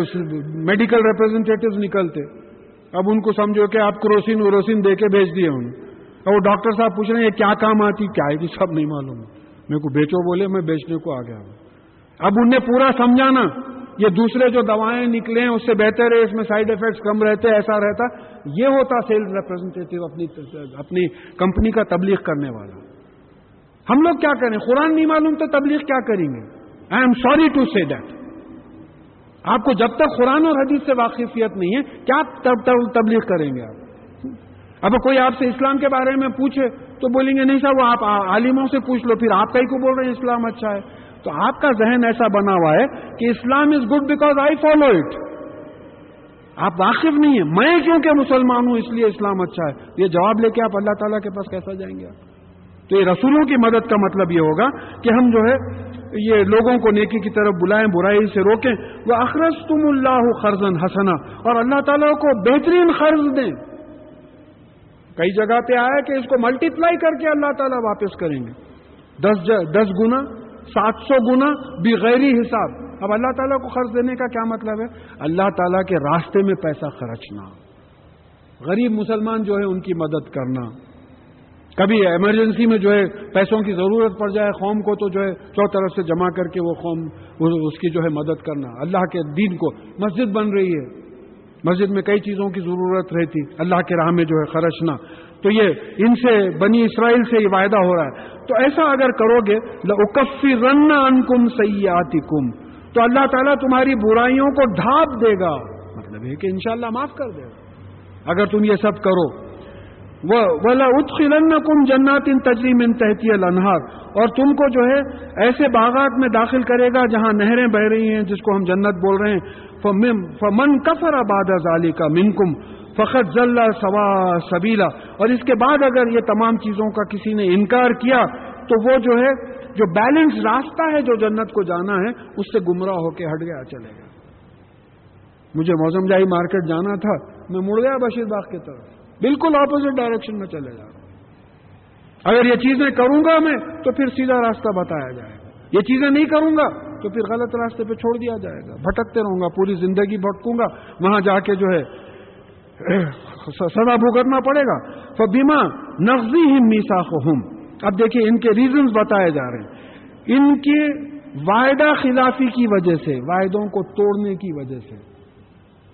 میڈیکل ریپرزینٹیو نکلتے۔ اب ان کو سمجھو کہ آپ کروسین وروسین دے کے بھیج دیے انہیں اور وہ ڈاکٹر صاحب پوچھ رہے ہیں، یہ کیا کام آتی؟ کیا ہے؟ کہ سب نہیں معلوم۔ میرے کو بیچو بولے، میں بیچنے کو آ گیا ہوں۔ اب انہیں پورا سمجھانا۔ یہ دوسرے جو دوائیں نکلے ہیں، اس سے بہتر ہے، اس میں سائڈ افیکٹس کم رہتے، ایسا رہتا۔ یہ ہوتا سیلز ریپرزینٹیو اپنی اپنی کمپنی کا تبلیغ کرنے والا۔ ہم لوگ کیا کریں؟ قرآن نہیں معلوم تو تبلیغ کیا کریں گے؟ I am sorry to see that آپ کو جب تک قرآن اور حدیث سے واقفیت نہیں ہے، کیا تبلیغ کریں گے آپ؟ اب کوئی آپ سے اسلام کے بارے میں پوچھے تو بولیں گے، نہیں صاحب، وہ آپ عالموں سے پوچھ لو، پھر آپ کہیں کو بول رہے ہیں اسلام اچھا ہے؟ تو آپ کا ذہن ایسا بنا ہوا ہے کہ Islam is good because I follow it آپ واقف نہیں ہیں۔ میں کیونکہ مسلمان ہوں، اس لیے اسلام اچھا ہے؟ یہ جواب لے کے آپ اللہ تعالیٰ کے پاس کیسا جائیں گے آپ؟ تو یہ رسولوں کی مدد کا مطلب یہ ہوگا کہ ہم جو ہے یہ لوگوں کو نیکی کی طرف بلائیں، برائی سے روکیں۔ وہ اخرس تم اللہ خرزن حسنا۔ اور اللہ تعالیٰ کو بہترین قرض دیں۔ کئی جگہ پہ آیا کہ اس کو ملٹی پلائی کر کے اللہ تعالیٰ واپس کریں گے۔ دس دس گنا، سات سو گنا بغیر حساب۔ اب اللہ تعالیٰ کو خرچ دینے کا کیا مطلب ہے؟ اللہ تعالیٰ کے راستے میں پیسہ خرچنا۔ غریب مسلمان جو ہے ان کی مدد کرنا۔ کبھی ایمرجنسی میں جو ہے پیسوں کی ضرورت پڑ جائے، قوم کو تو جو ہے چو طرف سے جمع کر کے وہ قوم اس کی جو ہے مدد کرنا۔ اللہ کے دین کو۔ مسجد بن رہی ہے۔ مسجد میں کئی چیزوں کی ضرورت رہتی۔ اللہ کے راہ میں جو ہے خرچنا۔ تو یہ ان سے، بنی اسرائیل سے یہ وعدہ ہو رہا ہے۔ تو ایسا اگر کرو گے اکفی رن ان کم سیاتی کم تو اللہ تعالیٰ تمہاری برائیوں کو ڈھانپ دے گا۔ مطلب ہے کہ انشاءاللہ معاف کر دے گا۔ اگر تم یہ سب کرو وہ اتخلن کم جنات ان تجریم ان تحتی النہار اور تم کو جو ہے ایسے باغات میں داخل کرے گا جہاں نہریں بہ رہی ہیں، جس کو ہم جنت بول رہے ہیں۔ فمن کفر آباد ظالی کا منکم فخت ذلہ سوا سبیلا اور اس کے بعد اگر یہ تمام چیزوں کا کسی نے انکار کیا، تو وہ جو ہے، جو بیلنس راستہ ہے جو جنت کو جانا ہے، اس سے گمراہ ہو کے ہٹ گیا، چلے گا مجھے موسم جائی مارکیٹ جانا تھا، میں مڑ گیا بشیر باغ کی طرف۔ بالکل اپوزٹ ڈائریکشن میں چلے جا رہا ہوں۔ اگر یہ چیزیں کروں گا میں تو پھر سیدھا راستہ بتایا جائے گا۔ یہ چیزیں نہیں کروں گا تو پھر غلط راستے پہ چھوڑ دیا جائے گا۔ بھٹکتے رہوں گا، پوری زندگی بھٹکوں گا۔ وہاں جا کے جو ہے [clears throat] سزا بھگتنا پڑے گا۔ تو بیما نقزی ہم میسا اب دیکھیے، ان کے ریزنز بتائے جا رہے ہیں۔ ان کے وعدہ خلافی کی وجہ سے، وعدوں کو توڑنے کی وجہ سے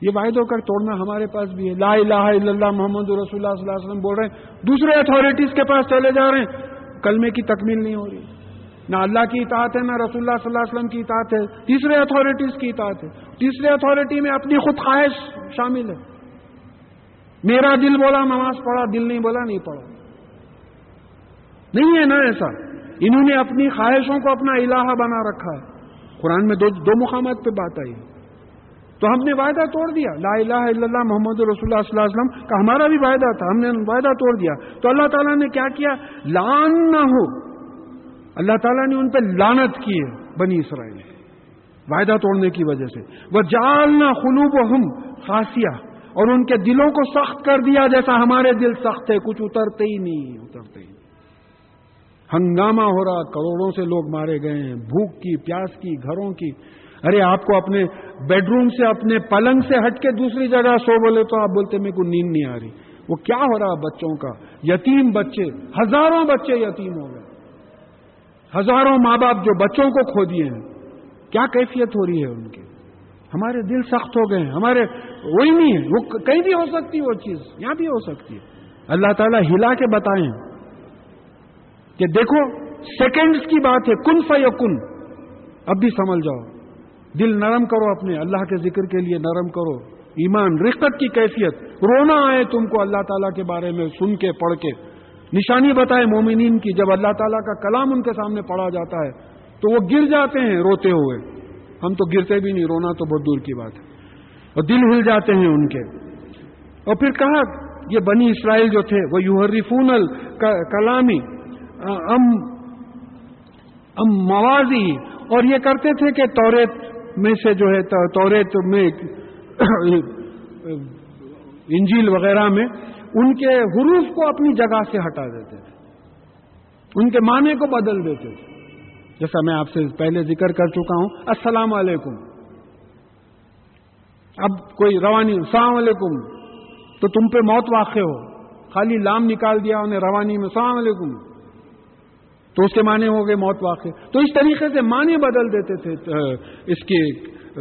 یہ وعدوں کا توڑنا ہمارے پاس بھی ہے۔ لا الہ الا اللہ محمد رسول اللہ صلی اللہ علیہ وسلم بول رہے ہیں۔ دوسرے اتھارٹیز کے پاس چلے جا رہے ہیں۔ کلمے کی تکمیل نہیں ہو رہی۔ نہ اللہ کی اطاعت ہے، نہ رسول اللہ صلی اللہ علیہ وسلم کی اطاعت ہے۔ تیسرے اتھارٹیز کی اطاعت ہے۔ تیسرے اتھارٹی میں اپنی خود خواہش شامل ہے۔ میرا دل بولا، نماز پڑھا، دل نہیں بولا، نہیں پڑھا۔ نہیں ہے نا ایسا۔ انہوں نے اپنی خواہشوں کو اپنا الہ بنا رکھا ہے۔ قرآن میں دو دو مقامات پہ بات آئی۔ تو ہم نے وعدہ توڑ دیا۔ لا الہ الا اللہ محمد رسول اللہ صلی اللہ علیہ وسلم کا ہمارا بھی وعدہ تھا۔ ہم نے وعدہ توڑ دیا۔ تو اللہ تعالیٰ نے کیا کیا؟ لان نہ ہو اللہ تعالیٰ نے ان پہ لانت کی ہے بنی اسرائیل۔ وعدہ توڑنے کی وجہ سے۔ وہ جالنا خلوب و ہم خاصیہ اور ان کے دلوں کو سخت کر دیا جیسا ہمارے دل سخت ہے کچھ اترتے ہی نہیں، اترتے ہی۔ ہنگامہ ہو رہا، کروڑوں سے لوگ مارے گئے ہیں۔ بھوک کی، پیاس کی، گھروں کی۔ ارے آپ کو اپنے بیڈ روم سے، اپنے پلنگ سے ہٹ کے دوسری جگہ سو بولے تو آپ بولتے میرے کو نیند نہیں آ رہی۔ وہ کیا ہو رہا بچوں کا؟ یتیم بچے، ہزاروں بچے یتیم ہو گئے۔ ہزاروں ماں باپ جو بچوں کو کھو دیے ہیں۔ کیا کیفیت ہو رہی ہے ان کی؟ ہمارے دل سخت ہو گئے ہیں۔ ہمارے وہی نہیں ہے وہ کہیں بھی ہو سکتی وہ چیز، یہاں بھی ہو سکتی ہے۔ اللہ تعالیٰ ہلا کے بتائیں کہ دیکھو سیکنڈز کی بات ہے۔ کن فی کن اب بھی سمجھ جاؤ۔ دل نرم کرو اپنے، اللہ کے ذکر کے لیے نرم کرو۔ ایمان، رقت کی کیفیت۔ رونا آئے تم کو اللہ تعالیٰ کے بارے میں سن کے، پڑھ کے۔ نشانی بتائے مومنین کی، جب اللہ تعالیٰ کا کلام ان کے سامنے پڑھا جاتا ہے، تو وہ گر جاتے ہیں روتے ہوئے۔ ہم تو گرتے بھی نہیں، رونا تو بہت دور کی بات ہے۔ اور دل ہل جاتے ہیں ان کے۔ اور پھر کہا، یہ بنی اسرائیل جو تھے، وہ یوہریفون کلامی، ام ام موازی اور یہ کرتے تھے کہ توریت میں سے جو ہے توریت میں انجیل وغیرہ میں ان کے حروف کو اپنی جگہ سے ہٹا دیتے تھے۔ ان کے معنی کو بدل دیتے تھے۔ جیسا میں آپ سے پہلے ذکر کر چکا ہوں، السلام علیکم۔ اب کوئی روانی، السلام علیکم۔ تو تم پہ موت واقع ہو۔ خالی لام نکال دیا انہیں روانی میں، السلام علیکم۔ تو اس کے معنی ہو گئے موت واقع۔ تو اس طریقے سے معنی بدل دیتے تھے اس کے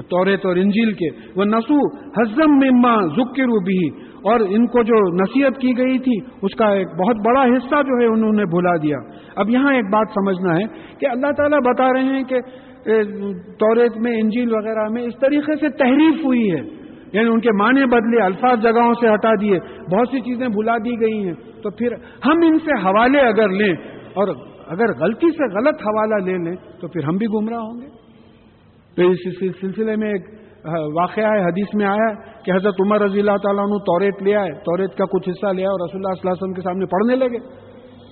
توریت اور انجیل کے۔ وہ نسو حزم مما ذکر بھی اور ان کو جو نصیحت کی گئی تھی، اس کا ایک بہت بڑا حصہ جو ہے انہوں نے بھلا دیا۔ اب یہاں ایک بات سمجھنا ہے کہ اللہ تعالیٰ بتا رہے ہیں کہ توریت میں، انجیل وغیرہ میں اس طریقے سے تحریف ہوئی ہے۔ یعنی ان کے معنی بدلے، الفاظ جگہوں سے ہٹا دیے، بہت سی چیزیں بھلا دی گئی ہیں۔ تو پھر ہم ان سے حوالے اگر لیں اور اگر غلطی سے غلط حوالہ لے لیں تو پھر ہم بھی گمراہ ہوں گے۔ تو اس سلسلے میں ایک واقعہ ہے، حدیث میں آیا کہ حضرت عمر رضی اللہ تعالیٰ نے توریت لیا ہے توریت کا کچھ حصہ لیا اور رسول اللہ صلی اللہ علیہ وسلم کے سامنے پڑھنے لگے۔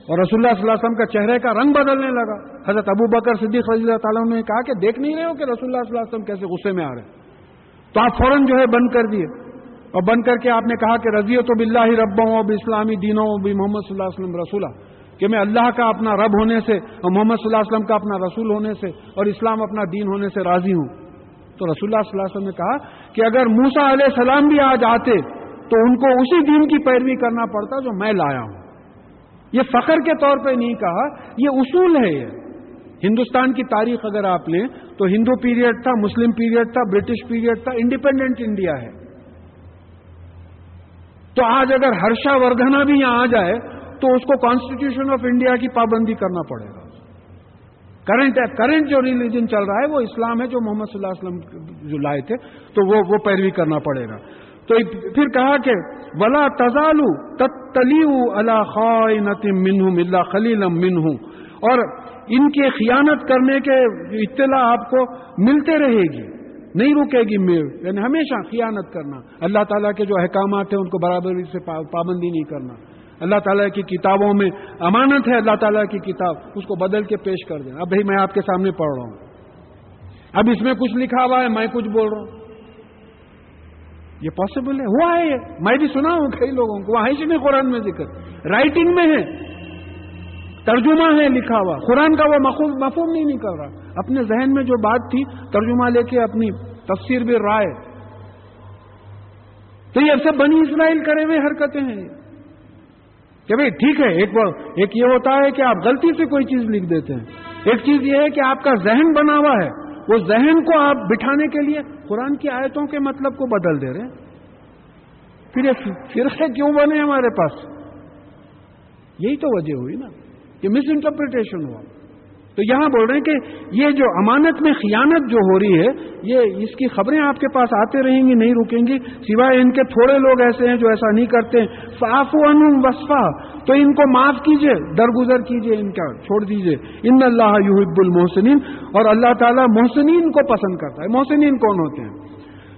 اور رسول اللہ صلی اللہ علیہ وسلم کا چہرے کا رنگ بدلنے لگا۔ حضرت ابو بکر صدیق رضی اللہ تعالیٰ نے کہا کہ دیکھ نہیں رہے ہو کہ رسول اللہ صلی اللہ علیہ وسلم کیسے غصے میں آ رہے ہیں۔ تو آپ فوراً جو ہے بند کر دیے۔ اور بند کر کے آپ نے کہا کہ رضی تو بلّہ ربوں اب اسلامی دینوں بھی محمد صلی اللہ علیہ وسلم رسولہ۔ کہ میں اللہ کا اپنا رب ہونے سے اور محمد صلی اللہ علیہ وسلم کا اپنا رسول ہونے سے اور اسلام اپنا دین ہونے سے راضی ہوں۔ تو رسول اللہ صلی اللہ علیہ وسلم نے کہا کہ اگر موسا علیہ السلام بھی آج آتے تو ان کو اسی دین کی پیروی کرنا پڑتا جو میں لایا ہوں۔ یہ فخر کے طور پہ نہیں کہا، یہ اصول ہے یہ۔ ہندوستان کی تاریخ اگر آپ لیں تو ہندو پیریڈ تھا، مسلم پیریڈ تھا، برٹش پیریڈ تھا، انڈیپینڈنٹ انڈیا ہے۔ تو آج اگر ہرشا وردھنا بھی یہاں آ جائے تو اس کو کانسٹیٹیوشن آف انڈیا کی پابندی کرنا پڑے گا۔ کرنٹ کرنٹ جو ریلیجن چل رہا ہے وہ اسلام ہے جو محمد صلی اللہ علیہ وسلم جو لائے تھے، تو وہ وہ پیروی کرنا پڑے گا۔ تو پھر کہا کہ ولا تزالو تلیو اللہ خواہ منہ اللہ خلیل منہ اور ان کے خیانت کرنے کے اطلاع آپ کو ملتے رہے گی، نہیں رکے گی یعنی ہمیشہ خیانت کرنا۔ اللہ تعالیٰ کے جو احکامات ہیں ان کو برابری سے پابندی نہیں کرنا۔ اللہ تعالیٰ کی کتابوں میں امانت ہے، اللہ تعالیٰ کی کتاب، اس کو بدل کے پیش کر دیں۔ اب بھائی، میں آپ کے سامنے پڑھ رہا ہوں۔ اب اس میں کچھ لکھا ہوا ہے، میں کچھ بول رہا ہوں۔ یہ پاسبل ہے؟ ہوا ہے یہ۔ میں بھی سنا ہوں کئی لوگوں کو۔ وہاں سے قرآن میں ذکر۔ رائٹنگ میں ہے۔ ترجمہ ہے لکھا ہوا۔ قرآن کا وہ مفہوم نہیں نکل رہا۔ اپنے ذہن میں جو بات تھی، ترجمہ لے کے اپنی تفسیر بھی رائے۔ تو یہ سب بنی اسرائیل کرے ہوئے حرکتیں ہیں۔ کہ بھائی ٹھیک ہے، ایک ایک یہ ہوتا ہے کہ آپ غلطی سے کوئی چیز لکھ دیتے ہیں۔ ایک چیز یہ ہے کہ آپ کا ذہن بنا ہوا ہے۔ وہ ذہن کو آپ بٹھانے کے لیے قرآن کی آیتوں کے مطلب کو بدل دے رہے ہیں۔ پھر یہ فرقے کیوں بنے ہمارے پاس؟ یہی تو وجہ ہوئی نا کہ مس انٹرپریٹیشن ہوا۔ تو یہاں بول رہے ہیں کہ یہ جو امانت میں خیانت جو ہو رہی ہے، یہ اس کی خبریں آپ کے پاس آتے رہیں گی، نہیں رکیں گی۔ سوائے ان کے تھوڑے لوگ ایسے ہیں جو ایسا نہیں کرتے۔ صاف ان وصفا تو ان کو معاف کیجیے، درگزر کیجیے ان کا، چھوڑ دیجیے۔ ان اللہ یحب المحسنین اور اللہ تعالیٰ محسنین کو پسند کرتا ہے۔ محسنین کون ہوتے ہیں؟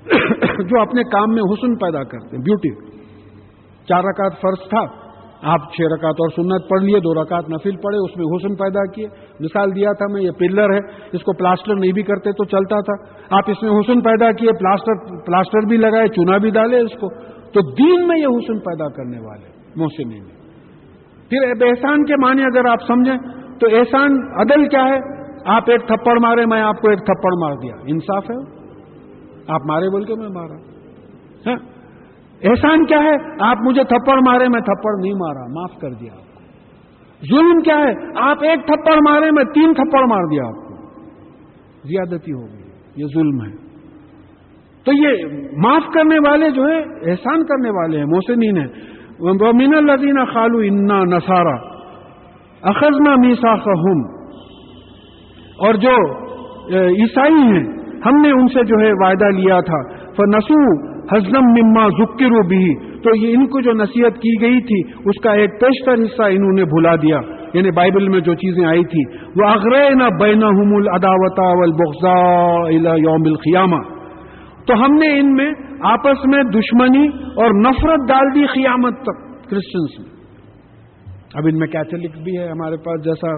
[coughs] جو اپنے کام میں حسن پیدا کرتے ہیں۔ بیوٹی چار رکعت فرض تھا۔ آپ چھ رکعت اور سنت پڑھ لیے، دو رکعت نفل پڑھے، اس میں حسن پیدا کیے۔ مثال دیا تھا میں، یہ پلر ہے، اس کو پلاسٹر نہیں بھی کرتے تو چلتا تھا۔ آپ اس میں حسن پیدا کیے، پلاسٹر پلاسٹر بھی لگائے چونا بھی ڈالے اس کو۔ تو دین میں یہ حسن پیدا کرنے والے محسن پھر احسان کے معنی اگر آپ سمجھیں، تو احسان عدل کیا ہے؟ آپ ایک تھپڑ مارے، میں آپ کو ایک تھپڑ مار دیا۔ انصاف ہے۔ آپ مارے بول کے میں مارا۔ ہاں؟ احسان کیا ہے؟ آپ مجھے تھپڑ مارے، میں تھپڑ نہیں مارا، معاف کر دیا آپ کو۔ ظلم کیا ہے؟ آپ ایک تھپڑ مارے، میں تین تھپڑ مار دیا آپ کو۔ زیادتی ہو گئی۔ یہ ظلم ہے۔ تو یہ معاف کرنے والے جو ہے احسان کرنے والے ہیں موسنین ہیں۔ مین الدین خالو انا نسارا اخذنا میسا اور جو عیسائی ہیں، ہم نے ان سے جو ہے وعدہ لیا تھا۔ نسو ہزم مما ذکر بھی تو یہ ان کو جو نصیحت کی گئی تھی، اس کا ایک پیشتر حصہ انہوں نے بھلا دیا۔ یعنی بائبل میں جو چیزیں آئی تھی وہ اغرے نہ بین الداوتا البغضا یوم القیامہ تو ہم نے ان میں آپس میں دشمنی اور نفرت ڈال دی قیامت تک کرسچنس میں۔ اب ان میں کیتھولک بھی ہے ہمارے پاس جیسا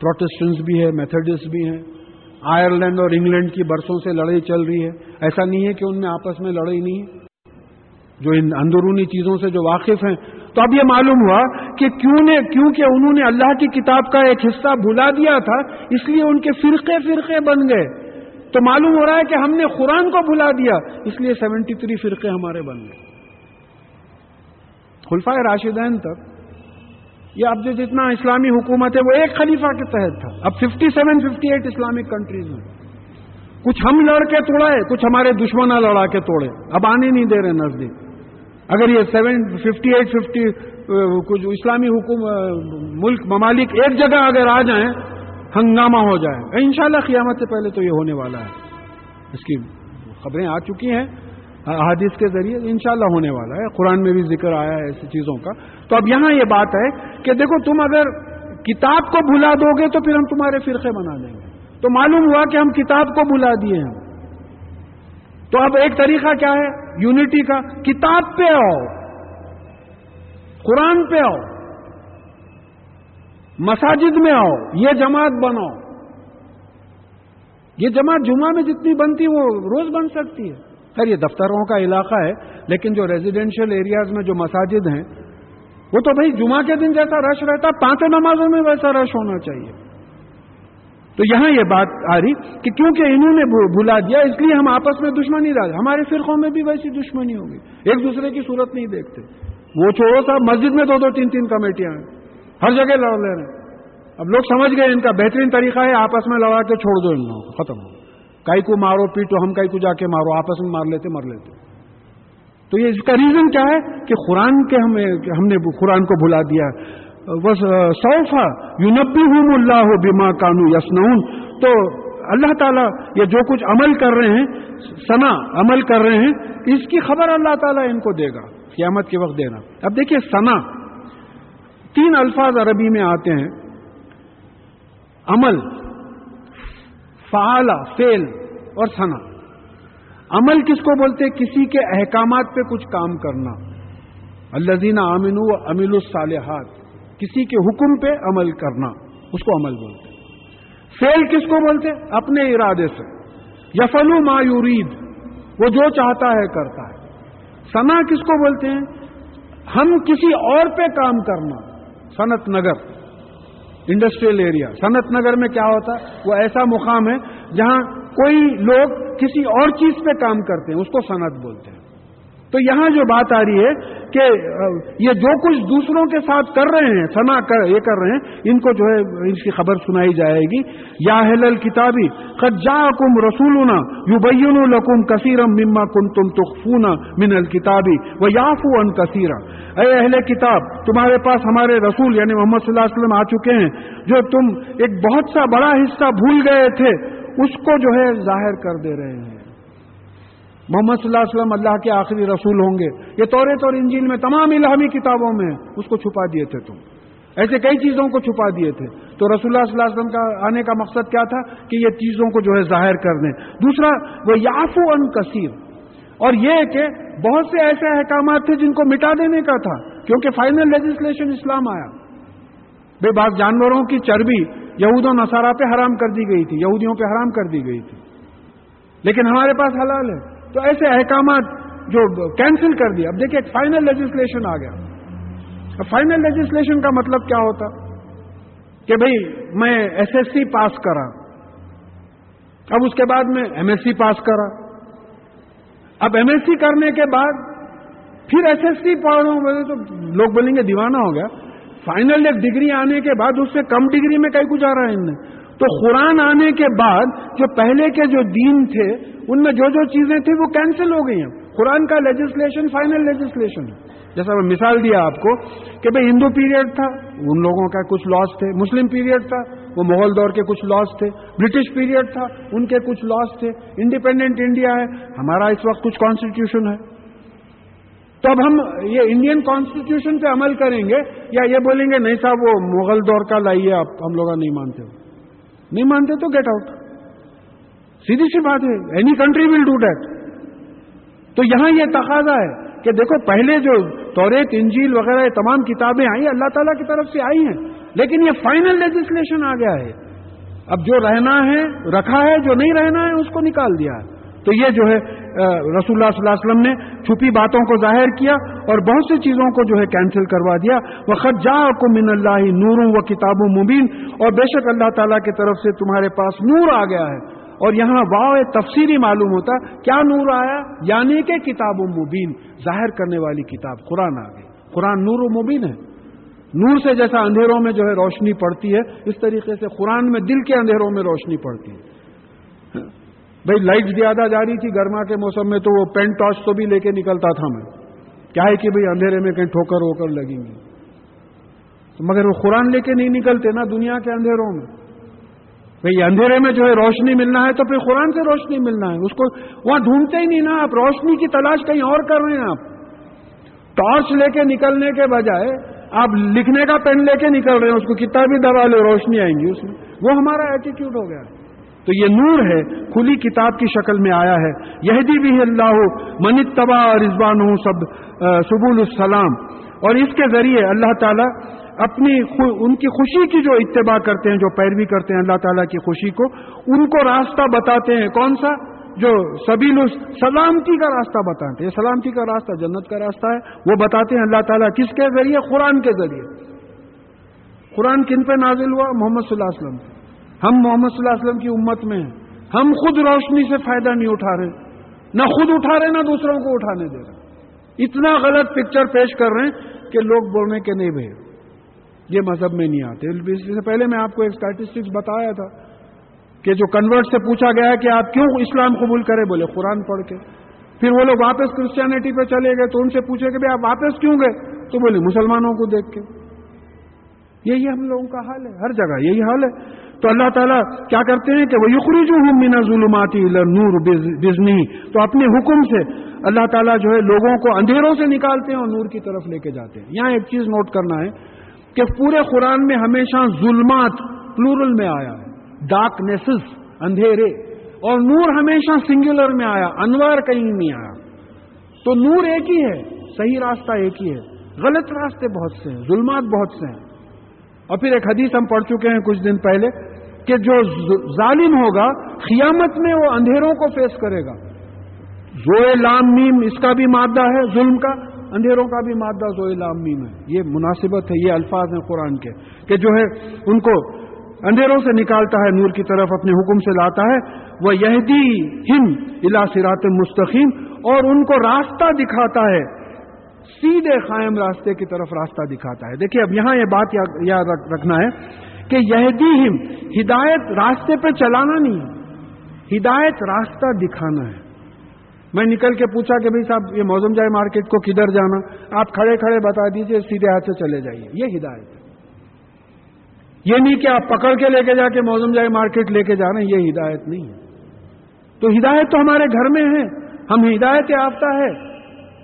پروٹیسٹنس بھی ہے میتھڈس بھی ہیں۔ آئرلینڈ اور انگلینڈ کی برسوں سے لڑائی چل رہی ہے۔ ایسا نہیں ہے کہ ان میں آپس میں لڑائی نہیں ہے۔ جو ان اندرونی چیزوں سے جو واقف ہیں۔ تو اب یہ معلوم ہوا کہ کیوں نے کیونکہ انہوں نے اللہ کی کتاب کا ایک حصہ بھلا دیا تھا، اس لیے ان کے فرقے فرقے بن گئے۔ تو معلوم ہو رہا ہے کہ ہم نے قرآن کو بھلا دیا، اس لیے سیونٹی تھری فرقے ہمارے بن گئے۔ خلفائے راشدین تک یہ اب جو جتنا اسلامی حکومت ہے وہ ایک خلیفہ کے تحت تھا۔ اب fifty seven fifty eight Islamic countries میں کچھ ہم لڑ کے توڑے کچھ ہمارے دشمنا لڑا کے توڑے۔ اب آنے نہیں دے رہے نزدیک۔ اگر یہ سیون ففٹی ایٹ ففٹی کچھ اسلامی حکومت ملک ممالک ایک جگہ اگر آ جائیں، ہنگامہ ہو جائے انشاءاللہ قیامت سے پہلے تو یہ ہونے والا ہے۔ اس کی خبریں آ چکی ہیں حادث کے ذریعے انشاءاللہ ہونے والا ہے۔ قرآن میں بھی ذکر آیا ہے ایسی چیزوں کا۔ تو اب یہاں یہ بات ہے کہ دیکھو تم اگر کتاب کو بھلا دو گے تو پھر ہم تمہارے فرقے بنا دیں گے۔ تو معلوم ہوا کہ ہم کتاب کو بھلا دیے ہیں۔ تو اب ایک طریقہ کیا ہے؟ یونٹی کا، کتاب پہ آؤ۔ قرآن پہ آؤ۔ مساجد میں آؤ۔ یہ جماعت بناؤ۔ یہ جماعت جمعہ میں جتنی بنتی وہ روز بن سکتی ہے۔ خیر، یہ دفتروں کا علاقہ ہے، لیکن جو ریزیڈینشیل ایریاز میں جو مساجد ہیں وہ تو بھائی جمعہ کے دن جیسا رش رہتا، پانچوں نمازوں میں ویسا رش ہونا چاہیے۔ تو یہاں یہ بات آ رہی کہ کیونکہ انہوں نے بھلا دیا، اس لیے ہم آپس میں دشمنی ڈال۔ ہمارے فرقوں میں بھی ویسی دشمنی ہوگی۔ ایک دوسرے کی صورت نہیں دیکھتے۔ وہ چھوڑو صاحب، مسجد میں دو دو تین تین کمیٹیاں ہیں۔ ہر جگہ لڑ لے رہے ہیں۔ اب لوگ سمجھ گئے ان کا بہترین طریقہ ہے، آپس میں لڑا کے چھوڑ دو ان لوگوں کو، ختم ہو۔ کئی کو مارو، پیٹو، ہم کئی کو جا کے مارو، آپس میں مار لیتے، مر لیتے۔ تو یہ اس کا ریزن کیا ہے کہ قرآن کے ہمیں ہم نے قرآن کو بھلا دیا بس صوفا یونبی ہوں اللہ ہو بیما کانو یسنون تو اللہ تعالیٰ یہ جو کچھ عمل کر رہے ہیں، سنا، عمل کر رہے ہیں، اس کی خبر اللہ تعالیٰ ان کو دے گا، قیامت کے وقت دینا۔ اب دیکھیے سنا۔ تین الفاظ عربی میں آتے ہیں۔ عمل فعال فیل اور سنا۔ عمل کس کو بولتے؟ کسی کے احکامات پہ کچھ کام کرنا۔ الزین امین و امل الصالحات، کسی کے حکم پہ عمل کرنا، اس کو عمل بولتے۔ فیل کس کو بولتے؟ اپنے ارادے سے۔ یفلو ما یورید وہ جو چاہتا ہے کرتا ہے۔ سنا کس کو بولتے ہیں؟ ہم کسی اور پہ کام کرنا۔ صنعت نگر انڈسٹریل ایریا صنعت نگر میں کیا ہوتا ہے؟ وہ ایسا مقام ہے جہاں کوئی لوگ کسی اور چیز پہ کام کرتے ہیں، اس کو صنعت بولتے ہیں۔ تو یہاں جو بات آ رہی ہے کہ یہ جو کچھ دوسروں کے ساتھ کر رہے ہیں سنا کر، یہ کر رہے ہیں، ان کو جو ہے، ان کی خبر سنائی جائے گی۔ یا ہل کتابی خجا کم رسولنا یو بین القم کثیرم مما کن تم تخفون من الکتابی و یافو ان کثیرہ اے اہل کتاب، تمہارے پاس ہمارے رسول یعنی محمد صلی اللہ علیہ وسلم آ چکے ہیں، جو تم ایک بہت سا بڑا حصہ بھول گئے تھے اس کو جو ہے ظاہر کر دے رہے ہیں۔ محمد صلی اللہ علیہ وسلم اللہ کے آخری رسول ہوں گے۔ یہ توریت اور انجیل میں تمام الہامی کتابوں میں اس کو چھپا دیے تھے تم۔ ایسے کئی چیزوں کو چھپا دیے تھے۔ تو رسول اللہ صلی اللہ علیہ وسلم کا آنے کا مقصد کیا تھا؟ کہ یہ چیزوں کو جو ہے ظاہر کر دیں۔ دوسرا، وہ یافو ان کثیر۔ اور یہ کہ بہت سے ایسے احکامات تھے جن کو مٹا دینے کا تھا۔ کیونکہ فائنل لیجسلیشن اسلام آیا۔ بے بعض جانوروں کی چربی یہود و نصارہ پہ حرام کر دی گئی تھی، یہودیوں پہ حرام کر دی گئی تھی۔ لیکن ہمارے پاس حلال ہے۔ تو ایسے احکامات جو کینسل کر دیا اب دیکھیے فائنل لیجسلیشن آ گیا۔ فائنل لیجسلیشن کا مطلب کیا ہوتا؟ کہ بھئی میں ایس ایس سی پاس کرا۔ اب اس کے بعد میں ایم ایس سی پاس کرا۔ اب ایم ایس سی کرنے کے بعد پھر ایس ایس سی پڑھ رہا ہوں تو لوگ بولیں گے، دیوانہ ہو گیا۔ فائنل ایک ڈگری آنے کے بعد اس سے کم ڈگری میں کئی کچھ آ رہا ہے ان نے تو قرآن آنے کے بعد جو پہلے کے جو دین تھے، ان میں جو جو چیزیں تھیں وہ کینسل ہو گئی ہیں۔ قرآن کا لیجسلیشن فائنل لیجسلیشن ہے۔ جیسا میں مثال دیا آپ کو کہ بھائی ہندو پیریڈ تھا، ان لوگوں کا کچھ لاس تھے۔ مسلم پیریڈ تھا، وہ مغل دور کے کچھ لاس تھے۔ برٹش پیریڈ تھا، ان کے کچھ لاس تھے۔ انڈیپینڈنٹ انڈیا ہے، ہمارا اس وقت کچھ کانسٹیٹیوشن ہے۔ تو اب ہم یہ انڈین کانسٹیٹیوشن پہ عمل کریں گے یا یہ بولیں گے، نہیں صاحب، وہ مغل دور کا لائیے آپ، ہم لوگ نہیں مانتے۔ نہیں مانتے تو گیٹ آؤٹ سیدھی سی بات ہے any country will do that تو یہاں یہ تقاضا ہے کہ دیکھو، پہلے جو توریت، انجیل وغیرہ تمام کتابیں آئی اللہ تعالیٰ کی طرف سے آئی ہیں۔ لیکن یہ فائنل لیجسلیشن آ گیا ہے۔ اب جو رہنا ہے، رکھا ہے، جو نہیں رہنا ہے، اس کو نکال دیا ہے۔ تو یہ جو ہے رسول اللہ صلی اللہ علیہ وسلم نے چھپی باتوں کو ظاہر کیا اور بہت سی چیزوں کو جو ہے کینسل کروا دیا۔ وہ خط جا کو من اللہ نوروں و کتاب و مبین اور بے شک اللہ تعالیٰ کی طرف سے تمہارے پاس نور آ گیا ہے۔ اور یہاں واؤ تفصیلی معلوم ہوتا۔ کیا نور آیا؟ یعنی کہ کتاب و مبین۔ ظاہر کرنے والی کتاب قرآن آ گئی۔ قرآن نور و مبین ہے۔ نور سے جیسا اندھیروں میں جو ہے روشنی پڑتی ہے، اس طریقے سے قرآن میں دل کے اندھیروں میں روشنی پڑتی ہے۔ بھائی لائٹ زیادہ جاری تھی گرما کے موسم میں تو وہ پین ٹارچ تو بھی لے کے نکلتا تھا میں۔ کیا ہے کہ بھائی اندھیرے میں کہیں ٹھوکر ہو کر لگیں گی؟ مگر وہ قرآن لے کے نہیں نکلتے نا دنیا کے اندھیروں میں۔ بھئی اندھیرے میں جو ہے روشنی ملنا ہے تو پھر قرآن سے روشنی ملنا ہے۔ اس کو وہاں ڈھونڈتے ہی نہیں نا آپ۔ روشنی کی تلاش کہیں اور کر رہے ہیں آپ۔ ٹارچ لے کے نکلنے کے بجائے آپ لکھنے کا پین لے کے نکل رہے ہیں۔ اس کو کتنا بھی دبا لے روشنی آئیں گی اس میں۔ وہ ہمارا ایٹیٹیوڈ ہو گیا۔ تو یہ نور ہے، کھلی کتاب کی شکل میں آیا ہے۔ یہ بھی اللہ منت تباہ اور رضوان ہوں سب سبول السلام۔ اور اس کے ذریعے اللہ تعالیٰ اپنی ان کی خوشی کی جو اتباع کرتے ہیں، جو پیروی کرتے ہیں اللہ تعالیٰ کی خوشی کو، ان کو راستہ بتاتے ہیں۔ کون سا؟ جو سبیل سلامتی کا راستہ بتاتے ہیں۔ سلامتی کا راستہ، جنت کا راستہ ہے۔ وہ بتاتے ہیں اللہ تعالیٰ کس کے ذریعے؟ قرآن کے ذریعے۔ قرآن کن پہ نازل ہوا؟ محمد صلی اللہ علیہ وسلم ہم محمد صلی اللہ علیہ وسلم کی امت میں ہیں۔ ہم خود روشنی سے فائدہ نہیں اٹھا رہے۔ نہ خود اٹھا رہے، نہ دوسروں کو اٹھانے دے رہے۔ اتنا غلط پکچر پیش کر رہے ہیں کہ لوگ بولنے کے نہیں بھائی یہ مذہب میں نہیں آتے۔ اس سے پہلے میں آپ کو ایک اسٹیٹسٹکس بتایا تھا کہ جو کنورٹ سے پوچھا گیا کہ آپ کیوں اسلام قبول کرے، بولے قرآن پڑھ کے۔ پھر وہ لوگ واپس کرسچینٹی پہ چلے گئے تو ان سے پوچھے کہ آپ واپس کیوں گئے؟ تو بولے مسلمانوں کو دیکھ کے۔ یہی ہم لوگوں کا حال ہے، ہر جگہ یہی حال ہے۔ تو اللہ تعالیٰ کیا کرتے ہیں کہ وہ یقری جو ہوں مینا ظلماتی نور بزنی، تو اپنے حکم سے اللہ تعالیٰ جو ہے لوگوں کو اندھیروں سے نکالتے ہیں اور نور کی طرف لے کے جاتے ہیں۔ یہاں ایک چیز نوٹ کرنا ہے کہ پورے قرآن میں ہمیشہ ظلمات پلورل میں آیا ہے۔ ڈارکنیسز اندھیرے۔ اور نور ہمیشہ سنگولر میں آیا، انوار کہیں نہیں آیا۔ تو نور ایک ہی ہے، صحیح راستہ ایک ہی ہے۔ غلط راستے بہت سے ہیں، ظلمات بہت سے ہیں۔ اور پھر ایک حدیث ہم پڑھ چکے ہیں کچھ دن پہلے۔ کہ جو ظالم ہوگا قیامت میں وہ اندھیروں کو فیس کرے گا۔ زوئے لام میم، اس کا بھی مادہ ہے، ظلم کا۔ اندھیروں کا بھی مادہ زوئے لام میم ہے۔ یہ مناسبت ہے، یہ الفاظ ہیں قرآن کے۔ کہ جو ہے، ان کو اندھیروں سے نکالتا ہے، نور کی طرف اپنے حکم سے لاتا ہے۔ وہ یہدی ہند الا سرات مستقیم اور ان کو راستہ دکھاتا ہے۔ سیدھے قائم راستے کی طرف راستہ دکھاتا ہے۔ دیکھیے، اب یہاں یہ بات یاد رکھنا ہے۔ کہ یہدی ہم ہدایت راستے پہ چلانا نہیں ہے۔ ہدایت راستہ دکھانا ہے۔ میں نکل کے پوچھا کہ بھائی صاحب، یہ موزم جائے مارکیٹ کو کدھر جانا؟ آپ کھڑے کھڑے بتا دیجیے، سیدھے ہاتھ سے چلے جائیے۔ یہ ہدایت ہے۔ یہ نہیں کہ آپ پکڑ کے لے کے جا کے موزم جائے مارکیٹ لے کے جانا، یہ ہدایت نہیں ہے۔ تو ہدایت تو ہمارے گھر میں ہے۔ ہم ہدایت یافتہ ہے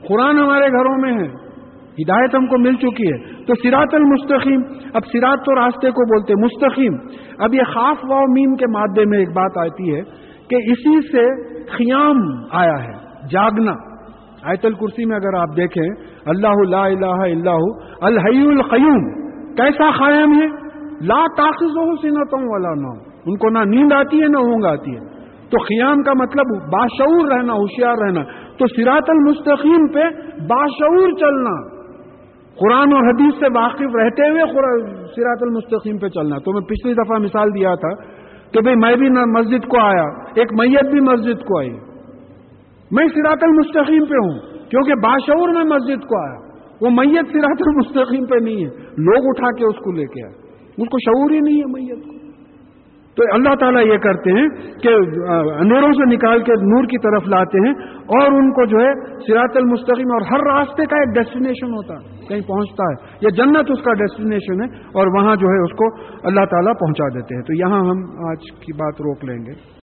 قرآن ہمارے گھروں میں ہے۔ ہدایت ہم کو مل چکی ہے۔ تو سراط المستقیم، اب سراط تو راستے کو بولتے مستقیم۔ اب یہ خاص و میم کے مادے میں ایک بات آتی ہے کہ اسی سے خیام آیا ہے، جاگنا۔ آیت الکرسی میں اگر آپ دیکھیں، اللہ لا الہ الا الحی القیوم۔ کیسا قائم ہے؟ لا تاخذ ہو سنتوں والا نہ ان کو نہ نیند آتی ہے، نہ اونگ آتی ہے۔ تو قیام کا مطلب باشعور رہنا، ہوشیار رہنا۔ تو سراط المستقیم پہ باشعور چلنا۔ قرآن اور حدیث سے واقف رہتے ہوئے سراط المستقیم پہ چلنا۔ تو میں پچھلی دفعہ مثال دیا تھا کہ بھئی میں بھی مسجد کو آیا، ایک میت بھی مسجد کو آئی۔ میں سراط المستقیم پہ ہوں، کیونکہ باشعور میں مسجد کو آیا۔ وہ میت سراط المستقیم پہ نہیں ہے۔ لوگ اٹھا کے اس کو لے کے آئے۔ اس کو شعور ہی نہیں ہے میت کو۔ تو اللہ تعالیٰ یہ کرتے ہیں کہ اندھیروں سے نکال کے نور کی طرف لاتے ہیں اور ان کو جو ہے سراط المستقیم اور ہر راستے کا ایک ڈیسٹینیشن ہوتا ہے، کہیں پہنچتا ہے۔ یہ جنت اس کا ڈیسٹینیشن ہے اور وہاں جو ہے اس کو اللہ تعالیٰ پہنچا دیتے ہیں۔ تو یہاں ہم آج کی بات روک لیں گے۔